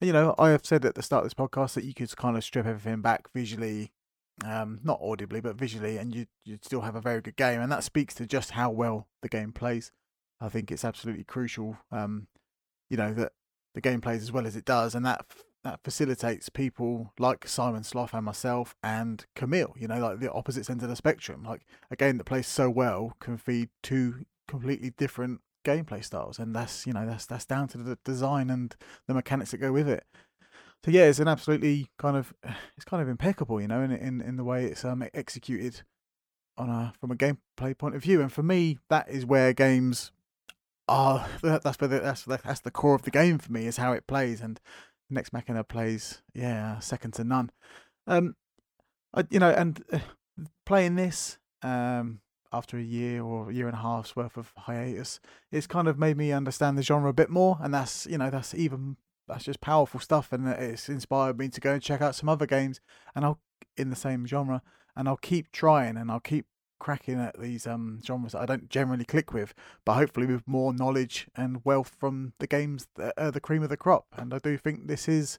And, you know, I have said at the start of this podcast that you could kind of strip everything back visually, um, not audibly, but visually, and you you'd still have a very good game, and that speaks to just how well the game plays. I think it's absolutely crucial, um, you know, that the game plays as well as it does, and that that facilitates people like Simon Sloth and myself and Camille, you know, like the opposite end of the spectrum. Like a game that plays so well can feed two completely different gameplay styles, and that's you know that's that's down to the design and the mechanics that go with it. So yeah, it's an absolutely kind of it's kind of impeccable, you know, in in in the way it's um executed on a from a gameplay point of view. And for me, that is where games are. That's where the, that's that's the core of the game for me is how it plays and Nex Machina plays, yeah, second to none. Um, I, you know, and uh, playing this um after a year or a year and a half's worth of hiatus, it's kind of made me understand the genre a bit more, and that's you know that's even that's just powerful stuff, and it's inspired me to go and check out some other games, and I'll in the same genre, and I'll keep trying, and I'll keep cracking at these um, genres that I don't generally click with, but hopefully with more knowledge and wealth from the games that are the cream of the crop. And I do think this is,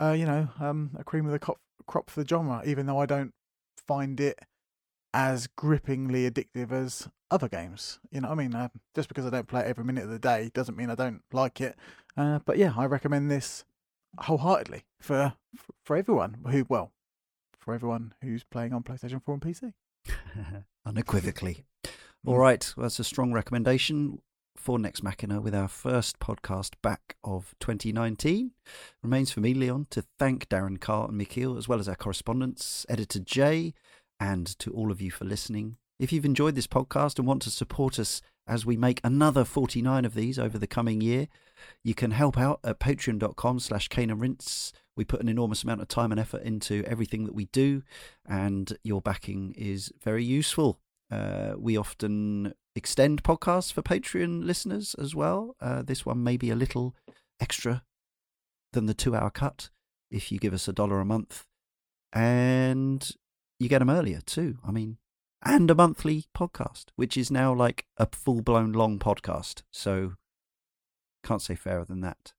uh, you know, um, a cream of the crop, crop for the genre, even though I don't find it as grippingly addictive as other games. You know, I mean, uh, just because I don't play it every minute of the day doesn't mean I don't like it. Uh, but yeah, I recommend this wholeheartedly for for everyone who, well, for everyone who's playing on PlayStation 4 and PC. Unequivocally. All mm. well, that's a strong recommendation for Nex Machina with our first podcast back of 2019. Remains for me, Leon, to thank Darren Karl and Michiel, as well as our correspondents, editor Jay, and to all of you for listening. If you've enjoyed this podcast and want to support us as we make another 49 of these over the coming year, you can help out at patreon.com slash Rinse. We put an enormous amount of time and effort into everything that we do, and your backing is very useful. Uh, we often extend podcasts for Patreon listeners as well. Uh, this one may be a little extra than the two hour cut if you give us a dollar a month. And you get them earlier too. I mean, and a monthly podcast, which is now like a full blown long podcast. So can't say fairer than that.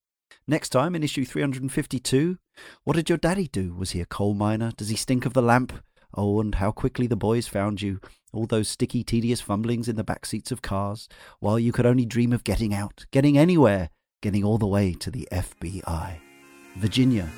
Next time in issue 352, what did your daddy do? Was he a coal miner? Does he stink of the lamp? Oh, and how quickly the boys found you. All those sticky, tedious fumblings in the back seats of cars, while you could only dream of getting out, getting anywhere, getting all the way to the FBI. Virginia,